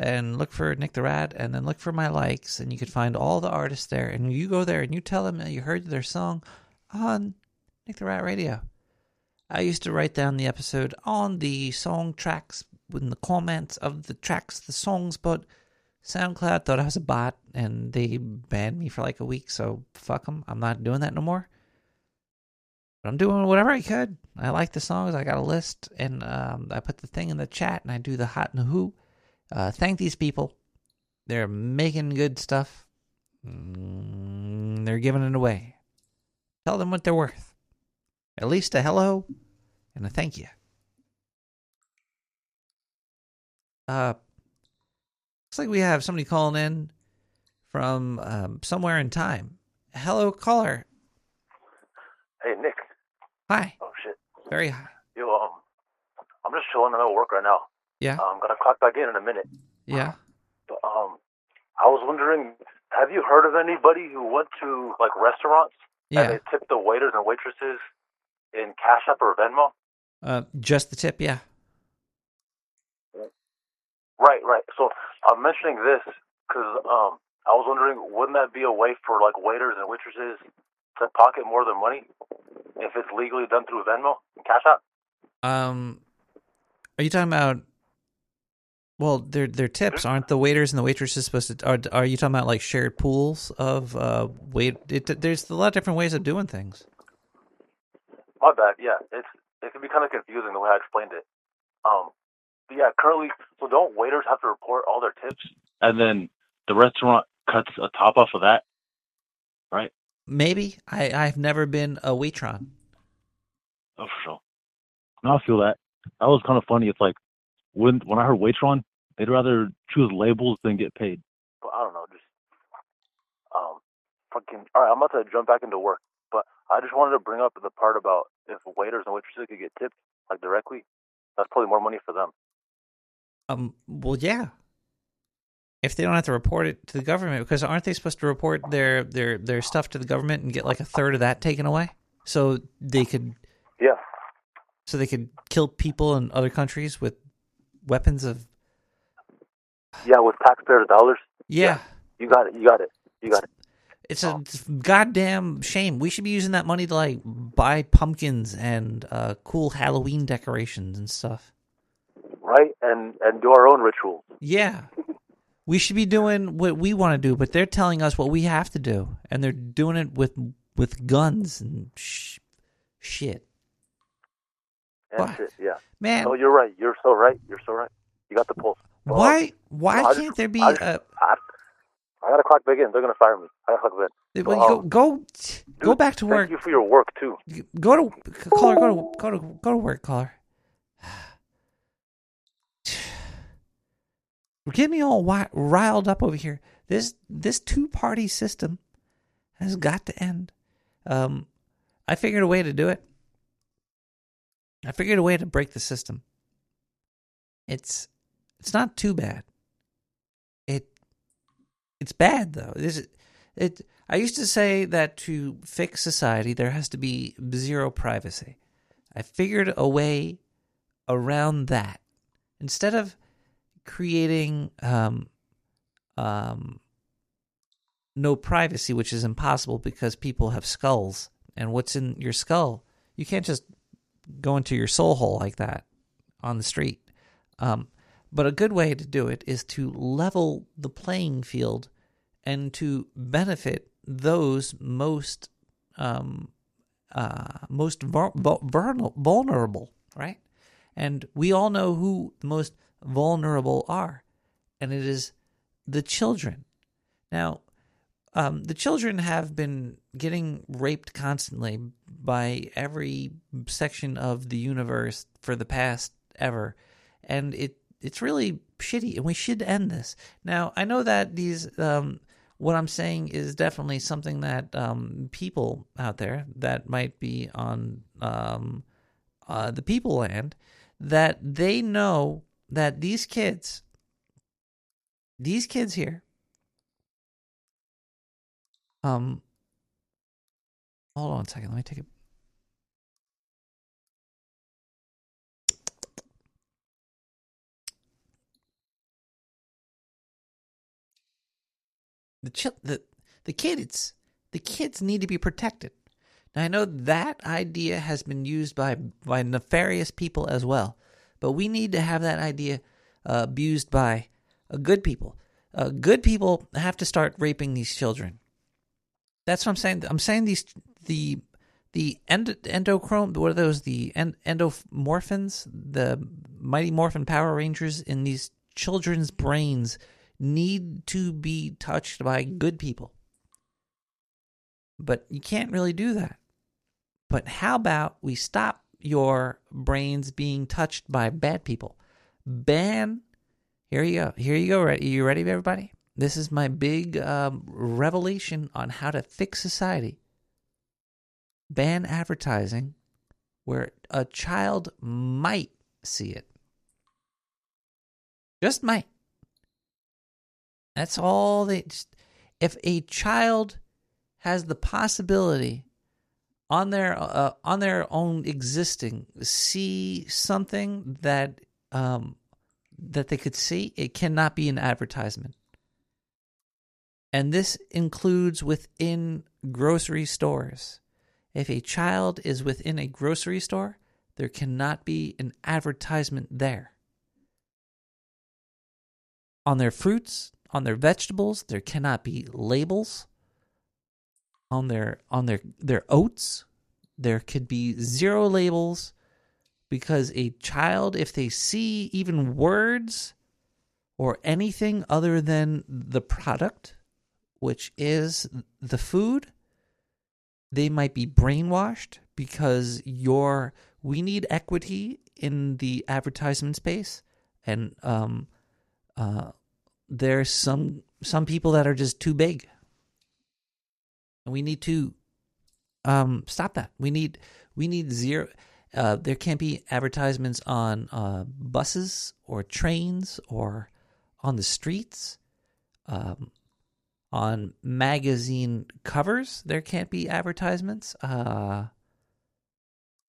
S2: and look for Nick the Rat and then look for my likes and you can find all the artists there and you go there and you tell them that you heard their song on Nick the Rat Radio. I used to write down the episode on the song tracks in the comments of the tracks, the songs, but SoundCloud thought I was a bot and they banned me for like a week, so fuck them. I'm not doing that no more. But I'm doing whatever I could. I like the songs. I got a list, and um, I put the thing in the chat, and I do the hot and who. Uh, thank these people. They're making good stuff. Mm, they're giving it away. Tell them what they're worth. At least a hello and a thank you. Uh, looks like we have somebody calling in from um, somewhere in time. Hello, caller. Hi.
S18: Oh, shit.
S2: Very high.
S18: Yo, um, I'm just chilling middle of work right now.
S2: Yeah.
S18: I'm gonna clock back in in a minute.
S2: Yeah.
S18: But, um, I was wondering, have you heard of anybody who went to, like, restaurants
S2: Yeah.
S18: and they tipped the waiters and waitresses in Cash App or Venmo?
S2: Uh, just the tip, yeah.
S18: Right, right. So I'm mentioning this because um, I was wondering, wouldn't that be a way for, like, waiters and waitresses to pocket more of their money if it's legally done through Venmo and Cash App?
S2: Um, are you talking about? Well, their their tips aren't the waiters and the waitresses supposed to? Are are you talking about like shared pools of uh wait? It, there's a lot of different ways of doing things.
S18: My bad. Yeah, it's it can be kind of confusing the way I explained it. Um, but yeah, currently, so don't waiters have to report all their tips, and then the restaurant cuts a top off of that, right?
S2: Maybe I I've never been a waitron.
S18: Oh, for sure. No, I feel that. That was kind of funny. It's like when when I heard Waitron, they'd rather choose labels than get paid. But I don't know, just um, fucking. All right, I'm about to jump back into work, but I just wanted to bring up the part about if waiters and waitresses could get tipped like directly. That's probably more money for them.
S2: Um. Well, yeah. If they don't have to report it to the government, because aren't they supposed to report their their their stuff to the government and get like a third of that taken away, so they could
S18: Yeah.
S2: so they could kill people in other countries with weapons of
S18: Yeah, with taxpayers' dollars.
S2: yeah.
S18: You got it. You got it. You got it.
S2: It's a goddamn shame. We should be using that money to like buy pumpkins and uh, cool Halloween decorations and stuff.
S18: Right, and and do our own rituals.
S2: Yeah. We should be doing what we want to do, but they're telling us what we have to do, and they're doing it with with guns and sh- shit. Why?
S18: shit, yeah.
S2: Man.
S18: No, you're right. You're so right. You're so right. You got the pulse. Well,
S2: Why? Why can't
S18: just-
S2: there be?
S18: I, just-
S2: a,
S18: I, I gotta clock back in. They're gonna fire me. I gotta clock back in.
S2: well,
S18: So,
S2: you go
S18: um,
S2: go go back to work.
S18: Thank you for your work too.
S2: Go to caller. Go to go to go to work, caller. Get me all riled up over here. This this two party system has got to end. Um, I figured a way to do it. I figured a way to break the system. It's it's not too bad. It it's bad though. This it I used to say that to fix society there has to be zero privacy. I figured a way around that. Instead of creating um um no privacy, which is impossible because people have skulls and what's in your skull, you can't just go into your soul hole like that on the street. Um, but a good way to do it is to level the playing field and to benefit those most um, uh, most vul- vul- vulner- vulnerable, right? And we all know who the most vulnerable are, and it is the children. Now, um, the children have been getting raped constantly by every section of the universe for the past ever, and it it's really shitty, and we should end this. Now, I know that these um, what I'm saying is definitely something that um, people out there that might be on um, uh, the people land that they know that these kids, these kids here, um, hold on a second. Let me take it. The chil- the the kids, the kids need to be protected. Now I know that idea has been used by by nefarious people as well, but we need to have that idea uh, abused by uh, good people. Uh, good people have to start raping these children. That's what I'm saying. I'm saying these the the end, endochrome. What are those? The end, endomorphins, the mighty morphin Power Rangers in these children's brains need to be touched by good people. But you can't really do that. But how about we stop your brains being touched by bad people? Ban. Here you go. Here you go. Are you ready, everybody? This is my big um, revelation on how to fix society. Ban advertising where a child might see it. Just might. That's all they. Just, if a child has the possibility on their uh, on their own existing see something that um, that they could see, it cannot be an advertisement. And this includes within grocery stores. If a child is within a grocery store, there cannot be an advertisement there. On their fruits, on their vegetables, there cannot be labels. On their on their their oats, there could be zero labels because a child if they see even words or anything other than the product, which is the food, they might be brainwashed because your we need equity in the advertisement space. And um uh there's some some people that are just too big and we need to um stop that we need we need zero uh there can't be advertisements on uh buses or trains or on the streets um on magazine covers there can't be advertisements uh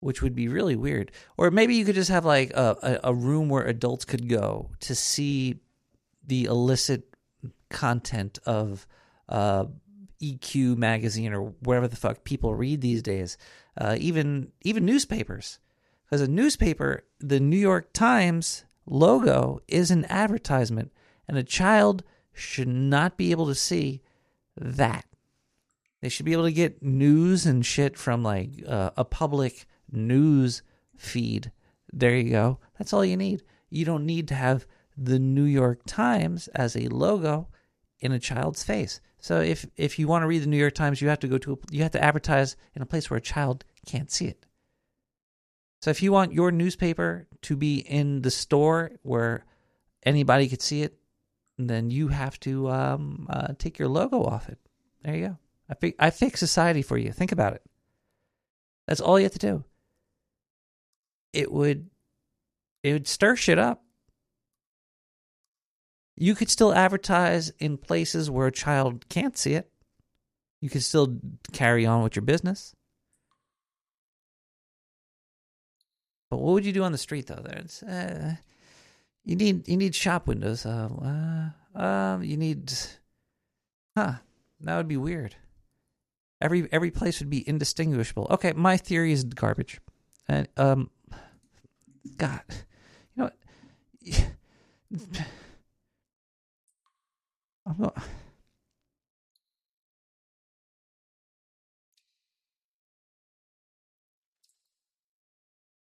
S2: which would be really weird. Or maybe you could just have like a, a, a room where adults could go to see the illicit content of uh, GQ magazine or whatever the fuck people read these days. Uh, even even newspapers, because a newspaper, the New York Times logo is an advertisement, and a child should not be able to see that. They should be able to get news and shit from like uh, a public news feed. There you go. That's all you need. You don't need to have the New York Times as a logo in a child's face. So if if you want to read the New York Times, you have to go to a, you have to advertise in a place where a child can't see it. So if you want your newspaper to be in the store where anybody could see it, then you have to um, uh, take your logo off it. There you go. I fi- I fix society for you. Think about it. That's all you have to do. It would it would stir shit up. You could still advertise in places where a child can't see it. You could still carry on with your business. But what would you do on the street though? There's uh, you need you need shop windows. Uh, uh, um, you need, huh? That would be weird. Every every place would be indistinguishable. Okay, my theory is garbage, and um, God, you know what? I'm not.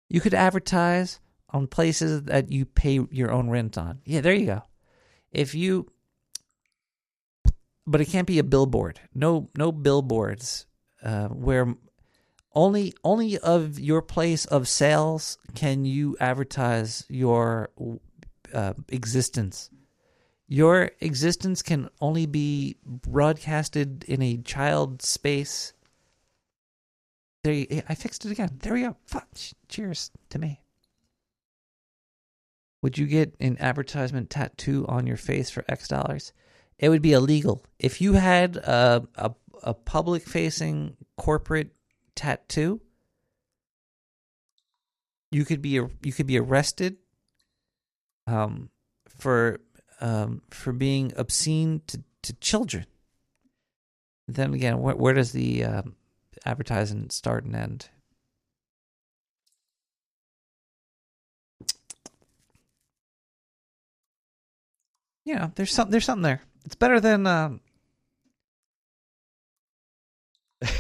S2: You could advertise on places that you pay your own rent on. Yeah, there you go. If you but it can't be a billboard. No no billboards uh, where only only of your place of sales can you advertise your uh, existence. Your existence can only be broadcasted in a child space. There, you, I fixed it again. There we go. Fuck. Cheers to me. Would you get an advertisement tattoo on your face for X dollars? It would be illegal if you had a a, a public facing corporate tattoo. You could be you could be arrested um, for um, for being obscene to, to children. Then again, where, where does the um, advertising start and end? You know, there's some there's something there. It's better than um, it's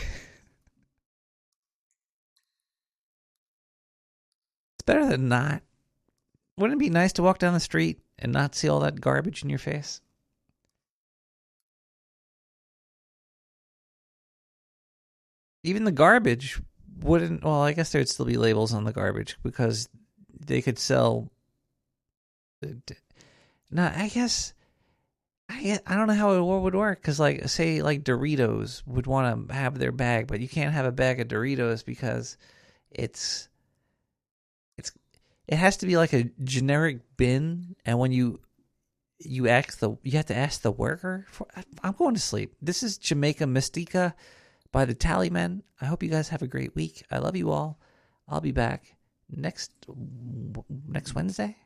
S2: better than not. Wouldn't it be nice to walk down the street and not see all that garbage in your face? Even the garbage wouldn't. Well, I guess there'd still be labels on the garbage because they could sell. No, I guess. I I don't know how it would work because, like, say, like Doritos would want to have their bag, but you can't have a bag of Doritos because it's it's it has to be like a generic bin, and when you you ask the you have to ask the worker for. I'm going to sleep. This is Jamaica Mystica by the Tallymen. I hope you guys have a great week. I love you all. I'll be back next next Wednesday.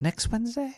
S2: Next Wednesday?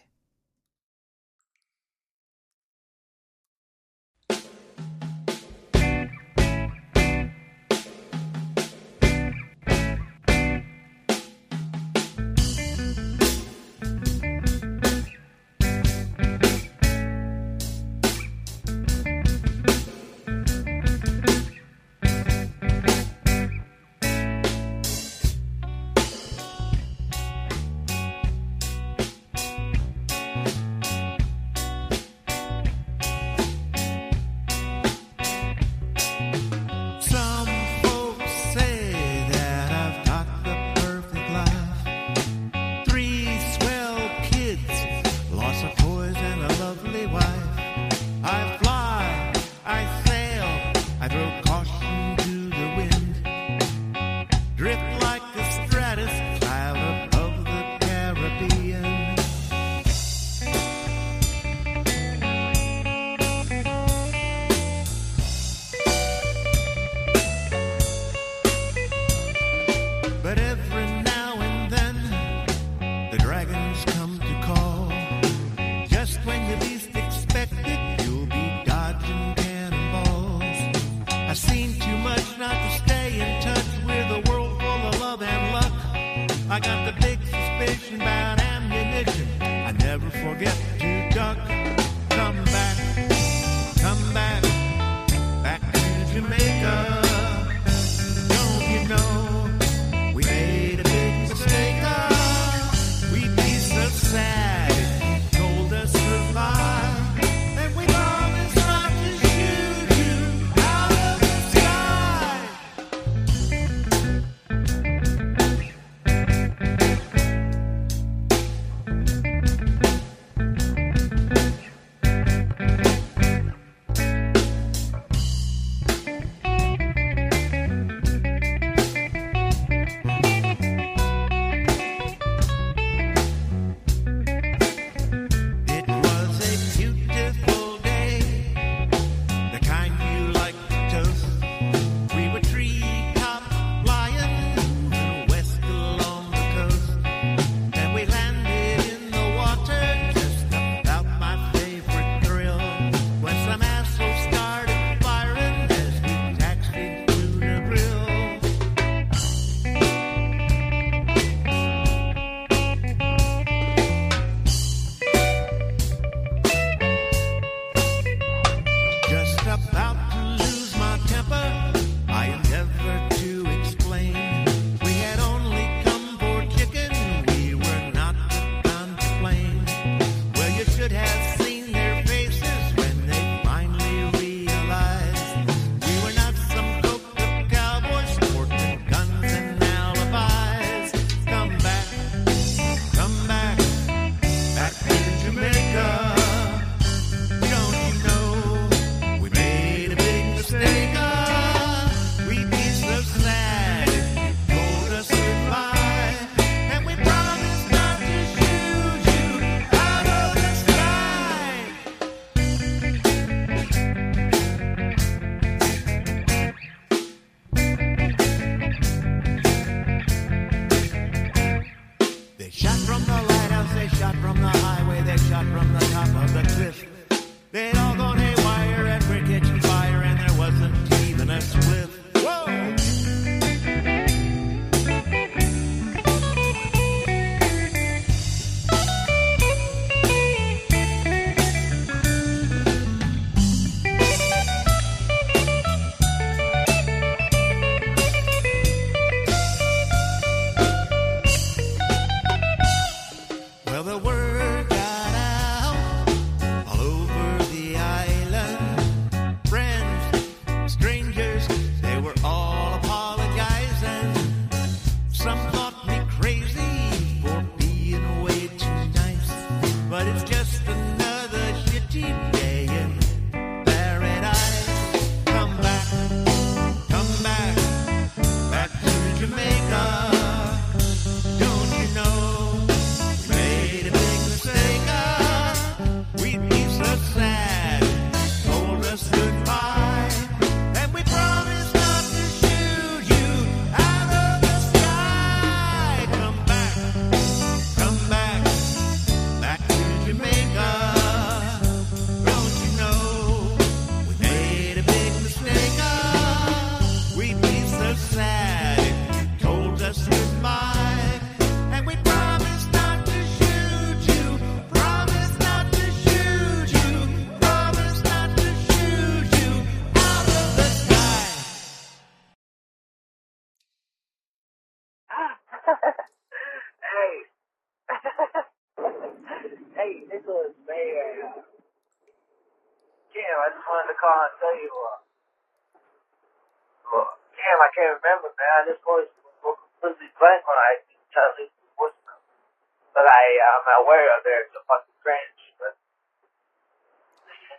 S4: aware there's a fucking cringe, but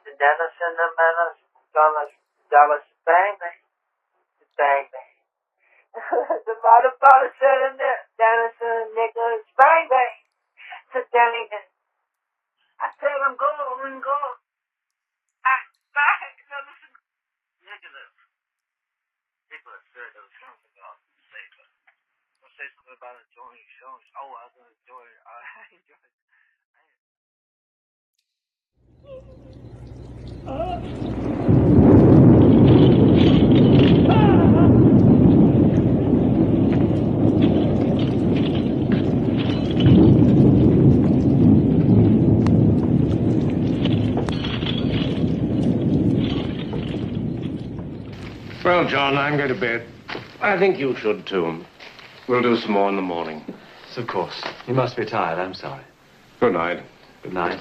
S4: the Dennis and the Menace, Dallas, Dallas, bang me, bang me. the motherfucker said in there, Dennis and niggas, bang bang, to Dennis. I said I'm going, I'm going. I, bang, Nicholas. Nicholas, sure, say something about enjoying shows. Oh, I was gonna enjoy. I enjoyed. Well,
S19: John, I'm going to bed.
S1: I think you should too. We'll do some more in the morning.
S19: Of course. You must be tired. I'm sorry.
S1: Good night.
S19: Good night.